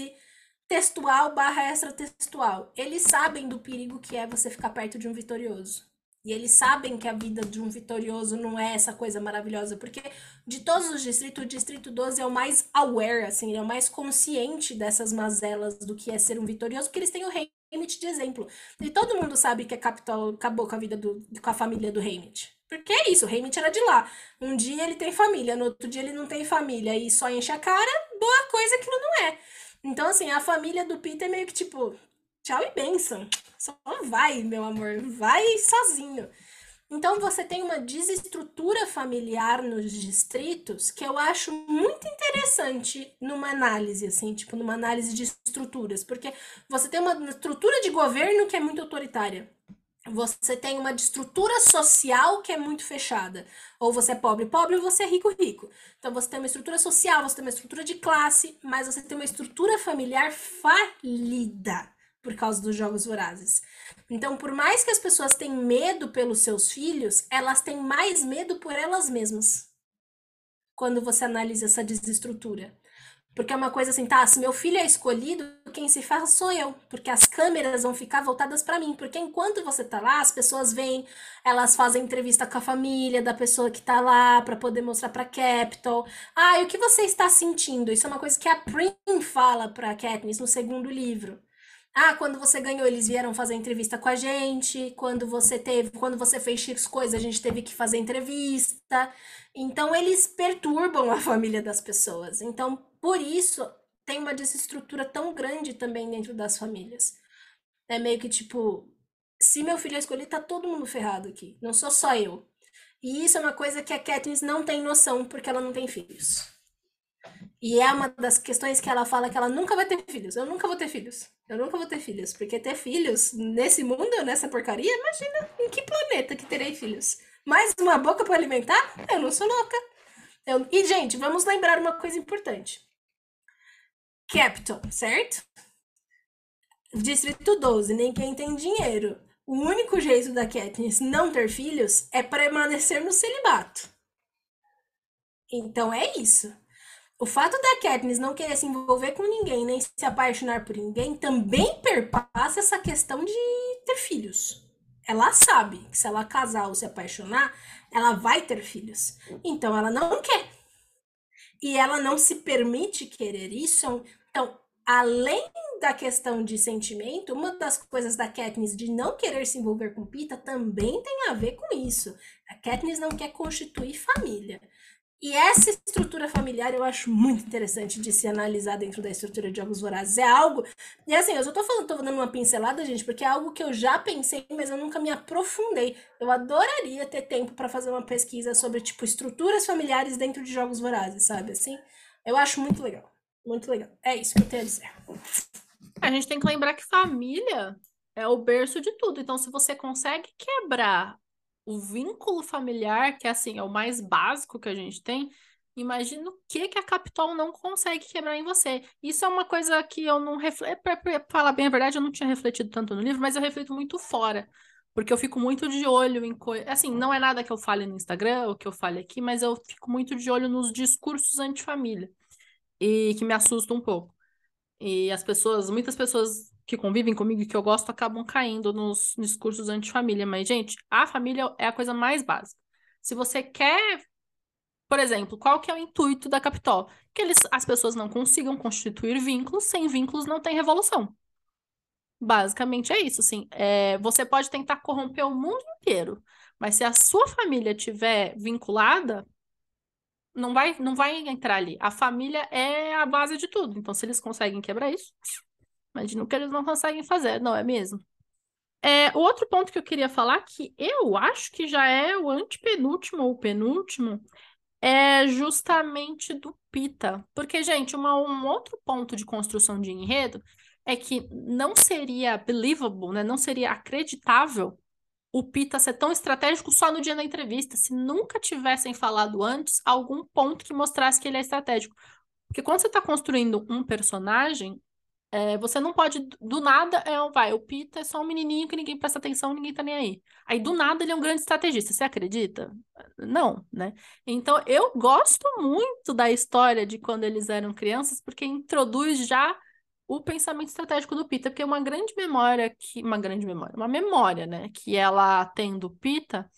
textual barra extratextual. Eles sabem do perigo que é você ficar perto de um vitorioso. E eles sabem que a vida de um vitorioso não é essa coisa maravilhosa, porque de todos os distritos, o distrito 12 é o mais aware, assim, ele é o mais consciente dessas mazelas do que é ser um vitorioso, porque eles têm o Hamid de exemplo. E todo mundo sabe que a capital acabou com a vida do, com a família do Hamid. Porque é isso, o Hamid era de lá. Um dia ele tem família, no outro dia ele não tem família e só enche a cara, boa coisa que não é. Então, assim, a família do Peter é meio que tipo, tchau e benção. Só vai, meu amor, vai sozinho. Então, você tem uma desestrutura familiar nos distritos que eu acho muito interessante numa análise, assim, tipo, numa análise de estruturas, porque você tem uma estrutura de governo que é muito autoritária você tem uma estrutura social que é muito fechada. Ou você é pobre, pobre, ou você é rico, rico. Então você tem uma estrutura social, você tem uma estrutura de classe, mas você tem uma estrutura familiar falida por causa dos jogos vorazes. Então, por mais que as pessoas tenham medo pelos seus filhos, elas têm mais medo por elas mesmas. Quando você analisa essa desestrutura. Porque é uma coisa assim, tá, se meu filho é escolhido, quem se faz sou eu, porque as câmeras vão ficar voltadas para mim, porque enquanto você tá lá, as pessoas vêm, elas fazem entrevista com a família da pessoa que tá lá para poder mostrar para Capital. Ah, e o que você está sentindo? Isso é uma coisa que a Prim fala para Katniss no segundo livro. Ah, quando você ganhou, eles vieram fazer entrevista com a gente. Quando você teve, quando você fez X coisas, a gente teve que fazer entrevista. Então eles perturbam a família das pessoas. Então por isso, tem uma desestrutura tão grande também dentro das famílias. É meio que tipo, se meu filho escolhido, tá todo mundo ferrado aqui. Não sou só eu. E isso é uma coisa que a Katniss não tem noção, porque ela não tem filhos. E é uma das questões que ela fala que ela nunca vai ter filhos. Eu nunca vou ter filhos. Eu nunca vou ter filhos. Porque ter filhos nesse mundo, nessa porcaria, imagina em que planeta que terei filhos. Mais uma boca para alimentar? Eu não sou louca. Eu... E, gente, vamos lembrar uma coisa importante. Capital, certo? Distrito 12, nem quem tem dinheiro. O único jeito da Katniss não ter filhos é permanecer no celibato. Então é isso. O fato da Katniss não querer se envolver com ninguém, nem se apaixonar por ninguém, também perpassa essa questão de ter filhos. Ela sabe que se ela casar ou se apaixonar, ela vai ter filhos. Então ela não quer e ela não se permite querer isso. Então, além da questão de sentimento, uma das coisas da Katniss de não querer se envolver com Pita também tem a ver com isso. A Katniss não quer constituir família. E essa estrutura familiar eu acho muito interessante de se analisar dentro da estrutura de Jogos Vorazes. É algo. E assim, eu só tô falando, tô dando uma pincelada, gente, porque é algo que eu já pensei, mas eu nunca me aprofundei. Eu adoraria ter tempo para fazer uma pesquisa sobre, tipo, estruturas familiares dentro de Jogos Vorazes, sabe? Assim, eu acho muito legal. Muito legal. É isso que eu tenho a dizer. A gente tem que lembrar que família é o berço de tudo. Então, se você consegue quebrar o vínculo familiar, que assim, é o mais básico que a gente tem, imagina o que, que a Capitol não consegue quebrar em você. Isso é uma coisa que eu não refleto. Para falar bem a verdade, eu não tinha refletido tanto no livro, mas eu reflito muito fora. Porque eu fico muito de olho em coisas. Assim, não é nada que eu fale no Instagram ou que eu fale aqui, mas eu fico muito de olho nos discursos antifamília. E que me assusta um pouco. E as pessoas, muitas pessoas que convivem comigo e que eu gosto acabam caindo nos, discursos anti-família. Mas, gente, a família é a coisa mais básica. Se você quer por exemplo, qual que é o intuito da Capitol? Que eles, as pessoas não consigam constituir vínculos, sem vínculos não tem revolução. Basicamente é isso, assim. É, você pode tentar corromper o mundo inteiro, mas se a sua família tiver vinculada, não vai, não vai entrar ali. A família é a base de tudo. Então, se eles conseguem quebrar isso, imagino que eles não conseguem fazer, não é mesmo? É, outro ponto que eu queria falar, que eu acho que já é o antepenúltimo ou penúltimo, é justamente do Pita. Porque, gente, uma, um outro ponto de construção de enredo é que não seria believable, né? não seria acreditável o Pita ser tão estratégico só no dia da entrevista, se nunca tivessem falado antes algum ponto que mostrasse que ele é estratégico. Porque quando você está construindo um personagem, é, você não pode, do nada, é, vai, o Pita é só um menininho que ninguém presta atenção, ninguém tá nem aí. Aí, do nada, ele é um grande estrategista. Você acredita? Não, né? Então, eu gosto muito da história de quando eles eram crianças, porque introduz já o pensamento estratégico do Pita, porque uma grande memória que uma grande memória, uma memória, né, que ela tem do Pita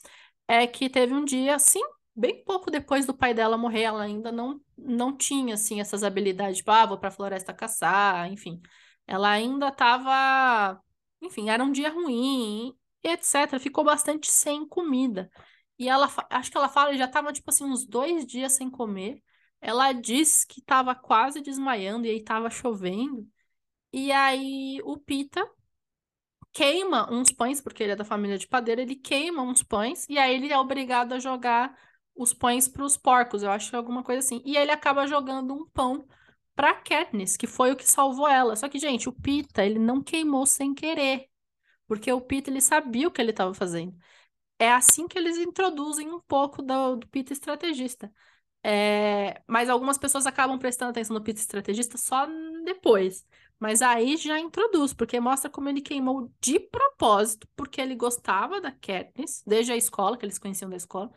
é que teve um dia assim, bem pouco depois do pai dela morrer, ela ainda não não tinha assim essas habilidades, tipo, ah, vou para a floresta caçar, enfim. Ela ainda estava, enfim, era um dia ruim, etc. Ficou bastante sem comida. E ela, acho que ela fala, já estava tipo assim uns dois dias sem comer. Ela disse que estava quase desmaiando e aí estava chovendo. E aí o Pita queima uns pães, porque ele é da família de padeiro, ele queima uns pães e aí ele é obrigado a jogar os pães para os porcos, eu acho que é alguma coisa assim. E ele acaba jogando um pão para Katniss, que foi o que salvou ela. Só que, gente, o Pita, ele não queimou sem querer, porque o Pita ele sabia o que ele estava fazendo. É assim que eles introduzem um pouco do, do Pita estrategista. É, mas algumas pessoas acabam prestando atenção no Pita estrategista só depois. Mas aí já introduz, porque mostra como ele queimou de propósito, porque ele gostava da Katniss, desde a escola, que eles conheciam da escola.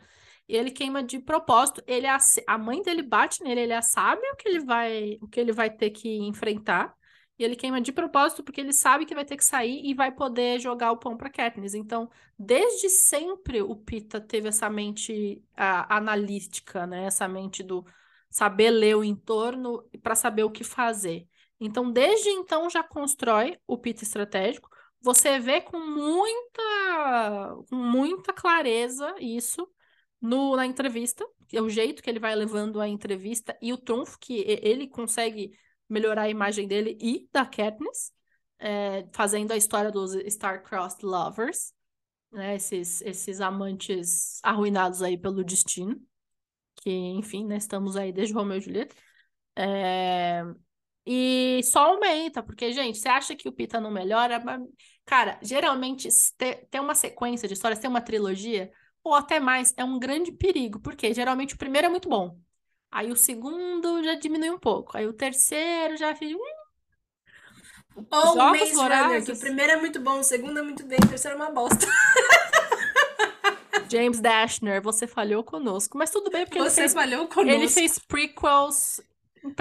Ele queima de propósito. Ele a mãe dele bate nele, ele sabe o que ele vai, o que ele vai ter que enfrentar. E ele queima de propósito porque ele sabe que vai ter que sair e vai poder jogar o pão para Katniss. Então, desde sempre o Pita teve essa mente a, analítica, né? Essa mente do saber ler o entorno para saber o que fazer. Então, desde então, já constrói o pita estratégico. Você vê com muita, com muita clareza isso no, na entrevista, é o jeito que ele vai levando a entrevista e o trunfo que ele consegue melhorar a imagem dele e da Katniss, é, fazendo a história dos Star-Crossed Lovers, né, esses, esses amantes arruinados aí pelo destino, que, enfim, né, estamos aí desde Romeo e Julieta. É, e só aumenta, porque, gente, você acha que o Pita não melhora? Cara, geralmente ter uma sequência de histórias, ter uma trilogia, ou até mais, é um grande perigo, porque geralmente o primeiro é muito bom. Aí o segundo já diminui um pouco. Aí o terceiro já fica. Ou o Maze Runner, que o primeiro é muito bom, o segundo é muito bem, o terceiro é uma bosta. James Dashner, você falhou conosco. Mas tudo bem, porque você ele fez, falhou conosco. Ele fez prequels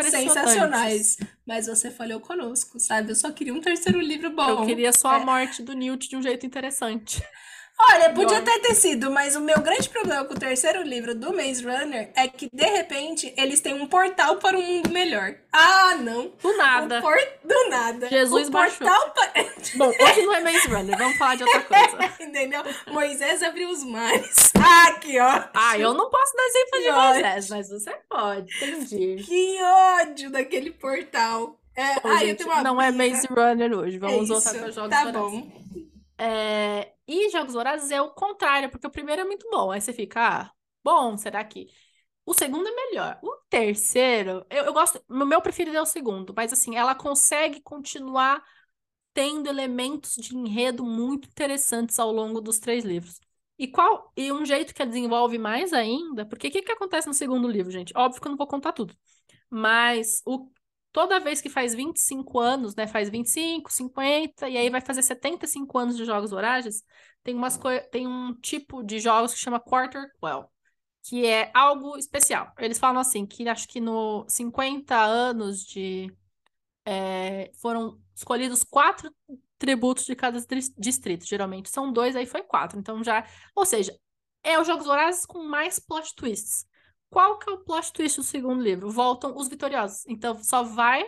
sensacionais. Mas você falhou conosco, sabe? Eu só queria um terceiro livro bom. Eu queria só é. a morte do Newt de um jeito interessante. Olha, podia até ter sido, mas o meu grande problema com o terceiro livro do Maze Runner é que, de repente, eles têm um portal para um mundo melhor. Ah, não. Do nada. Por... Do nada. Jesus o portal para... Bom, hoje não é Maze Runner, vamos falar de outra coisa. Entendeu? Moisés abriu os mares. Ah, que ódio. Ah, eu não posso dar exemplo de. Moisés, mas você pode, entendi. Que ódio daquele portal. É, Ô, ah, gente, não é Maze Runner hoje, vamos é voltar para jogos Tá bom. É, e Jogos Vorazes é o contrário, porque o primeiro é muito bom. Aí você fica, ah, bom, será que. O segundo é melhor. O terceiro, eu, eu gosto. O meu preferido é o segundo, mas assim, ela consegue continuar tendo elementos de enredo muito interessantes ao longo dos três livros. E qual e um jeito que ela desenvolve mais ainda, porque o que, que acontece no segundo livro, gente? Óbvio que eu não vou contar tudo. Mas o, toda vez que faz 25 anos, né? Faz 25, 50, e aí vai fazer 75 anos de Jogos Vorazes, tem, umas tem um tipo de jogos que chama Quarter Quell, que é algo especial. Eles falam assim, que acho que no 50 anos de... É, foram escolhidos quatro tributos de cada distrito, geralmente são dois, aí foi quatro, então já... Ou seja, é os Jogos Vorazes com mais plot twists. Qual que é o plot twist do segundo livro? Voltam os vitoriosos. Então só vai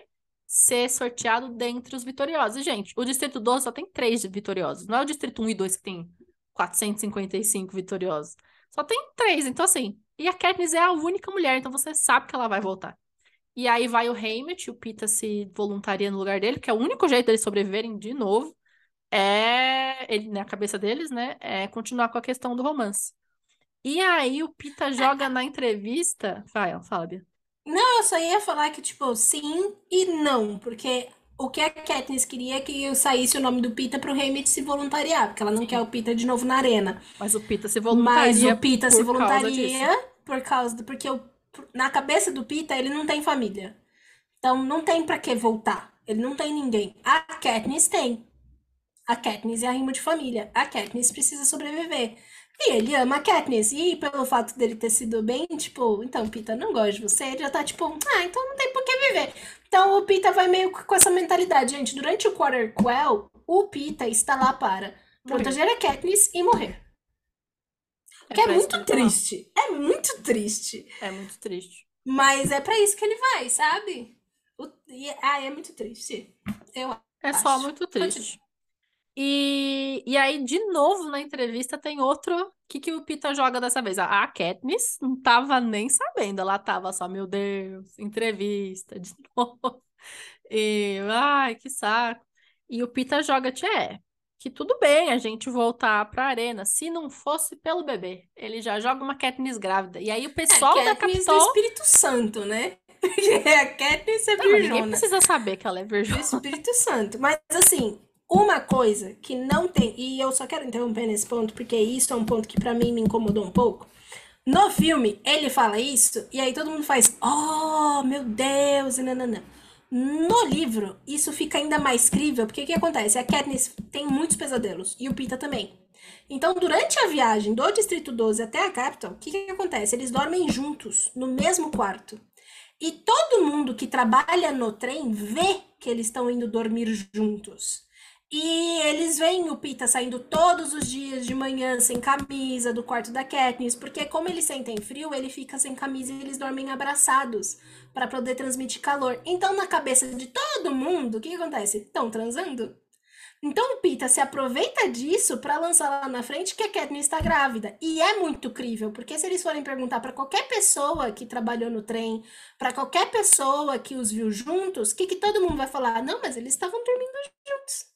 ser sorteado dentre os vitoriosos. E, gente, o Distrito 12 só tem três vitoriosos. Não é o Distrito 1 e 2 que tem 455 vitoriosos. Só tem três. Então, assim. E a Katniss é a única mulher, então você sabe que ela vai voltar. E aí vai o Haymitch, o Pita se voluntaria no lugar dele, que é o único jeito deles sobreviverem de novo. É. Ele, na cabeça deles, né? É continuar com a questão do romance. E aí o Pita joga na entrevista. Fala, Bia. Não, eu só ia falar que, tipo, sim e não, porque o que a Katniss queria é que eu saísse o nome do Pita pro Hammett se voluntariar, porque ela não quer o Pita de novo na arena. Mas o Pita se voluntaria. Mas o Pita se voluntaria por causa do. Porque o, na cabeça do Pita ele não tem família. Então não tem para que voltar. Ele não tem ninguém. A Katniss tem. A Katniss é a rima de família. A Katniss precisa sobreviver. E ele ama a Katniss. E pelo fato dele ter sido bem, tipo, então, Pita, não gosta de você, ele já tá tipo, ah, então não tem por que viver. Então o Pita vai meio com essa mentalidade, gente. Durante o Quarter Quell, o Pita está lá para proteger a Katniss e morrer. É que é muito triste. É muito triste. É muito triste. Mas é para isso que ele vai, sabe? O... E... Ah, é muito triste. Eu é acho. só muito triste. E, e aí, de novo, na entrevista, tem outro. O que, que o Pita joga dessa vez? A Katniss não tava nem sabendo. Ela tava só, meu Deus, entrevista de novo. E, ai, que saco. E o Pita joga, tchê, que tudo bem a gente voltar pra arena, se não fosse pelo bebê. Ele já joga uma Katniss grávida. E aí o é, pessoal é, da Capitol... do Espírito Santo, né? Porque a Katniss é virgona. Ninguém precisa saber que ela é virgona. Do Espírito Santo. Mas, assim, uma coisa que não tem, e eu só quero interromper nesse ponto, porque isso é um ponto que para mim me incomodou um pouco. No filme, ele fala isso, e aí todo mundo faz, oh, meu Deus, e nananã. No livro, isso fica ainda mais crível, porque o que acontece? A Katniss tem muitos pesadelos, e o Pita também. Então, durante a viagem do Distrito 12 até a Capital, o que, que acontece? Eles dormem juntos, no mesmo quarto. E todo mundo que trabalha no trem vê que eles estão indo dormir juntos. E eles veem o Pita saindo todos os dias de manhã sem camisa do quarto da Katniss, porque como eles sentem frio, ele fica sem camisa e eles dormem abraçados para poder transmitir calor. Então, na cabeça de todo mundo, o que, que acontece? Estão transando? Então o Pita se aproveita disso para lançar lá na frente que a Katniss está grávida. E é muito crível, porque se eles forem perguntar para qualquer pessoa que trabalhou no trem, para qualquer pessoa que os viu juntos, o que, que todo mundo vai falar? Não, mas eles estavam dormindo juntos.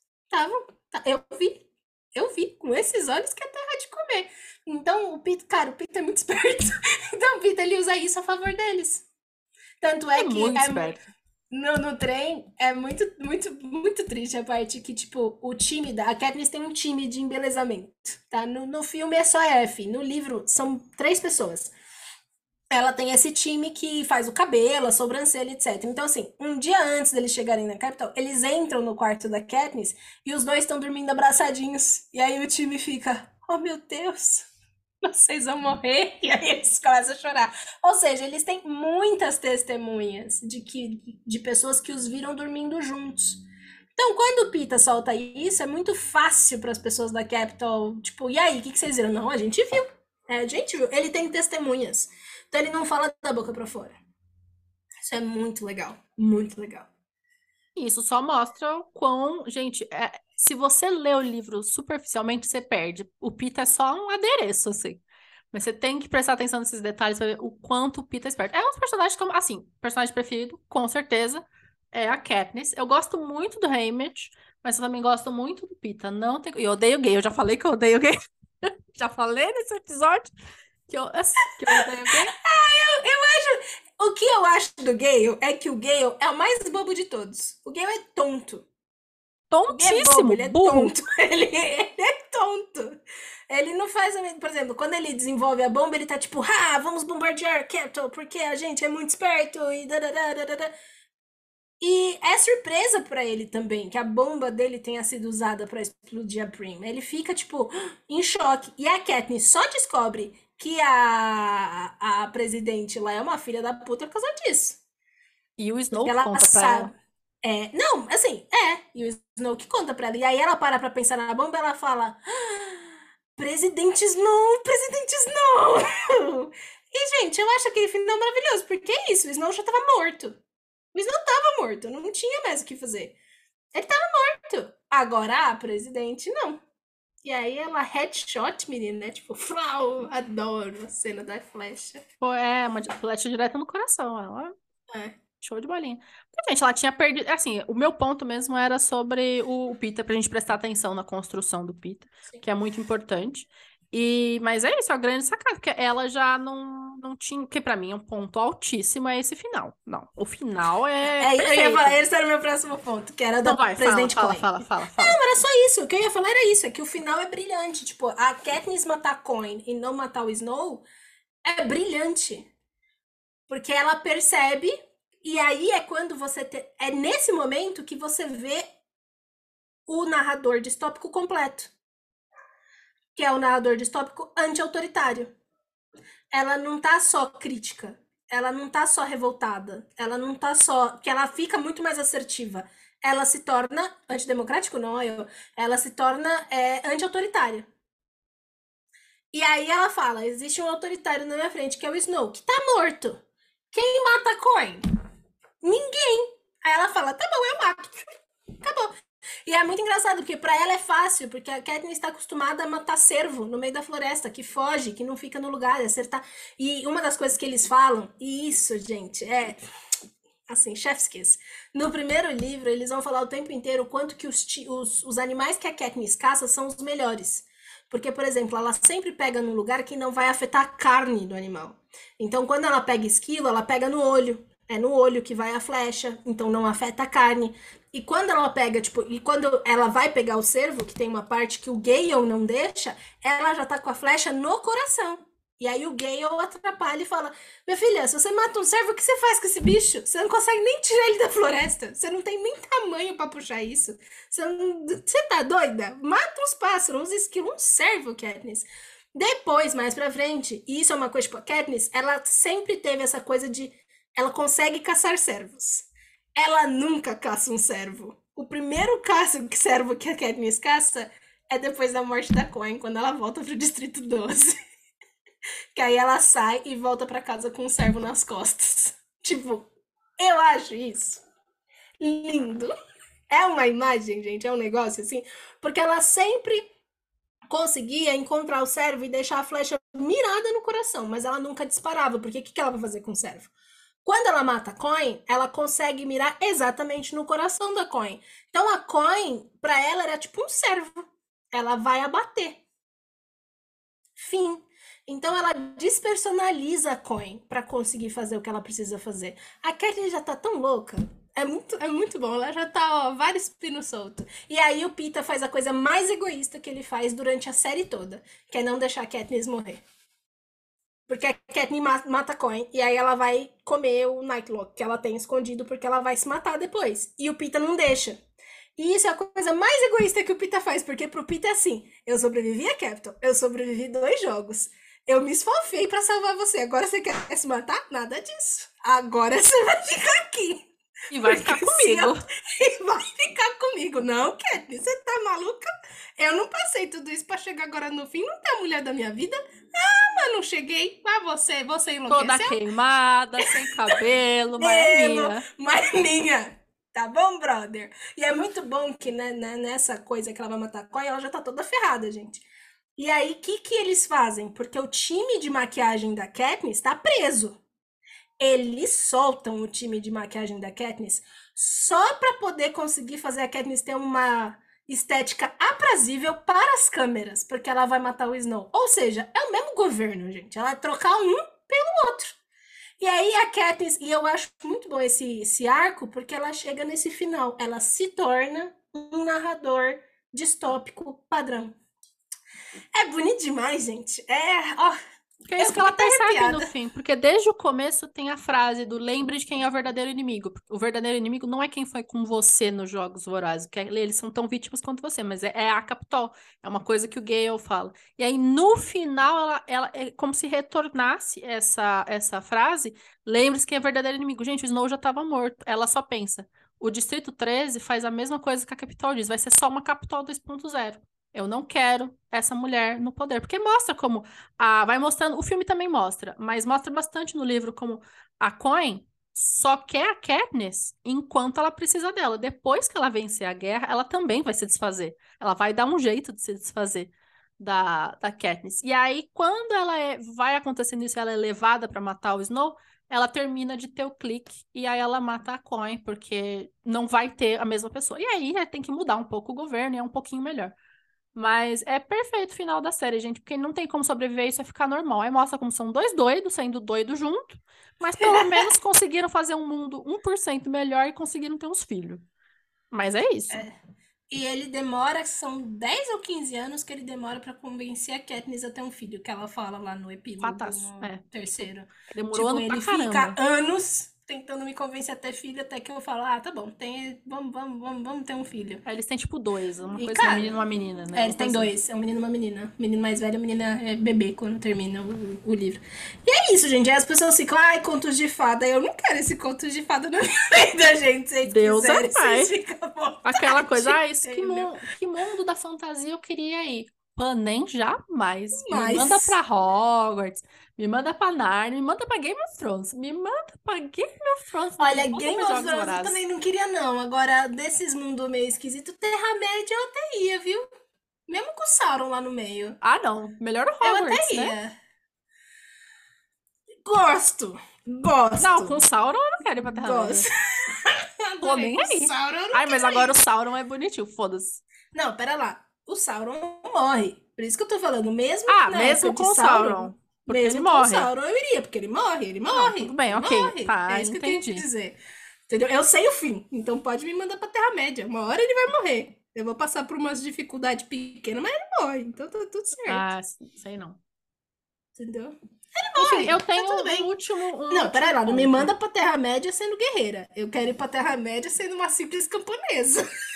Tá, eu vi. Eu vi com esses olhos que é terra de comer. Então, o Pito, cara, o Pito é muito esperto. Então, o Pito, ele usa isso a favor deles. Tanto é, é que. É. No, no trem, é muito, muito, muito triste a parte que, tipo, o time da. A Katniss tem um time de embelezamento, tá? No, no filme é só F. No livro são três pessoas ela tem esse time que faz o cabelo, a sobrancelha, etc. Então, assim, um dia antes deles chegarem na capital, eles entram no quarto da Katniss e os dois estão dormindo abraçadinhos. E aí o time fica, oh meu Deus, vocês vão morrer. E aí eles começam a chorar. Ou seja, eles têm muitas testemunhas de, que, de pessoas que os viram dormindo juntos. Então, quando o Pita solta isso, é muito fácil para as pessoas da Capital, tipo, e aí, o que, que vocês viram? Não, a gente viu. É, a gente viu. Ele tem testemunhas. Então ele não fala da boca para fora. Isso é muito legal, muito legal. Isso só mostra o quão, gente, é, se você lê o livro superficialmente, você perde. O Pita é só um adereço, assim. Mas você tem que prestar atenção nesses detalhes para ver o quanto o Pita é esperto. É um personagem como, assim, personagem preferido, com certeza, é a Katniss. Eu gosto muito do Haymitch, mas eu também gosto muito do Pita. Não tem... Eu odeio gay, eu já falei que eu odeio gay. já falei nesse episódio. Que eu, assim, que eu ah, eu, eu acho. O que eu acho do Gale é que o Gale é o mais bobo de todos. O Gale é tonto. Tontíssimo. Ele é, bobo, ele é tonto. Ele, ele, é tonto. Ele não faz. Por exemplo, quando ele desenvolve a bomba, ele tá tipo, ah, vamos bombardear Capital, porque a gente é muito esperto e. Dadadadada. E é surpresa para ele também que a bomba dele tenha sido usada para explodir a Prim. Ele fica, tipo, em choque. E a Katniss só descobre que a, a presidente lá é uma filha da puta por causa disso. E o Snow ela conta sabe, pra ela. É, não, assim, é. E o Snow que conta pra ela. E aí ela para pra pensar na bomba ela fala: ah, Presidente Snow, presidente Snow! E, gente, eu acho aquele final maravilhoso, porque é isso, o Snow já tava morto. O Snow tava morto, não tinha mais o que fazer. Ele tava morto. Agora, a presidente, não. E aí ela headshot, menina, né? Tipo, flau, adoro a cena da flecha. Pô, é, uma flecha direta no coração. Ela... É. Show de bolinha. Porque, gente, ela tinha perdido. Assim, o meu ponto mesmo era sobre o Pita, pra gente prestar atenção na construção do Pita, Sim. que é muito importante. E, mas é isso, é a grande sacada, porque ela já não, não tinha. Que para mim é um ponto altíssimo é esse final. Não, o final é. é eu ia falar, esse era o meu próximo ponto, que era do vai, presidente fala, fala, fala, fala, Não, era só isso. O que eu ia falar era isso, é que o final é brilhante. Tipo, a Katniss matar Coin e não matar o Snow é brilhante. Porque ela percebe e aí é quando você. Te... É nesse momento que você vê o narrador distópico completo. Que é o narrador distópico anti-autoritário. Ela não tá só crítica. Ela não tá só revoltada. Ela não tá só. Que ela fica muito mais assertiva. Ela se torna. Antidemocrático, não, eu. Ela se torna é, anti-autoritária. E aí ela fala: existe um autoritário na minha frente, que é o Snow, que tá morto. Quem mata Coin? Ninguém. Aí ela fala, tá bom, eu mato. Acabou. E é muito engraçado, porque para ela é fácil, porque a Katniss está acostumada a matar cervo no meio da floresta, que foge, que não fica no lugar, acertar. E uma das coisas que eles falam, e isso, gente, é assim, chef's kiss. No primeiro livro, eles vão falar o tempo inteiro o quanto que os, os, os animais que a Katniss caça são os melhores. Porque, por exemplo, ela sempre pega num lugar que não vai afetar a carne do animal. Então, quando ela pega esquilo, ela pega no olho. É no olho que vai a flecha, então não afeta a carne. E quando ela pega, tipo, e quando ela vai pegar o cervo, que tem uma parte que o Gale não deixa, ela já tá com a flecha no coração. E aí o Gale atrapalha e fala: Minha filha, se você mata um cervo, o que você faz com esse bicho? Você não consegue nem tirar ele da floresta. Você não tem nem tamanho para puxar isso. Você, não... você tá doida? Mata uns pássaros, uns esquilos, um cervo, Katniss. Depois, mais pra frente, e isso é uma coisa, tipo, a Katniss, ela sempre teve essa coisa de ela consegue caçar servos. Ela nunca caça um servo. O primeiro caça, servo que a Katniss caça é depois da morte da Coin, quando ela volta pro Distrito 12. que aí ela sai e volta para casa com um servo nas costas. Tipo, eu acho isso lindo. É uma imagem, gente, é um negócio assim, porque ela sempre conseguia encontrar o servo e deixar a flecha mirada no coração, mas ela nunca disparava, porque o que, que ela vai fazer com o servo? Quando ela mata a Coin, ela consegue mirar exatamente no coração da Coin. Então a Coin, para ela, era tipo um servo. Ela vai abater. Fim. Então ela despersonaliza a Coin para conseguir fazer o que ela precisa fazer. A Kathleen já tá tão louca. É muito, é muito bom, ela já tá, ó, vários pinos soltos. E aí o Pita faz a coisa mais egoísta que ele faz durante a série toda, que é não deixar a Katniss morrer. Porque a Katniss mata a Coin e aí ela vai comer o Nightlock que ela tem escondido porque ela vai se matar depois. E o Pita não deixa. E isso é a coisa mais egoísta que o Pita faz, porque pro Pita é assim: eu sobrevivi a Capitol, eu sobrevivi dois jogos. Eu me esfofei para salvar você. Agora você quer se matar? Nada disso. Agora você vai ficar aqui. E vai ficar comigo. E vai ficar comigo. Não, Katniss, você tá maluca? Eu não passei tudo isso pra chegar agora no fim. Não tá a mulher da minha vida? Ah, mas não cheguei. Mas você, você enlouqueceu. Toda queimada, sem cabelo, mas é minha. Mas minha. Tá bom, brother? E é muito bom que né, né, nessa coisa que ela vai matar a Coy, ela já tá toda ferrada, gente. E aí, o que, que eles fazem? Porque o time de maquiagem da Katniss tá preso eles soltam o time de maquiagem da Katniss só para poder conseguir fazer a Katniss ter uma estética aprazível para as câmeras, porque ela vai matar o Snow. Ou seja, é o mesmo governo, gente. Ela vai trocar um pelo outro. E aí a Katniss, e eu acho muito bom esse, esse arco, porque ela chega nesse final. Ela se torna um narrador distópico padrão. É bonito demais, gente. É, ó, que é isso que ela percebe no fim, porque desde o começo tem a frase do lembre de quem é o verdadeiro inimigo. O verdadeiro inimigo não é quem foi com você nos Jogos Vorazes, que eles são tão vítimas quanto você, mas é, é a Capitol. É uma coisa que o Gale fala. E aí, no final, ela, ela é como se retornasse essa, essa frase, lembre-se quem é o verdadeiro inimigo. Gente, o Snow já estava morto. Ela só pensa, o Distrito 13 faz a mesma coisa que a Capitol diz, vai ser só uma Capitol 2.0. Eu não quero essa mulher no poder. Porque mostra como. A, vai mostrando. O filme também mostra, mas mostra bastante no livro como a Coin só quer a Katniss enquanto ela precisa dela. Depois que ela vencer a guerra, ela também vai se desfazer. Ela vai dar um jeito de se desfazer da, da Katniss. E aí, quando ela é, vai acontecendo isso, ela é levada para matar o Snow, ela termina de ter o clique e aí ela mata a Coin, porque não vai ter a mesma pessoa. E aí né, tem que mudar um pouco o governo e é um pouquinho melhor. Mas é perfeito o final da série, gente, porque não tem como sobreviver isso é ficar normal. Aí mostra como são dois doidos saindo doido junto, mas pelo menos conseguiram fazer um mundo 1% melhor e conseguiram ter uns filhos. Mas é isso. É. E ele demora, são 10 ou 15 anos que ele demora para convencer a Katniss a ter um filho, que ela fala lá no epílogo Fantástico, no é. terceiro. Demorou Tipo, ano ele pra fica caramba. anos tentando me convencer a ter filho, até que eu falo, ah, tá bom, tem, vamos, vamos, vamos, vamos ter um filho. Aí eles têm tipo dois, uma E, coisa cara, um menino e uma menina, né? É, eles têm dois, é um menino e uma menina. Menino mais velho, a menina é bebê quando termina o, o livro. E é isso, gente. Aí as pessoas ficam, ai, contos de fada. Eu não quero esse conto de fada na minha vida, gente. Se Deus é quiserem, pai. vocês ficam vontade, Aquela coisa, ah, isso, que, mu- que mundo da fantasia eu queria ir. Pô, nem jamais. Me Mas- manda pra Hogwarts, me manda pra Narnia, me manda pra Game of Thrones, me manda pra Game of Thrones. Olha, Game of Thrones eu também não queria, não. Agora, desses mundos meio esquisito, Terra-média eu até ia, viu? Mesmo com o Sauron lá no meio. Ah, não. Melhor o Eu Hogwarts, até né? ia. Gosto. Gosto. Não, com o Sauron eu não quero ir pra Terra-média. Gosto. Tô nem aí. Sauron Ai, mas agora ir. o Sauron é bonitinho, foda-se. Não, pera lá. O Sauron morre. Por isso que eu tô falando. Mesmo Ah, mesmo com o Sauron. Porque mesmo ele com morre. o Sauron eu iria, porque ele morre, ele morre. tudo bem, ele ok, morre. tá, é isso que eu tenho entendi. que dizer. Entendeu? Eu sei o fim, então pode me mandar pra Terra-média. Uma hora ele vai morrer. Eu vou passar por umas dificuldades pequenas, mas ele morre. Então tá tudo certo. Ah, sei não. Entendeu? Enfim, eu tá tenho bem. um último. um Não, pera lá, não me manda pra Terra-média sendo guerreira. Eu quero ir pra Terra-média sendo uma simples camponesa.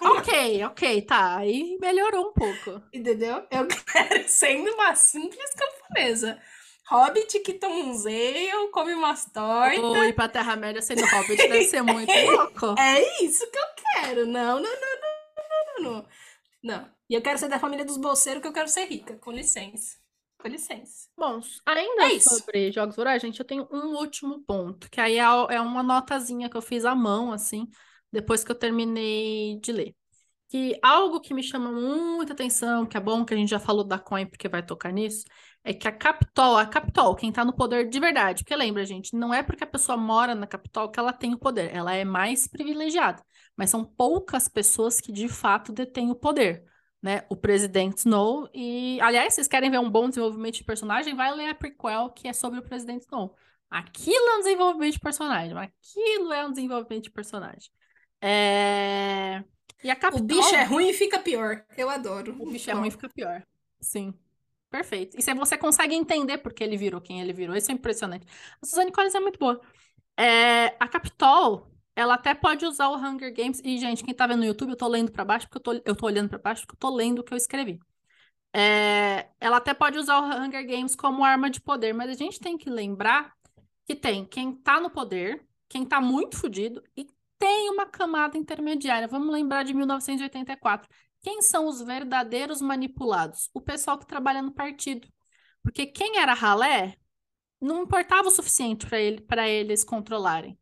Ok, ok, tá. Aí melhorou um pouco. Entendeu? Eu quero sendo uma simples camponesa. Hobbit que toma um zeio, come umas tortas. Ou ir pra Terra-média sendo Hobbit deve ser muito louco. É isso que eu quero. Não, não, não, não, não, não, não. Não. E eu quero ser da família dos bolseiros que eu quero ser rica. Com licença. Com licença. Bom, ainda É sobre Jogos Vorazes, gente, eu tenho um último ponto, que aí é é uma notazinha que eu fiz à mão, assim, depois que eu terminei de ler. Que algo que me chama muita atenção, que é bom que a gente já falou da Coin, porque vai tocar nisso, é que a Capitol, a Capitol, quem tá no poder de verdade, porque lembra, gente, não é porque a pessoa mora na Capitol que ela tem o poder, ela é mais privilegiada, mas são poucas pessoas que de fato detêm o poder né, o presidente Snow. E, aliás, vocês querem ver um bom desenvolvimento de personagem? Vai ler a prequel, que é sobre o presidente Snow. Aquilo é um desenvolvimento de personagem. Aquilo é um desenvolvimento de personagem. É... E a O Capitol... bicho é ruim e fica pior. Eu adoro. O bicho é ruim e fica pior. Sim. Perfeito. E se você consegue entender por que ele virou quem ele virou. Isso é impressionante. A Suzanne Collins é muito boa. É, a Capitol, ela até pode usar o Hunger Games. E, gente, quem tá vendo no YouTube, eu tô lendo pra baixo, porque eu tô, eu tô olhando pra baixo, porque eu tô lendo o que eu escrevi. É, ela até pode usar o Hunger Games como arma de poder, mas a gente tem que lembrar que tem quem tá no poder, quem tá muito fudido, e tem uma camada intermediária. Vamos lembrar de 1984. Quem são os verdadeiros manipulados? O pessoal que trabalha no partido. Porque quem era ralé não importava o suficiente para ele, eles controlarem.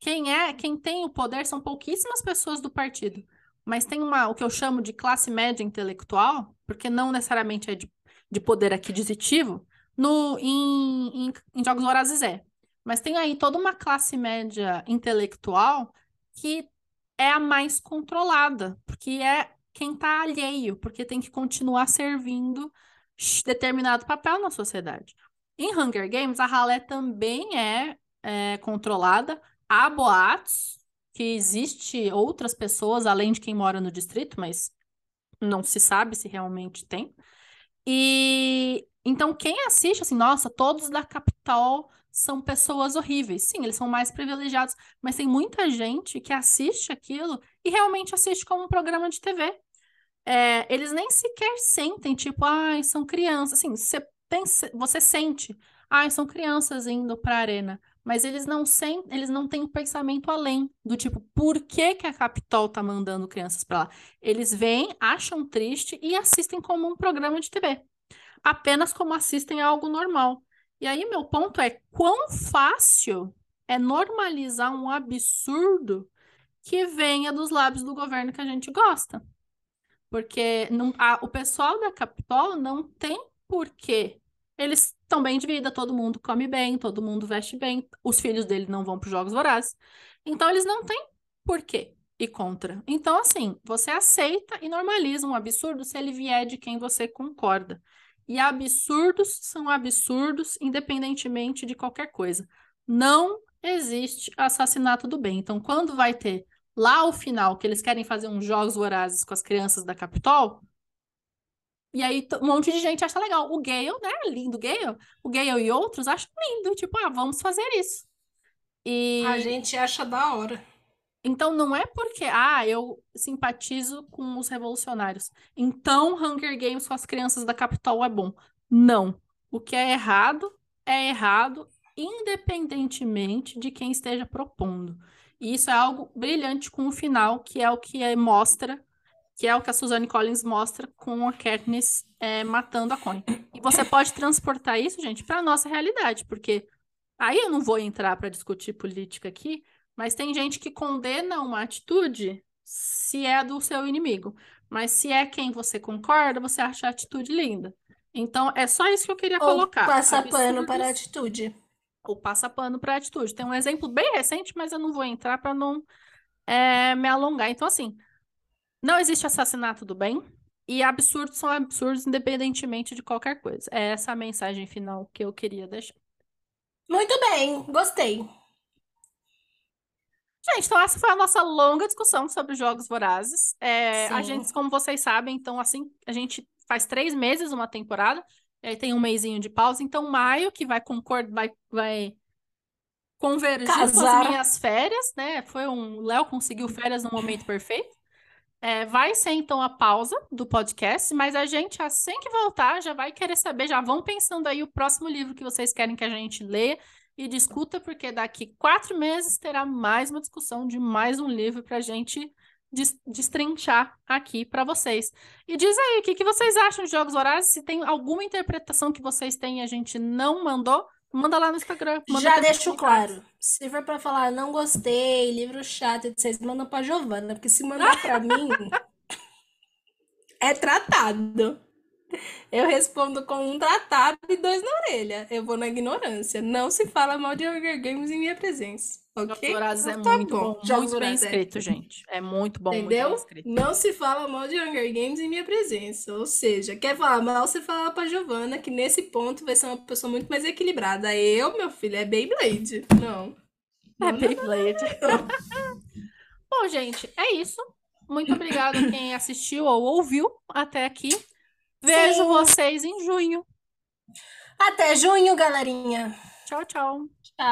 Quem é, quem tem o poder são pouquíssimas pessoas do partido, mas tem uma, o que eu chamo de classe média intelectual, porque não necessariamente é de, de poder aquisitivo, no, em, em, em Jogos Vorazes é. Mas tem aí toda uma classe média intelectual que é a mais controlada, porque é quem está alheio, porque tem que continuar servindo determinado papel na sociedade. Em Hunger Games, a ralé também é, é controlada. Há boatos que existe outras pessoas além de quem mora no distrito, mas não se sabe se realmente tem. E então quem assiste assim, nossa, todos da capital são pessoas horríveis. Sim, eles são mais privilegiados, mas tem muita gente que assiste aquilo e realmente assiste como um programa de TV. É, eles nem sequer sentem, tipo, ai, são crianças. Assim, você pensa, você sente, ai, são crianças indo para a arena. mas eles não sem, eles não têm o um pensamento além do tipo, por que que a Capitol tá mandando crianças para lá? Eles vêm, acham triste e assistem como um programa de TV. Apenas como assistem a algo normal. E aí meu ponto é quão fácil é normalizar um absurdo que venha dos lábios do governo que a gente gosta. Porque não, a, o pessoal da Capitol não tem porquê. Eles estão bem de vida, todo mundo come bem, todo mundo veste bem, os filhos dele não vão para os Jogos Vorazes. Então, eles não têm porquê e contra. Então, assim, você aceita e normaliza um absurdo se ele vier de quem você concorda. E absurdos são absurdos, independentemente de qualquer coisa. Não existe assassinato do bem. Então, quando vai ter lá o final, que eles querem fazer uns jogos vorazes com as crianças da Capitol, e aí um monte de gente acha legal. O Gale, né? Lindo Gale. O Gale e outros acham lindo. Tipo, ah, vamos fazer isso. E... A gente acha da hora. Então não é porque, ah, eu simpatizo com os revolucionários. Então Hunger Games com as crianças da Capitol é bom. Não. O que é errado é errado, independentemente de quem esteja propondo. E isso é algo brilhante com o final, que é o que é, mostra, que é o que a Suzanne Collins mostra com a Katniss é, matando a Connie. E você pode transportar isso, gente, para a nossa realidade, porque aí eu não vou entrar para discutir política aqui, mas tem gente que condena uma atitude se é do seu inimigo. Mas se é quem você concorda, você acha a atitude linda. Então, é só isso que eu queria Ou colocar. Passa Absurdos. pano para a atitude ou passa pano para atitude. Tem um exemplo bem recente, mas eu não vou entrar para não é, me alongar. Então, assim, não existe assassinato do bem e absurdos são absurdos independentemente de qualquer coisa. É essa a mensagem final que eu queria deixar. Muito bem, gostei. Gente, então essa foi a nossa longa discussão sobre jogos vorazes. É, a gente, como vocês sabem, então assim, a gente faz três meses uma temporada. E aí tem um mêsinho de pausa. Então, maio, que vai concordar, vai, vai convergir Casar. com as minhas férias, né? Foi um. Léo conseguiu férias no momento perfeito. É, vai ser então a pausa do podcast, mas a gente, assim que voltar, já vai querer saber, já vão pensando aí o próximo livro que vocês querem que a gente lê e discuta, porque daqui quatro meses terá mais uma discussão de mais um livro para a gente destrinchar aqui para vocês. E diz aí, o que, que vocês acham de Jogos Vorazes? Se tem alguma interpretação que vocês têm e a gente não mandou, manda lá no Instagram. Já deixo claro. Se for para falar, não gostei, livro chato, vocês mandam para Giovana, porque se mandar para mim, é tratado. Eu respondo com um tratado e dois na orelha. Eu vou na ignorância. Não se fala mal de Hunger Games em minha presença. Ok? Jogos é tá muito bom. bom Jogos muito bem é. escrito, é. gente. É muito bom. Entendeu? Não se fala mal de Hunger Games em minha presença. Ou seja, quer falar mal, você fala pra Giovana, que nesse ponto vai ser uma pessoa muito mais equilibrada. Eu, meu filho, é Beyblade. Não. É Beyblade. bom, gente, é isso. Muito obrigada a quem assistiu ou ouviu até aqui. Vejo Sim. vocês em junho. Até junho, galerinha. Tchau, tchau. Tchau.